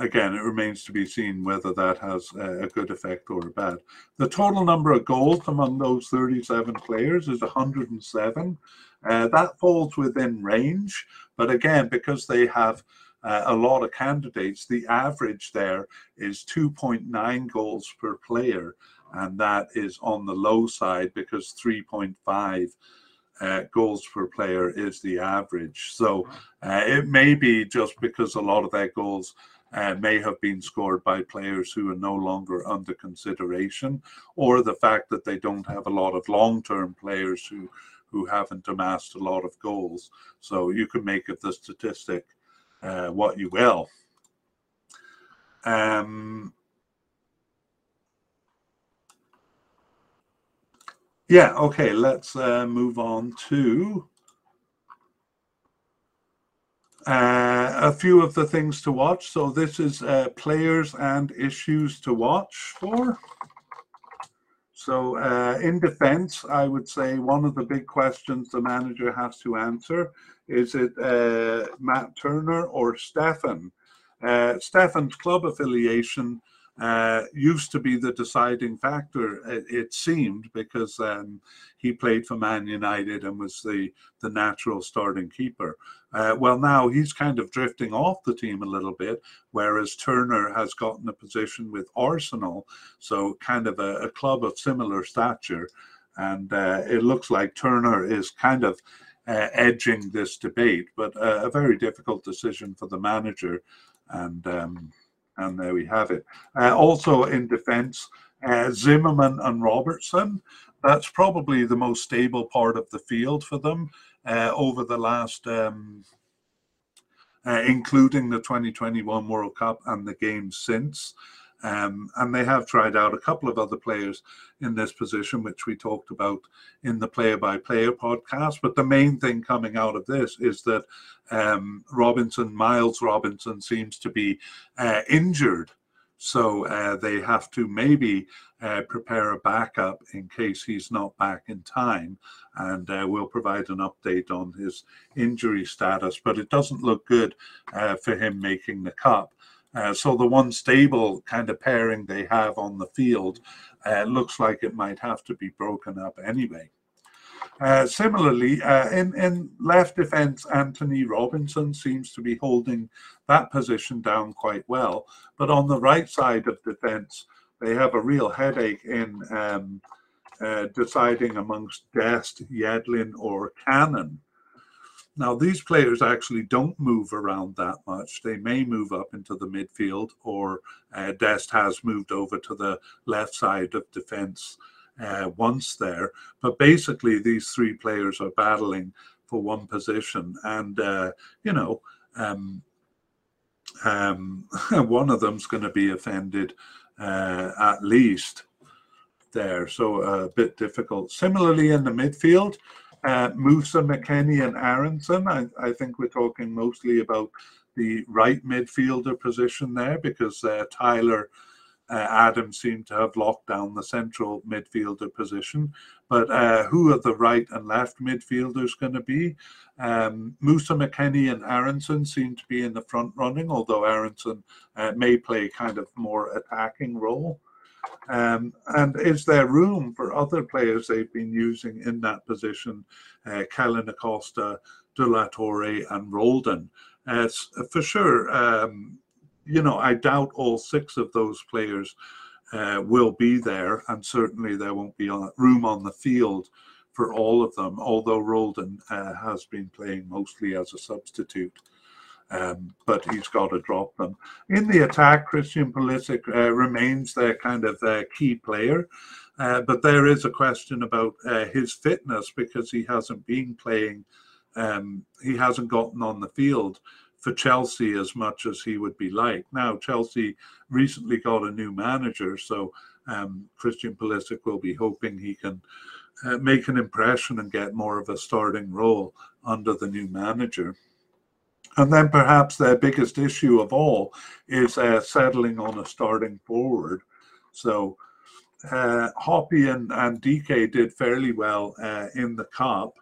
again, it remains to be seen whether that has a good effect or a bad. The total number of goals among those 37 players is 107. Uh, that falls within range, but again, because they have uh, a lot of candidates, the average there is 2.9 goals per player, and that is on the low side because 3.5 uh, goals per player is the average. So uh, it may be just because a lot of their goals uh, may have been scored by players who are no longer under consideration, or the fact that they don't have a lot of long-term players who who haven't amassed a lot of goals. So you can make of the statistic uh, what you will. Um, yeah, okay, let's uh, move on to uh, a few of the things to watch. So this is uh, players and issues to watch for. So uh, in defense, I would say one of the big questions the manager has to answer is it uh, Matt Turner or Steffen? Uh, Steffen's club affiliation uh, used to be the deciding factor, it, it seemed, because um, he played for Man United and was the, the natural starting keeper. Uh, well, now he's kind of drifting off the team a little bit, whereas Turner has gotten a position with Arsenal, so kind of a, a club of similar stature. And uh, it looks like Turner is kind of uh, edging this debate, but a very difficult decision for the manager. And um, and there we have it. Uh, also in defence, uh, Zimmerman and Robertson. That's probably the most stable part of the field for them over the last, um, uh, including the 2021 World Cup and the games since. Um, and they have tried out a couple of other players in this position, which we talked about in the player by player podcast. But the main thing coming out of this is that um, Robinson, Miles Robinson, seems to be uh, injured. So uh, they have to maybe uh, prepare a backup in case he's not back in time. And uh, we'll provide an update on his injury status. But it doesn't look good uh, for him making the cup. Uh, so the one stable kind of pairing they have on the field uh, looks like it might have to be broken up anyway. Uh, similarly, uh, in, in left defense, Antonee Robinson seems to be holding that position down quite well. But on the right side of defense, they have a real headache in um, uh, deciding amongst Dest, Yedlin, or Cannon. Now, these players actually don't move around that much. They may move up into the midfield, or uh, Dest has moved over to the left side of defence uh, once there. But basically, these three players are battling for one position. And, uh, you know, um, um, one of them's going to be offended uh, at least there. So a bit difficult. Similarly, in the midfield, uh, Musah, McKennie, and Aaronson. I, I, think we're talking mostly about the right midfielder position there because uh, Tyler uh, Adams seemed to have locked down the central midfielder position. But uh, who are the right and left midfielders going to be? Um, Musah McKennie and Aaronson seem to be in the front running, although Aaronson uh, may play kind of more attacking role. Um, and is there room for other players they've been using in that position? Uh, Kellyn Acosta, De La Torre, and Roldan. Uh, for sure, um, you know, I doubt all six of those players uh, will be there, and certainly there won't be room on the field for all of them, although Roldan uh, has been playing mostly as a substitute um, but he's got to drop them. In the attack, Christian Pulisic uh, remains their kind of uh, key player, uh, but there is a question about uh, his fitness because he hasn't been playing, um, he hasn't gotten on the field for Chelsea as much as he would be like. Now, Chelsea recently got a new manager, so um, Christian Pulisic will be hoping he can. Uh, make an impression and get more of a starting role under the new manager. And then perhaps their biggest issue of all is uh, settling on a starting forward. So uh, Hoppe and, and Dike did fairly well uh, in the cup,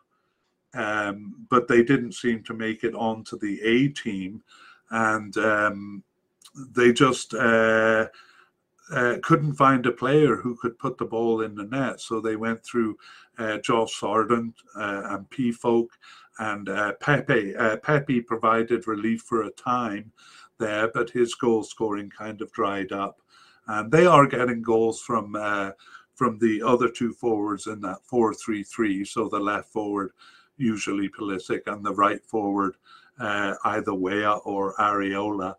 um, but they didn't seem to make it onto the A team. And um, they just uh, uh, couldn't find a player who could put the ball in the net. So they went through uh, Josh Sargent uh, and Pefok and uh, Pepi. Uh, Pepi provided relief for a time there, but his goal scoring kind of dried up. And they are getting goals from from the other two forwards in that 4-3-3. So the left forward, usually Pulisic, and the right forward, uh, either Weah or Arriola.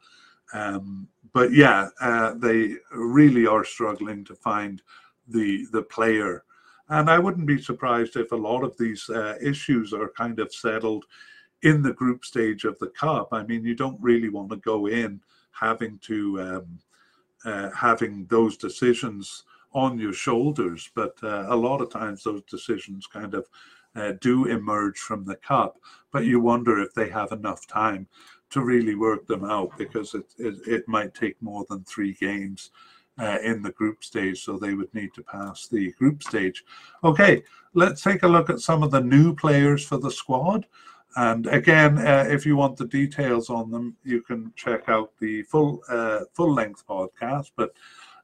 Um, but yeah, uh, they really are struggling to find the the player and I wouldn't be surprised if a lot of these uh, issues are kind of settled in the group stage of the cup. I mean, you don't really want to go in having to um, uh, having those decisions on your shoulders, but uh, a lot of times those decisions kind of uh, do emerge from the cup. But you wonder if they have enough time to really work them out because it, it, it might take more than three games uh, in the group stage, so they would need to pass the group stage. Okay, let's take a look at some of the new players for the squad. And again, uh, if you want the details on them, you can check out the full uh, full length podcast. But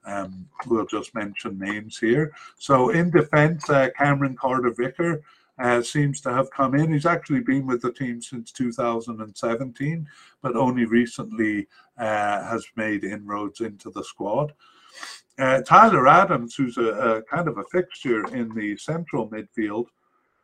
um, we'll just mention names here. So in defence, uh, Cameron Carter Vicker uh, seems to have come in. He's actually been with the team since 2017, but only recently uh, has made inroads into the squad. Uh, Tyler Adams, who's a, a, kind of a fixture in the central midfield,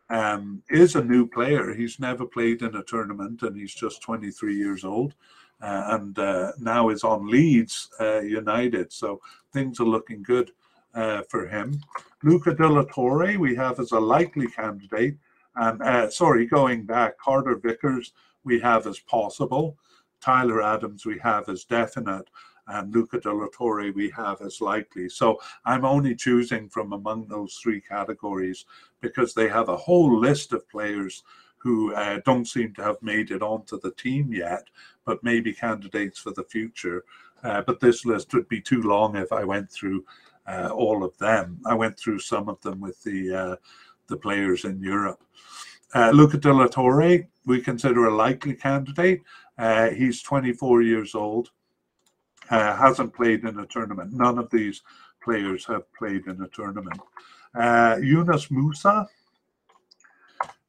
um, is a new player. He's never played in a tournament and he's just 23 years old. Uh, and uh, now is on Leeds uh, United. So things are looking good uh, for him. Luca de la Torre, we have as a likely candidate. And uh, sorry, going back, Carter Vickers, we have as possible. Tyler Adams, we have as definite. And Luca de la Torre, we have as likely. So I'm only choosing from among those three categories because they have a whole list of players who uh, don't seem to have made it onto the team yet, but maybe candidates for the future. Uh, but this list would be too long if I went through uh, all of them. I went through some of them with the uh, the players in Europe. Uh, Luca de la Torre, we consider a likely candidate. Uh, he's 24 years old, uh, hasn't played in a tournament. None of these players have played in a tournament. Uh, Yunus Musah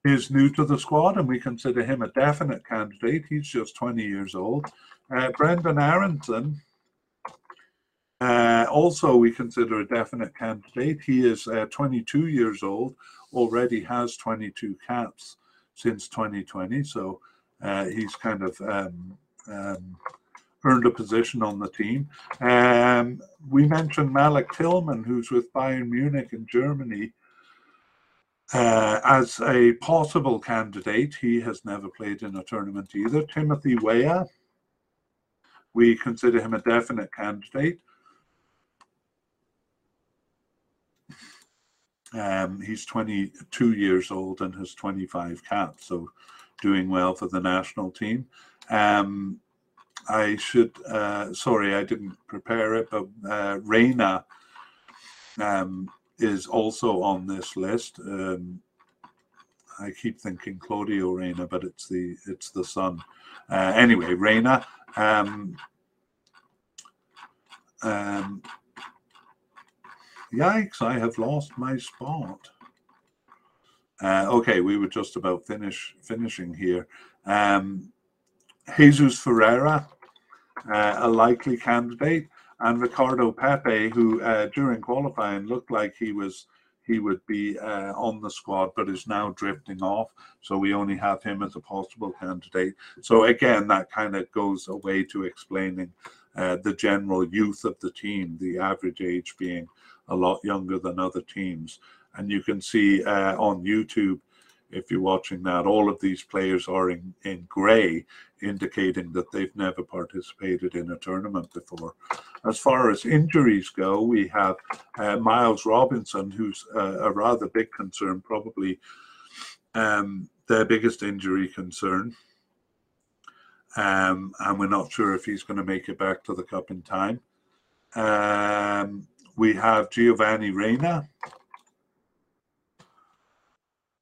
is new to the squad, and we consider him a definite candidate. He's just 20 years old. Brenden Aaronson, uh, also, we consider a definite candidate. He is uh, 22 years old, already has 22 caps since 2020. So uh, he's kind of um, um, earned a position on the team. Um, we mentioned Malik Tillman, who's with Bayern Munich in Germany. Uh, as a possible candidate, he has never played in a tournament either. Timothy Weah, we consider him a definite candidate. Um, he's 22 years old and has 25 caps, so doing well for the national team. Um, I should, uh, sorry, I didn't prepare it, but uh, Reyna um, is also on this list. Um, I keep thinking Claudio Reyna, but it's the it's the son. Uh, anyway, Reyna. Um, um, Yikes, I have lost my spot. Uh, okay, we were just about finish finishing here. Um, Jesus Ferreira, uh, a likely candidate, and Ricardo Pepi, who uh, during qualifying looked like he was he would be uh, on the squad, but is now drifting off. So we only have him as a possible candidate. So again, that kind of goes away to explaining uh, the general youth of the team, the average age being a lot younger than other teams. And you can see uh, on YouTube, if you're watching that, all of these players are in, in grey, indicating that they've never participated in a tournament before. As far as injuries go, we have uh, Miles Robinson, who's a rather big concern, probably um, their biggest injury concern. Um, and we're not sure if he's going to make it back to the cup in time. Um, we have Giovanni Reyna,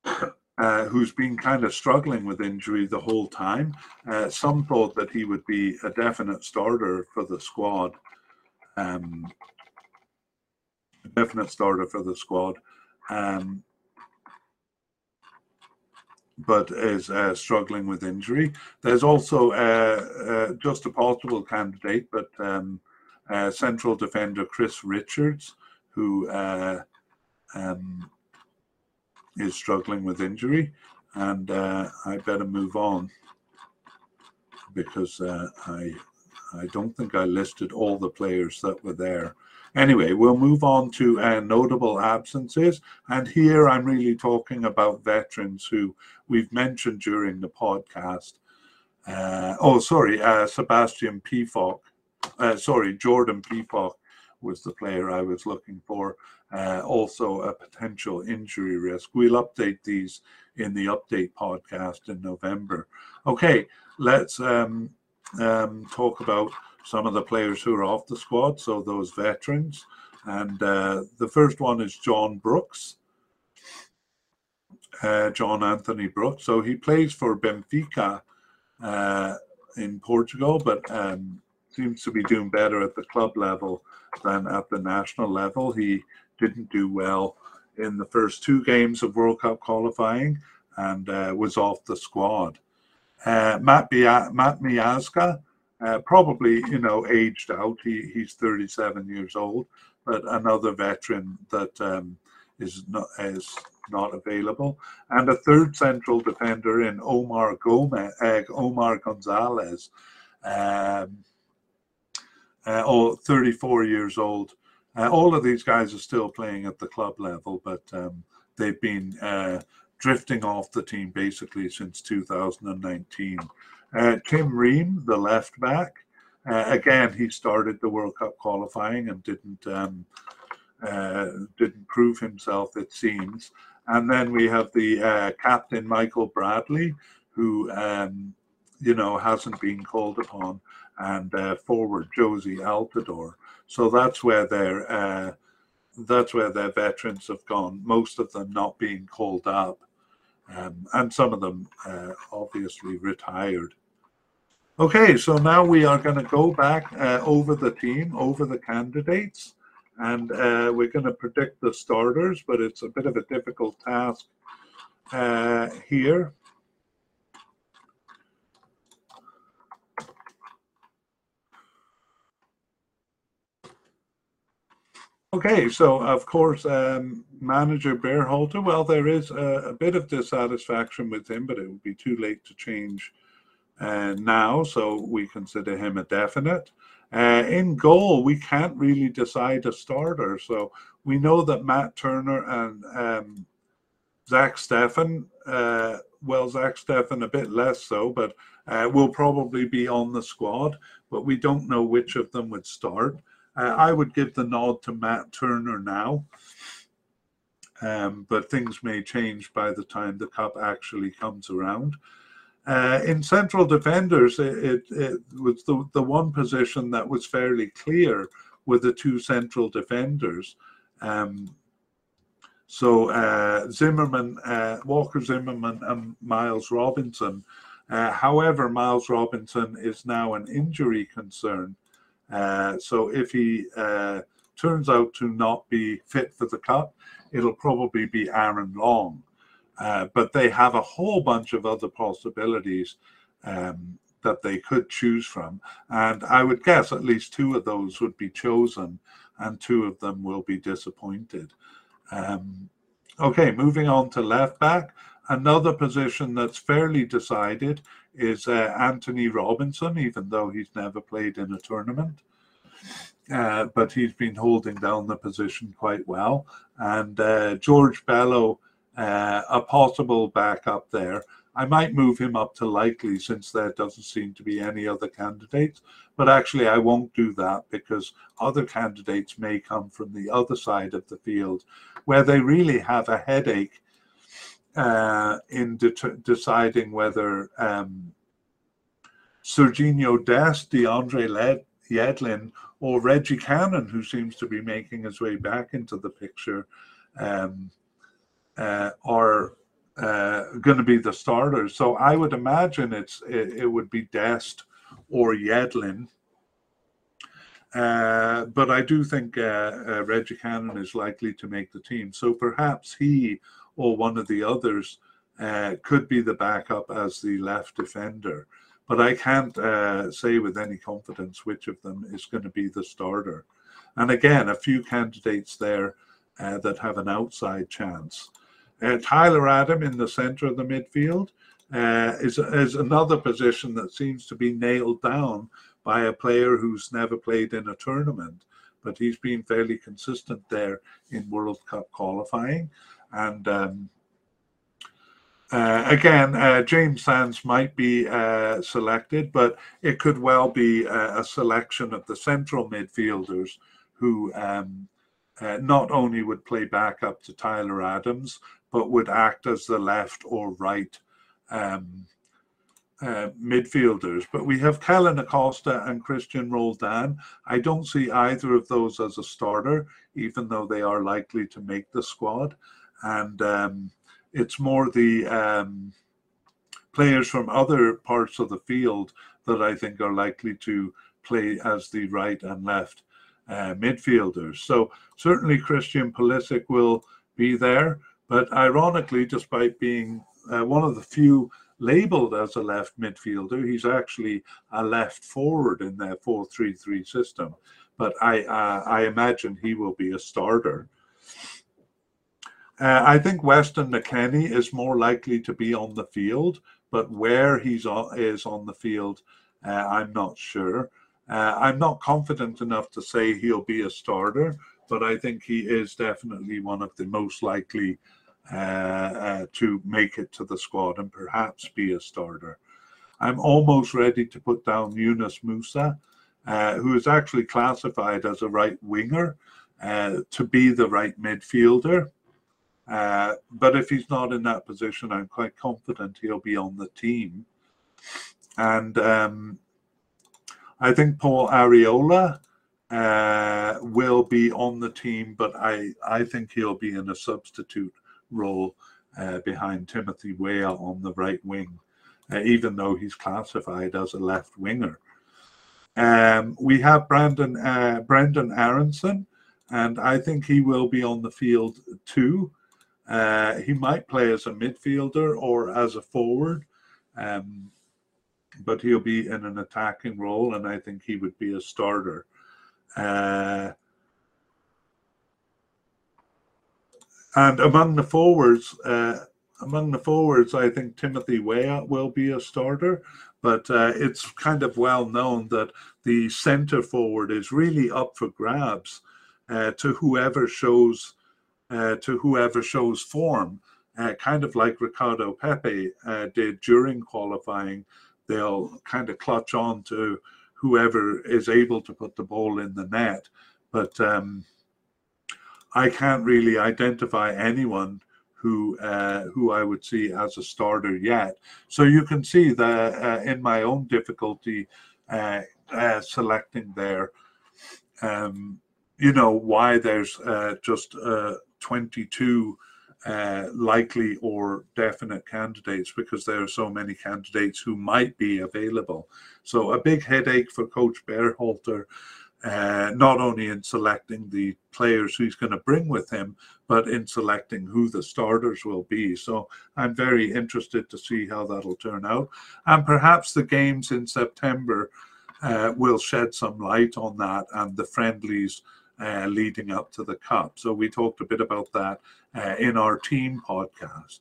uh, who's been kind of struggling with injury the whole time. Uh, some thought that he would be a definite starter for the squad. Um, definite starter for the squad. Um, but is uh, struggling with injury. There's also uh, uh, just a possible candidate, but um, uh, central defender Chris Richards, who uh, um, is struggling with injury. And uh, I better move on because uh, I, I don't think I listed all the players that were there. Anyway, we'll move on to uh, notable absences. And here I'm really talking about veterans who we've mentioned during the podcast. Uh, oh, sorry, uh, Sebastian Pefok uh, sorry, Jordan Pefok was the player I was looking for. Uh, also, a potential injury risk. We'll update these in the update podcast in November. Okay, let's um, um, talk about some of the players who are off the squad, so those veterans. And uh, the first one is John Brooks. uh, John Anthony Brooks. So he plays for Benfica uh, in Portugal, but um, seems to be doing better at the club level than at the national level. He didn't do well in the first two games of World Cup qualifying and uh, was off the squad. Uh, Matt, Matt Miazga, uh, probably you know aged out. He he's 37 years old, but another veteran that um, is not is not available, and a third central defender in Omar Gomez, uh, Omar Gonzalez, um, uh, oh, 34 years old. Uh, all of these guys are still playing at the club level, but um, they've been uh, drifting off the team basically since 2019. Uh, Tim Ream, the left back, uh, again he started the World Cup qualifying and didn't um, uh, didn't prove himself, it seems. And then we have the uh, captain Michael Bradley, who um, you know hasn't been called upon, and uh, forward Jozy Altidore. So that's where their uh, that's where their veterans have gone. Most of them not being called up, um, and some of them uh, obviously retired. Okay, so now we are going to go back uh, over the team, over the candidates, and uh, we're going to predict the starters, but it's a bit of a difficult task uh, here. Okay, so of course, um, manager Berhalter, well, there is a, a, bit of dissatisfaction with him, but it would be too late to change uh, now, so we consider him a definite. Uh, in goal, we can't really decide a starter, so we know that Matt Turner and um, Zach Steffen, uh, well, Zach Steffen a bit less so, but uh, will probably be on the squad, but we don't know which of them would start. Uh, I would give the nod to Matt Turner now, um, but things may change by the time the cup actually comes around. Uh, in central defenders, it, it, it, was the, the one position that was fairly clear with the two central defenders. Um, so uh, Zimmerman, uh, Walker Zimmerman, and Miles Robinson. Uh, however, Miles Robinson is now an injury concern. Uh, so if he uh, turns out to not be fit for the cup, it'll probably be Aaron Long. Uh, but they have a whole bunch of other possibilities um, that they could choose from. And I would guess at least two of those would be chosen, and two of them will be disappointed. Um, okay, moving on to left back. Another position that's fairly decided is uh, Antonee Robinson, even though he's never played in a tournament. Uh, but he's been holding down the position quite well. And uh, George Bello, uh, a possible backup there. I might move him up to likely since there doesn't seem to be any other candidates. But actually, I won't do that because other candidates may come from the other side of the field where they really have a headache uh, in de- deciding whether um, Serginho Dest, DeAndre Led, Yedlin, or Reggie Cannon, who seems to be making his way back into the picture, um, uh, are uh, going to be the starters. So I would imagine it's it, it would be Dest or Yedlin. Uh, but I do think uh, uh, Reggie Cannon is likely to make the team. So perhaps he or one of the others uh, could be the backup as the left defender but I can't uh, say with any confidence which of them is going to be the starter. And again, a few candidates there uh, that have an outside chance. Uh, Tyler Adam in the center of the midfield uh, is, is another position that seems to be nailed down by a player who's never played in a tournament, but he's been fairly consistent there in World Cup qualifying. And um, uh, again, uh, James Sands might be uh, selected, but it could well be a, a, selection of the central midfielders who um, uh, not only would play back up to Tyler Adams, but would act as the left or right um, uh, midfielders. But we have Kellyn Acosta and Cristian Roldan. I don't see either of those as a starter, even though they are likely to make the squad. And um, it's more the um, players from other parts of the field that I think are likely to play as the right and left uh, midfielders. So certainly Christian Pulisic will be there, but ironically, despite being uh, one of the few labeled as a left midfielder, he's actually a left forward in their 4-3-3 system. But I uh, I imagine he will be a starter. Uh, I think Weston McKennie is more likely to be on the field, but where he's on, is on the field, uh, I'm not sure. Uh, I'm not confident enough to say he'll be a starter, but I think he is definitely one of the most likely uh, uh, to make it to the squad and perhaps be a starter. I'm almost ready to put down Yunus Musah, uh, who is actually classified as a right winger, to be the right midfielder. Uh, but if he's not in that position, I'm quite confident he'll be on the team. And um, I think Paul Arriola uh, will be on the team, but I, I think he'll be in a substitute role uh, behind Timothy Weah on the right wing, uh, even though he's classified as a left winger. Um, we have Brandon uh, Brenden Aaronson, and I think he will be on the field too. Uh, he might play as a midfielder or as a forward, um, but he'll be in an attacking role, and I think he would be a starter. Uh, and among the forwards, uh, among the forwards, I think Timothy Weah will be a starter, but uh, it's kind of well known that the centre forward is really up for grabs uh, to whoever shows uh, to whoever shows form, uh, kind of like Ricardo Pepi uh, did during qualifying. They'll kind of clutch on to whoever is able to put the ball in the net. But um, I can't really identify anyone who uh, who I would see as a starter yet. So you can see that uh, in my own difficulty uh, uh selecting there, um, you know why there's uh, just uh, 22 uh, likely or definite candidates because there are so many candidates who might be available. So a big headache for Coach Berhalter, uh, not only in selecting the players he's going to bring with him, but in selecting who the starters will be. So I'm very interested to see how that'll turn out. And perhaps the games in September uh, will shed some light on that and the friendlies uh, leading up to the Cup. So we talked a bit about that uh, in our team podcast.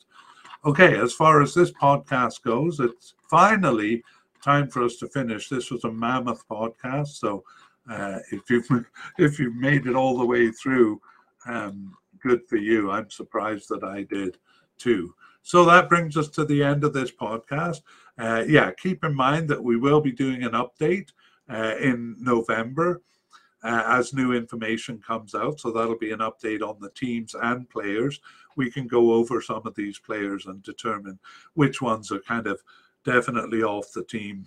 Okay, as far as this podcast goes, it's finally time for us to finish. This was a mammoth podcast, so uh, if you've if you've made it all the way through, um, good for you. I'm surprised that I did too. So that brings us to the end of this podcast. Uh, yeah, keep in mind that we will be doing an update uh, in November uh, as new information comes out. So that'll be an update on the teams and players. We can go over some of these players and determine which ones are kind of definitely off the team,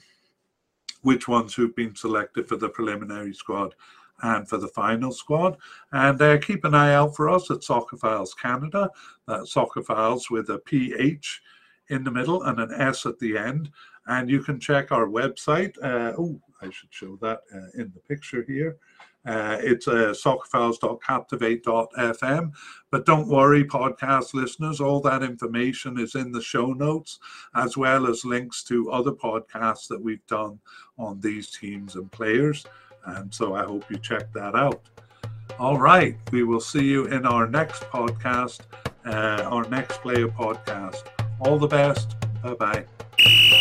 which ones who've been selected for the preliminary squad and for the final squad. And uh, keep an eye out for us at Soccerphiles Canada. That's Soccerphiles with a PH in the middle and an S at the end. And you can check our website. Uh, oh, I should show that uh, in the picture here. Uh, it's uh, soccerphiles.captivate.fm. But don't worry, podcast listeners, all that information is in the show notes, as well as links to other podcasts that we've done on these teams and players. And so I hope you check that out. All right, we will see you in our next podcast, uh, our next player podcast. All the best. Bye bye.